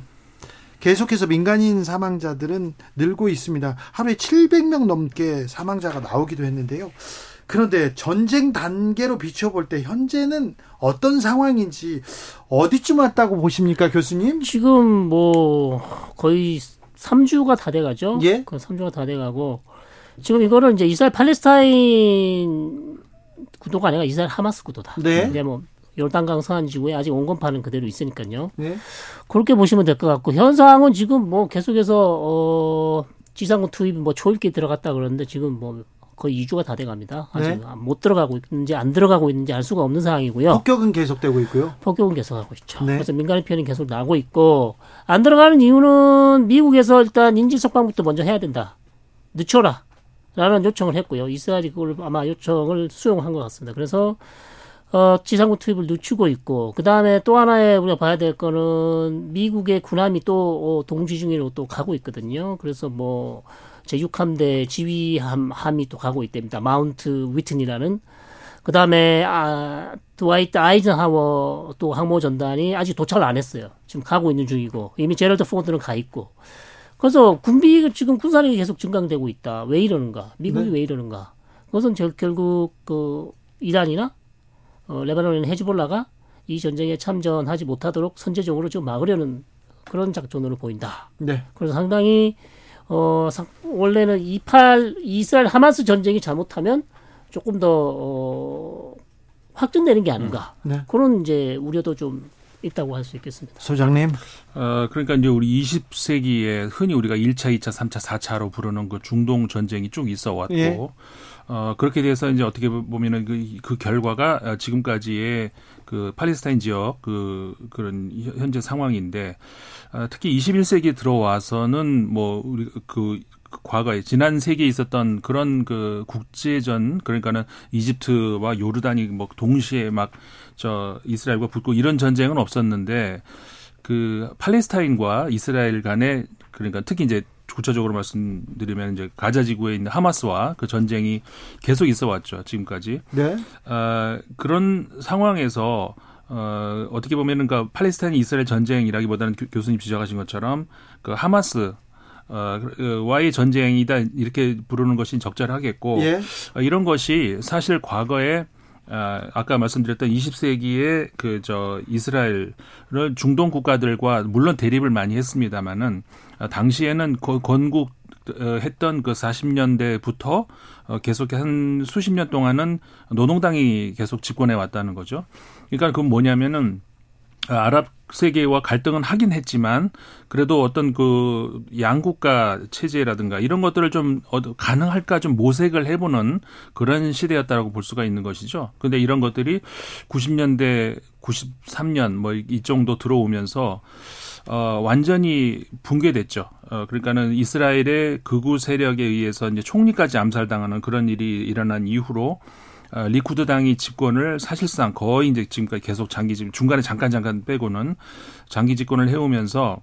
계속해서 민간인 사망자들은 늘고 있습니다. 하루에 700명 넘게 사망자가 나오기도 했는데요. 그런데 전쟁 단계로 비춰볼 때 현재는 어떤 상황인지 어디쯤 왔다고 보십니까, 교수님? 지금 뭐 거의 3주가 다 돼가죠. 예. 그 3주가 다 돼가고 지금 이거를 이제 이스라엘 팔레스타인 구도가 아니라 이스라엘 하마스 구도다. 네. 근데 뭐 요르단강 서안 지구에 아직 온건파는 그대로 있으니까요. 네. 그렇게 보시면 될 것 같고 현상은 지금 뭐 계속해서 어 지상군 투입 뭐 초읽기 들어갔다 그러는데 지금 뭐 거의 2주가 다 돼갑니다. 아직 네. 못 들어가고 있는지 안 들어가고 있는지 알 수가 없는 상황이고요. 폭격은 계속되고 있고요. 폭격은 계속하고 있죠. 네. 그래서 민간인 피해는 계속 나고 있고 안 들어가는 이유는 미국에서 일단 인질 석방부터 먼저 해야 된다. 늦춰라. 라는 요청을 했고요. 이스라엘이 그걸 아마 요청을 수용한 것 같습니다. 그래서 어, 지상군 투입을 늦추고 있고, 그 다음에 또 하나의 우리가 봐야 될 거는 미국의 군함이 또 어, 동지 중으로 또 가고 있거든요. 그래서 뭐, 제6함대 지휘함, 함이 또 가고 있답니다. 마운트 휘트니라는. 그 다음에, 아, 드와이트 아이젠하워 또 항모 전단이 아직 도착을 안 했어요. 지금 가고 있는 중이고, 이미 제럴드 포드는 가 있고. 그래서 군비 지금 군사력이 계속 증강되고 있다. 왜 이러는가? 미국이 네. 왜 이러는가? 그것은 저- 결국 그 이란이나 어, 레바논의 헤즈볼라가 이 전쟁에 참전하지 못하도록 선제적으로 좀 막으려는 그런 작전으로 보인다. 네. 그래서 상당히 어 상- 원래는 28 이스라엘 하마스 전쟁이 잘못하면 조금 더 어, 확전되는 게 아닌가. 네. 그런 이제 우려도 좀 있다고 할 수 있겠습니다. 소장님. 어, 그러니까 이제 우리 20세기에 흔히 우리가 1차, 2차, 3차, 4차로 부르는 그 중동 전쟁이 쭉 있어 왔고, 예. 어, 그렇게 돼서 이제 어떻게 보면은 그, 그 결과가 어, 지금까지의 그 팔레스타인 지역 그, 그런 현재 상황인데, 어, 특히 21세기에 들어와서는 뭐, 우리 그, 그 과거에 지난 세기에 있었던 그런 그 국제전 그러니까는 이집트와 요르단이 뭐 동시에 막 저 이스라엘과 붙고 이런 전쟁은 없었는데 그 팔레스타인과 이스라엘 간에 그러니까 특히 이제 구체적으로 말씀드리면 이제 가자 지구에 있는 하마스와 그 전쟁이 계속 있어 왔죠 지금까지. 네. 어, 그런 상황에서 어, 어떻게 보면은 그 팔레스타인 이스라엘 전쟁이라기보다는 교, 교수님 지적하신 것처럼 그 하마스 어, 그, 와의 전쟁이다 이렇게 부르는 것이 적절하겠고 예. 어, 이런 것이 사실 과거에 아, 아까 말씀드렸던 20세기에 그저 이스라엘을 중동 국가들과 물론 대립을 많이 했습니다마는 아, 당시에는 거- 건국 어, 했던 그 40년대부터 어, 계속 한 수십 년 동안은 노동당이 계속 집권해 왔다는 거죠. 그러니까 그건 뭐냐면은 아, 아랍 세계와 갈등은 하긴 했지만 그래도 어떤 그 양국가 체제라든가 이런 것들을 좀 어, 가능할까 좀 모색을 해보는 그런 시대였다라고 볼 수가 있는 것이죠. 근데 이런 것들이 90년대, 93년 뭐 이 정도 들어오면서 어, 완전히 붕괴됐죠. 어, 그러니까는 이스라엘의 극우 세력에 의해서 이제 총리까지 암살당하는 그런 일이 일어난 이후로 어, 리쿠드 당이 집권을 사실상 거의 이제 지금까지 계속 장기 집 중간에 잠깐 잠깐 빼고는 장기 집권을 해오면서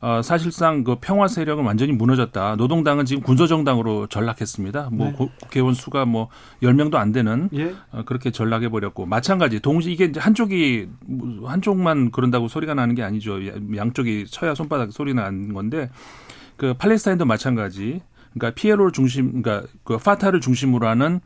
어, 사실상 그 평화 세력은 완전히 무너졌다. 노동당은 지금 군소 정당으로 전락했습니다. 뭐 네. 고- 국회의원 수가 뭐 10명도 안 되는 예. 어, 그렇게 전락해 버렸고 마찬가지 동시 이게 이제 한쪽이 뭐 한쪽만 그런다고 소리가 나는 게 아니죠. 양쪽이 쳐야 손바닥 소리 나는 건데 그 팔레스타인도 마찬가지. 그러니까 피에로를 중심 그러니까 그 파타를 중심으로 하는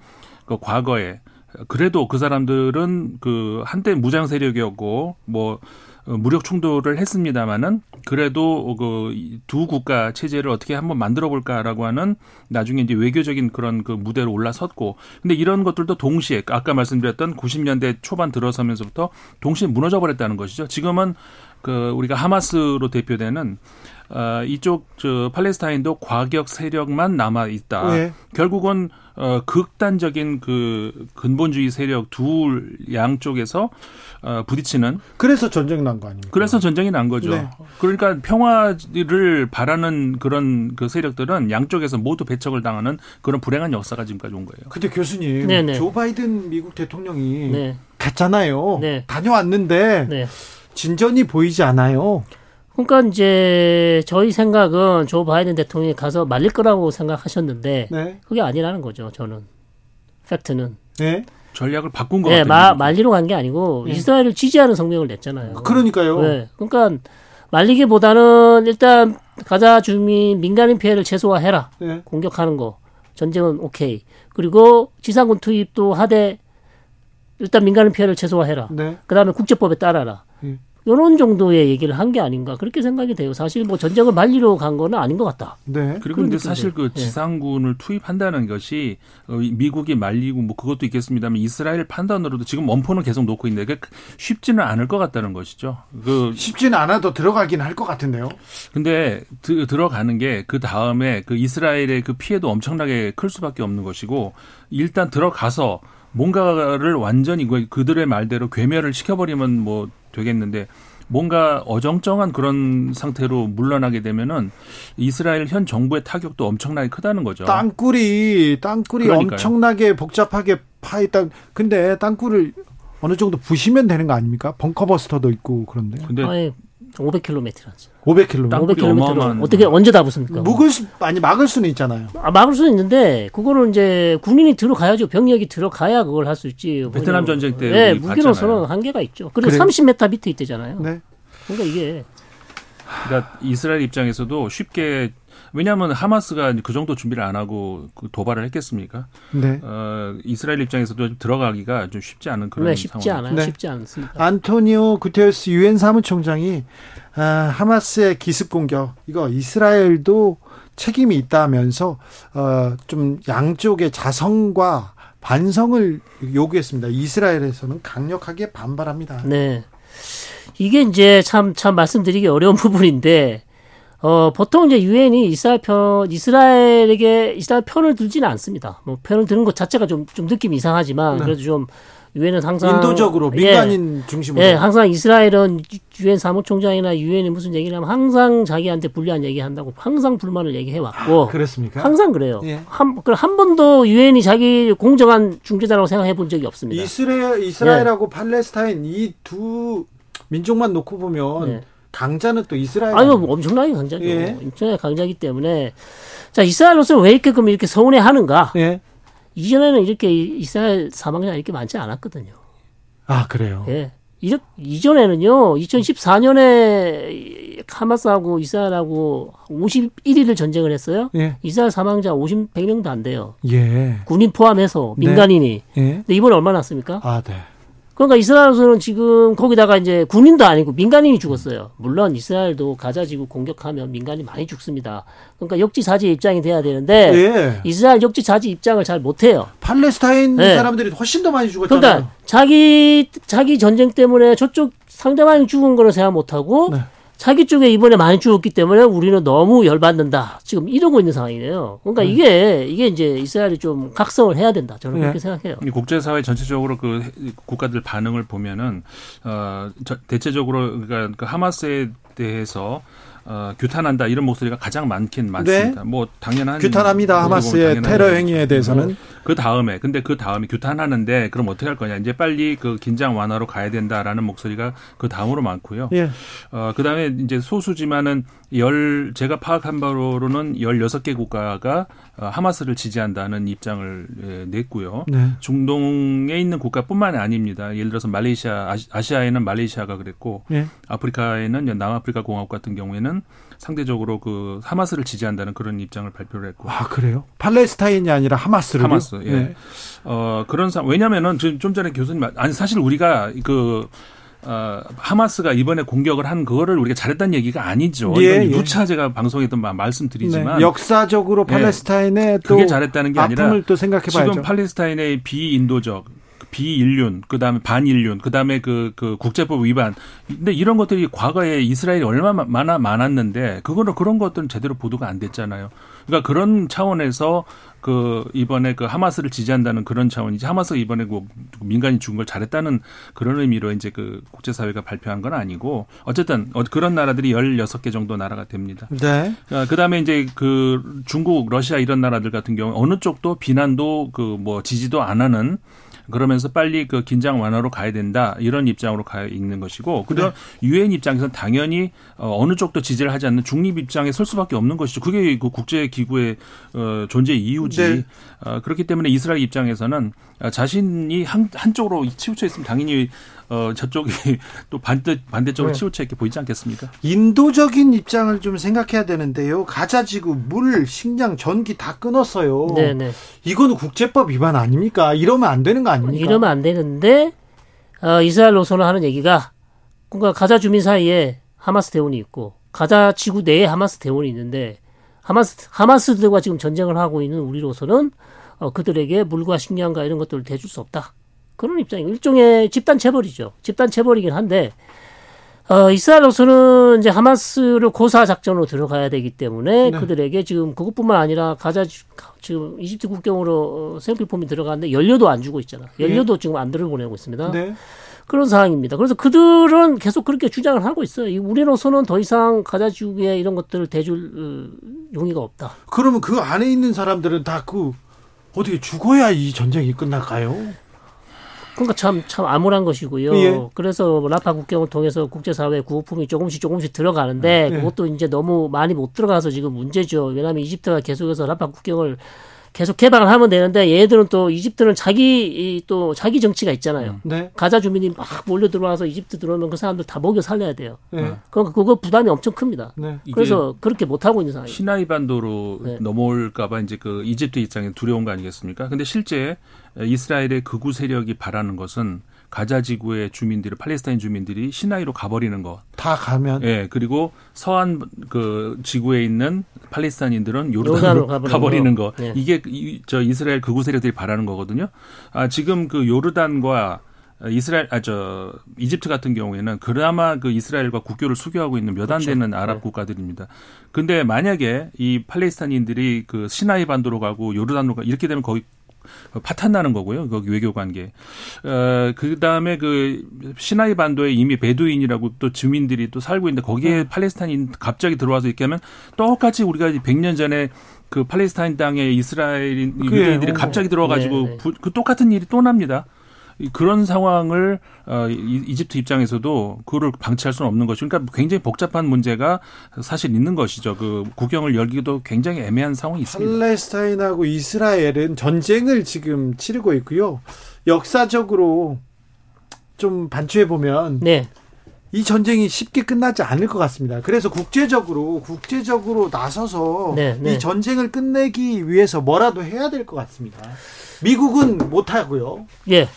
그 과거에 그래도 그 사람들은 그 한때 무장 세력이었고 뭐 어, 무력 충돌을 했습니다마는 그래도 그 두 국가 체제를 어떻게 한번 만들어 볼까라고 하는 나중에 이제 외교적인 그런 그 무대로 올라섰고 근데 이런 것들도 동시에 아까 말씀드렸던 90년대 초반 들어서면서부터 동시에 무너져 버렸다는 것이죠. 지금은 그 우리가 하마스로 대표되는 어, 이쪽 저 팔레스타인도 과격 세력만 남아 있다. 네. 결국은 어, 극단적인 그 근본주의 세력 둘 양쪽에서 어, 부딪히는 그래서 전쟁 난 거 아닙니까? 그래서 전쟁이 난 거죠. 네. 그러니까 평화를 바라는 그런 그 세력들은 양쪽에서 모두 배척을 당하는 그런 불행한 역사가 지금까지 온 거예요. 근데 교수님, 네네. 조 바이든 미국 대통령이 네. 갔잖아요. 네. 다녀왔는데 네. 진전이 보이지 않아요. 그러니까 이제 저희 생각은 조 바이든 대통령이 가서 말릴 거라고 생각하셨는데 네. 그게 아니라는 거죠. 저는 팩트는 네. 전략을 바꾼 것 네, 같아요. 마, 말리러 간게 아니고 네. 이스라엘을 지지하는 성명을 냈잖아요. 그러니까요. 네. 그러니까 말리기보다는 일단 가자 주민 민간인 피해를 최소화해라. 네. 공격하는 거 전쟁은 오케이. 그리고 지상군 투입도 하되 일단 민간인 피해를 최소화해라. 네. 그다음에 국제법에 따라라. 예. 요런 정도의 얘기를 한 게 아닌가 그렇게 생각이 돼요. 사실 뭐 전쟁을 말리러 간 거는 아닌 것 같다. 네. 그리고 근데 사실 그 예. 지상군을 투입한다는 것이 어, 미국이 말리고 뭐 그것도 있겠습니다만 이스라엘 판단으로도 지금 원포는 계속 놓고 있는데 그게 쉽지는 않을 것 같다는 것이죠. 그 쉽지는 않아도 들어가긴 할 것 같은데요. 근데 드- 들어가는 게 그 다음에 그 이스라엘의 그 피해도 엄청나게 클 수밖에 없는 것이고 일단 들어가서 뭔가를 완전히 그- 그들의 말대로 괴멸을 시켜버리면 뭐 되겠는데 뭔가 어정쩡한 그런 상태로 물러나게 되면은 이스라엘 현 정부의 타격도 엄청나게 크다는 거죠. 땅굴이 땅굴이 그러니까요. 엄청나게 복잡하게 파 있다. 근데 땅굴을 어느 정도 부시면 되는 거 아닙니까? 벙커버스터도 있고 그런데. 근데 아예 500km라죠. 500km. 땅굴이 500km 어마어마한 어떻게 언제 다 붙습니까? 묵을 수 아니 막을 수는 있잖아요. 아, 막을 수는 있는데 그거를 이제 군인이 들어가야죠. 병력이 들어가야 그걸 할 수 있지. 베트남 전쟁 때 네, 무기로서는. 한계가 있죠. 그리고 그래요? 30m 밑에 있대잖아요. 네. 그러니까 이게 그러니까 이스라엘 입장에서도 쉽게 왜냐하면 하마스가 그 정도 준비를 안 하고 그 도발을 했겠습니까? 네. 어, 이스라엘 입장에서도 들어가기가 좀 쉽지 않은 그런 네, 쉽지 상황. 않아요. 네. 쉽지 않습니다. 안토니오 구테르스 유엔 사무총장이 아, 하마스의 기습 공격 이거 이스라엘도 책임이 있다면서 어, 좀 양쪽의 자성과 반성을 요구했습니다. 이스라엘에서는 강력하게 반발합니다. 네. 이게 이제 참, 참 말씀드리기 어려운 부분인데, 어, 보통 이제 유엔이 이스라엘 편, 이스라엘에게 이스라엘 편을 들지는 않습니다. 뭐 편을 드는 것 자체가 좀, 좀 느낌이 이상하지만, 네. 그래도 좀, 유엔은 항상. 인도적으로 예. 민간인 중심으로 예, 항상 이스라엘은 유엔 사무총장이나 유엔이 무슨 얘기를 하면 항상 자기한테 불리한 얘기 한다고 항상 불만을 얘기해 왔고. 아, 그렇습니까? 항상 그래요. 예. 한, 그한 번도 유엔이 자기 공정한 중재자라고 생각해 본 적이 없습니다. 이스라엘 이스라엘하고 팔레스타인 이두 민족만 놓고 보면 네. 강자는 또 이스라엘 아유, 뭐 엄청나게 강자죠. 예. 엄청나게 강자이기 때문에. 자, 이스라엘로서는 왜 이렇게 그럼 이렇게 서운해 하는가? 예. 이전에는 이렇게 이- 이스라엘 사망자 이렇게 많지 않았거든요. 아 그래요. 예. 이적, 이전에는요, 2014년에 하마스하고 이스라엘하고 51일을 전쟁을 했어요. 예. 이스라엘 사망자 50, 100명도 안 돼요. 예. 군인 포함해서 민간인이. 예. 근데 이번에 얼마나 났습니까? 아 네. 그러니까 이스라엘에서는 지금 거기다가 이제 군인도 아니고 민간인이 죽었어요. 물론 이스라엘도 가자 지구 공격하면 민간인 많이 죽습니다. 그러니까 역지사지 입장이 돼야 되는데 예. 이스라엘 역지사지 입장을 잘 못해요. 팔레스타인 네. 사람들이 훨씬 더 많이 죽었잖아요. 그러니까 자기 자기 전쟁 때문에 저쪽 상대방이 죽은 거는 생각 못하고 네. 자기 쪽에 이번에 많이 죽었기 때문에 우리는 너무 열받는다. 지금 이러고 있는 상황이에요. 그러니까 네. 이게 이게 이제 이스라엘이 좀 각성을 해야 된다. 저는 네. 그렇게 생각해요. 이 국제사회 전체적으로 그 해- 국가들 반응을 보면은 어 저- 대체적으로 그러니까 그 하마스에 대해서 어 규탄한다 이런 목소리가 가장 많긴 많습니다. 뭐 당연한 네. 규탄합니다. 하마스의 테러. 행위에 대해서는 그 다음에 근데 그 다음에 규탄하는데 그럼 어떻게 할 거냐 이제 빨리 그 긴장 완화로 가야 된다라는 목소리가 그 다음으로 많고요. 예. 어, 그 다음에 이제 소수지만은 열, 제가 파악한 바로는 16개 국가가 어, 하마스를 지지한다는 입장을 예, 냈고요. 네. 중동에 있는 국가뿐만 이 아닙니다. 예를 들어서 말레이시아, 아시- 아시아에는 말레이시아가 그랬고, 예. 아프리카에는 남아프리카 공화국 같은 경우에는 상대적으로 그 하마스를 지지한다는 그런 입장을 발표를 했고. 아 그래요? 팔레스타인이 아니라 하마스를 하마스. 예. 어, 그런 상, 왜냐면은 좀, 좀 전에 교수님, 말- 아니, 사실 우리가 그, 어, 하마스가 이번에 공격을 한 그거를 우리가 잘했다는 얘기가 아니죠. 예, 이건 예. 누차 제가 방송에도 마- 말씀드리지만. 네. 역사적으로 예. 팔레스타인의 또 그게 잘했다는 게 아니라 아픔을 또 생각해봐야죠. 지금 팔레스타인의 비인도적 비인륜, 그다음에 반인륜, 그다음에 그, 그 국제법 위반. 근데 이런 것들이 과거에 이스라엘이 얼마나 많았는데 그거는 그런 것들은 제대로 보도가 안 됐잖아요. 그러니까 그런 차원에서 그 이번에 그 하마스를 지지한다는 그런 차원이지 하마스가 이번에 그 민간이 죽은 걸 잘했다는 그런 의미로 이제 그 국제사회가 발표한 건 아니고 어쨌든 어, 그런 나라들이 16개 정도 나라가 됩니다. 네. 그 다음에 이제 그 중국, 러시아 이런 나라들 같은 경우 어느 쪽도 비난도 그 뭐 지지도 안 하는 그러면서 빨리 그 긴장 완화로 가야 된다 이런 입장으로 가 있는 것이고 그다음 유엔 입장에서는 당연히 어, 어느 쪽도 지지를 하지 않는 중립 입장에 설 수밖에 없는 것이죠. 그게 그 국제 기구의 어, 존재 이유지. 네. 어, 그렇기 때문에 이스라엘 입장에서는 어, 자신이 한 한쪽으로 치우쳐 있으면 당연히 어, 저쪽이 또 반대 반대쪽으로 네. 치우쳐 있게 보이지 않겠습니까? 인도적인 입장을 좀 생각해야 되는데요. 가자지구 물, 식량, 전기 다 끊었어요. 네네. 이거는 국제법 위반 아닙니까? 이러면 안 되는 거 아닙니까? 이러면 안 되는데 어, 이스라엘로서는 하는 얘기가 그러니까 가자 주민 사이에 하마스 대원이 있고 가자 지구 내에 하마스 대원이 있는데 하마스 하마스들과 지금 전쟁을 하고 있는 우리로서는 어, 그들에게 물과 식량과 이런 것들을 대줄 수 없다. 그런 입장이고 일종의 집단 체벌이죠. 집단 체벌이긴 한데 어, 이스라엘로서는 이제 하마스를 고사 작전으로 들어가야 되기 때문에 네. 그들에게 지금 그것뿐만 아니라 가자 지- 지금 이집트 국경으로 어, 생필품이 들어가는데 연료도 안 주고 있잖아. 연료도 지금 안 들어보내고 있습니다. 네. 그런 상황입니다. 그래서 그들은 계속 그렇게 주장을 하고 있어요. 이 우리로서는 더 이상 가자 지구에 이런 것들을 대줄 어, 용의가 없다. 그러면 그 안에 있는 사람들은 다 그 어떻게 죽어야 이 전쟁이 끝날까요? 그러니까 참, 참 암울한 것이고요. 예. 그래서 라파 국경을 통해서 국제사회 구호품이 조금씩 조금씩 들어가는데 예. 그것도 이제 너무 많이 못 들어가서 지금 문제죠. 왜냐하면 이집트가 계속해서 라파 국경을 계속 개방을 하면 되는데 얘들은 또 이집트는 자기 이또 자기 정치가 있잖아요. 네. 가자 주민이 막 몰려 들어와서 이집트 들어오면 그 사람들 다 먹여 살려야 돼요. 네. 그러니까 그거 부담이 엄청 큽니다. 네. 그래서 그렇게 못 하고 있는 상황이에요. 시나이 반도로 네. 넘어올까봐 이제 그 이집트 입장에 두려운 거 아니겠습니까? 근데 실제 이스라엘의 극우 세력이 바라는 것은 가자 지구의 주민들이 팔레스타인 주민들이 시나이로 가버리는 것. 다 가면 예, 그리고 서한 그 지구에 있는 팔레스타인들은 요르단으로 요르단으로 가버리는 거. 거. 네. 이게 이, 저 이스라엘 극우 세력들이 바라는 거거든요. 아, 지금 그 요르단과 이스라엘 아 저 이집트 같은 경우에는 그나마 그 이스라엘과 국교를 수교하고 있는 몇안 그렇죠. 되는 아랍 네. 국가들입니다. 근데 만약에 이 팔레스타인들이 그 시나이 반도로 가고 요르단으로 가 이렇게 되면 거의 파탄 나는 거고요. 거기 외교 관계. 어, 그 다음에 그 시나이 반도에 이미 베두인이라고 또 주민들이 또 살고 있는데 거기에 팔레스타인 갑자기 들어와서 이렇게 하면 똑같이 우리가 100년 전에 그 팔레스타인 땅에 이스라엘 유대인들이 갑자기 들어와가지고 네, 네. 부- 그 똑같은 일이 또 납니다. 이- 그런 상황을 어, 이- 이집트 입장에서도 그거를 방치할 수는 없는 것이죠. 그러니까 굉장히 복잡한 문제가 사실 있는 것이죠. 그 국경을 열기도 굉장히 애매한 상황이 있습니다. 팔레스타인하고 이스라엘은 전쟁을 지금 치르고 있고요. 역사적으로 좀 반추해 보면 네. 이 전쟁이 쉽게 끝나지 않을 것 같습니다. 그래서 국제적으로 국제적으로 나서서 네, 네. 이 전쟁을 끝내기 위해서 뭐라도 해야 될 것 같습니다. 미국은 못 하고요. 예.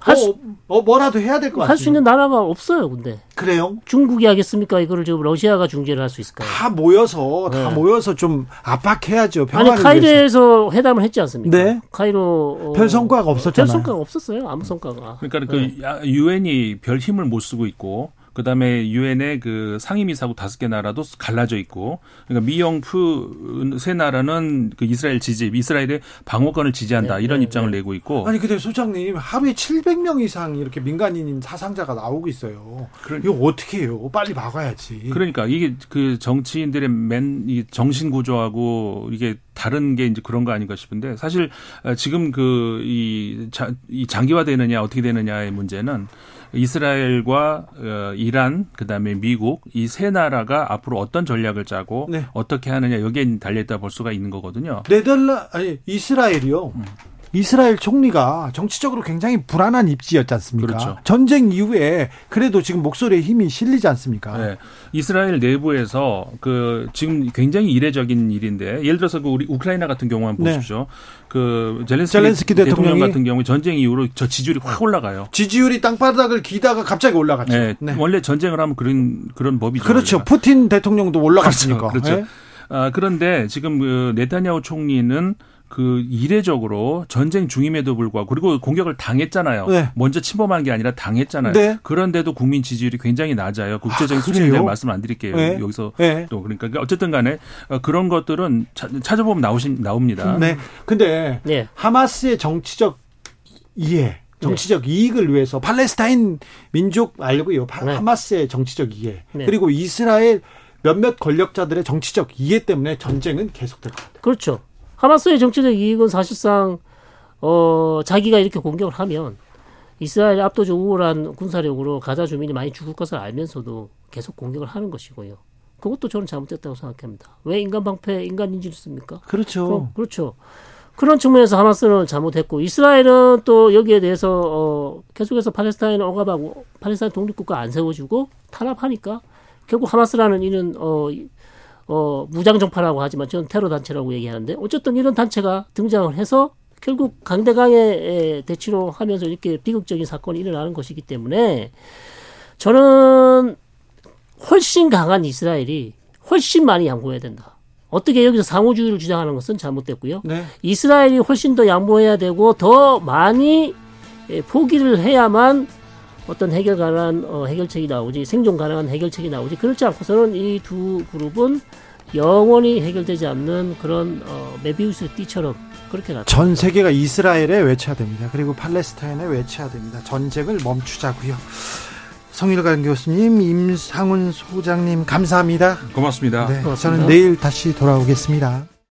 할 수, 어, 어, 뭐라도 해야 될 것 같습니다. 할수 있는 나라가 없어요, 근데. 그래요? 중국이 하겠습니까? 이거를 지금 러시아가 중재를 할 수 있을까요? 다 모여서 다 네. 모여서 좀 압박해야죠. 아니, 평화를 위해서. 카이로에서 회담을 했지 않습니까? 네. 카이로. 어, 별 성과가 없었잖아요. 별 성과가 없었어요. 아무 성과가. 그러니까 네. 그 유엔이 별 힘을 못 쓰고 있고 그다음에 유엔의 그 상임이사국 다섯 개 나라도 갈라져 있고 그러니까 미영프 세 나라는 그 이스라엘 지지 이스라엘의 방어권을 지지한다 네, 이런 네, 입장을 네. 내고 있고 아니 근데 소장님 하루에 700명 이상 이렇게 민간인 사상자가 나오고 있어요. 그런- 이거 어떻게 해요? 빨리 막아야지. 그러니까 이게 그 정치인들의 맨 이 정신 구조하고 이게 다른 게 이제 그런 거 아닌가 싶은데 사실 어, 지금 그이 이 장기화되느냐 어떻게 되느냐의 문제는 이스라엘과 어, 이란 그다음에 미국 이 세 나라가 앞으로 어떤 전략을 짜고 네. 어떻게 하느냐 여기에 달려 있다 볼 수가 있는 거거든요. 네덜란 아니 이스라엘이요. 이스라엘 총리가 정치적으로 굉장히 불안한 입지였지 않습니까? 그렇죠. 전쟁 이후에 그래도 지금 목소리에 힘이 실리지 않습니까? 네. 이스라엘 내부에서 그 지금 굉장히 이례적인 일인데 예를 들어서 그 우리 우크라이나 같은 경우만 네. 보십시오. 그 젤렌스키, 젤렌스키 대통령 같은 경우 전쟁 이후로 저 지지율이 확 올라가요. 지지율이 땅바닥을 기다가 갑자기 올라갔죠. 네. 원래 전쟁을 하면 그런 그런 법이죠. 그렇죠. 원래가. 푸틴 대통령도 올라갔으니까. 그렇죠. 네. 아, 그런데 지금 그 네타냐후 총리는 그 이례적으로 전쟁 중임에도 불구하고 그리고 공격을 당했잖아요. 네. 먼저 침범한 게 아니라 당했잖아요. 네. 그런데도 국민 지지율이 굉장히 낮아요. 국제적인 아, 수치에 대한? 말씀 안 드릴게요. 네. 여기서 네. 또 그러니까 어쨌든 간에 어, 그런 것들은 차- 찾아보면 나오신 나옵니다. 네. 근데 네. 하마스의 정치적 이해, 정치적 이익을 위해서 팔레스타인 민족 말고요. 파- 네. 하마스의 정치적 이해 네. 그리고 이스라엘 몇몇 권력자들의 정치적 이해 때문에 전쟁은 계속될 것 같아요. 그렇죠. 하마스의 정치적 이익은 사실상 어 자기가 이렇게 공격을 하면 이스라엘 압도적 우월한 군사력으로 가자 주민이 많이 죽을 것을 알면서도 계속 공격을 하는 것이고요. 그것도 저는 잘못됐다고 생각합니다. 왜 인간 방패, 인간 인질을 씁니까? 그렇죠. 그럼, 그렇죠. 그런 측면에서 하마스는 잘못했고 이스라엘은 또 여기에 대해서 어, 계속해서 팔레스타인 억압하고 팔레스타인 독립국가 안 세워주고 탄압하니까 결국 하마스라는 이는 어, 이- 어, 무장 정파라고 하지만 저는 테러 단체라고 얘기하는데 어쨌든 이런 단체가 등장을 해서 결국 강대강의 에, 대치로 하면서 이렇게 비극적인 사건이 일어나는 것이기 때문에 저는 훨씬 강한 이스라엘이 훨씬 많이 양보해야 된다. 어떻게 여기서 상호주의를 주장하는 것은 잘못됐고요. 네. 이스라엘이 훨씬 더 양보해야 되고 더 많이 예, 포기를 해야만 어떤 해결 가능한 어, 해결책이 나오지 생존 가능한 해결책이 나오지 그렇지 않고서는 이 두 그룹은 영원히 해결되지 않는 그런 어, 메비우스 띠처럼 그렇게 나. 전 세계가 이스라엘에 외쳐야 됩니다. 그리고 팔레스타인에 외쳐야 됩니다. 전쟁을 멈추자고요. 성일관 교수님, 임상훈 소장님 감사합니다. 고맙습니다. 네, 고맙습니다. 저는 내일 다시 돌아오겠습니다.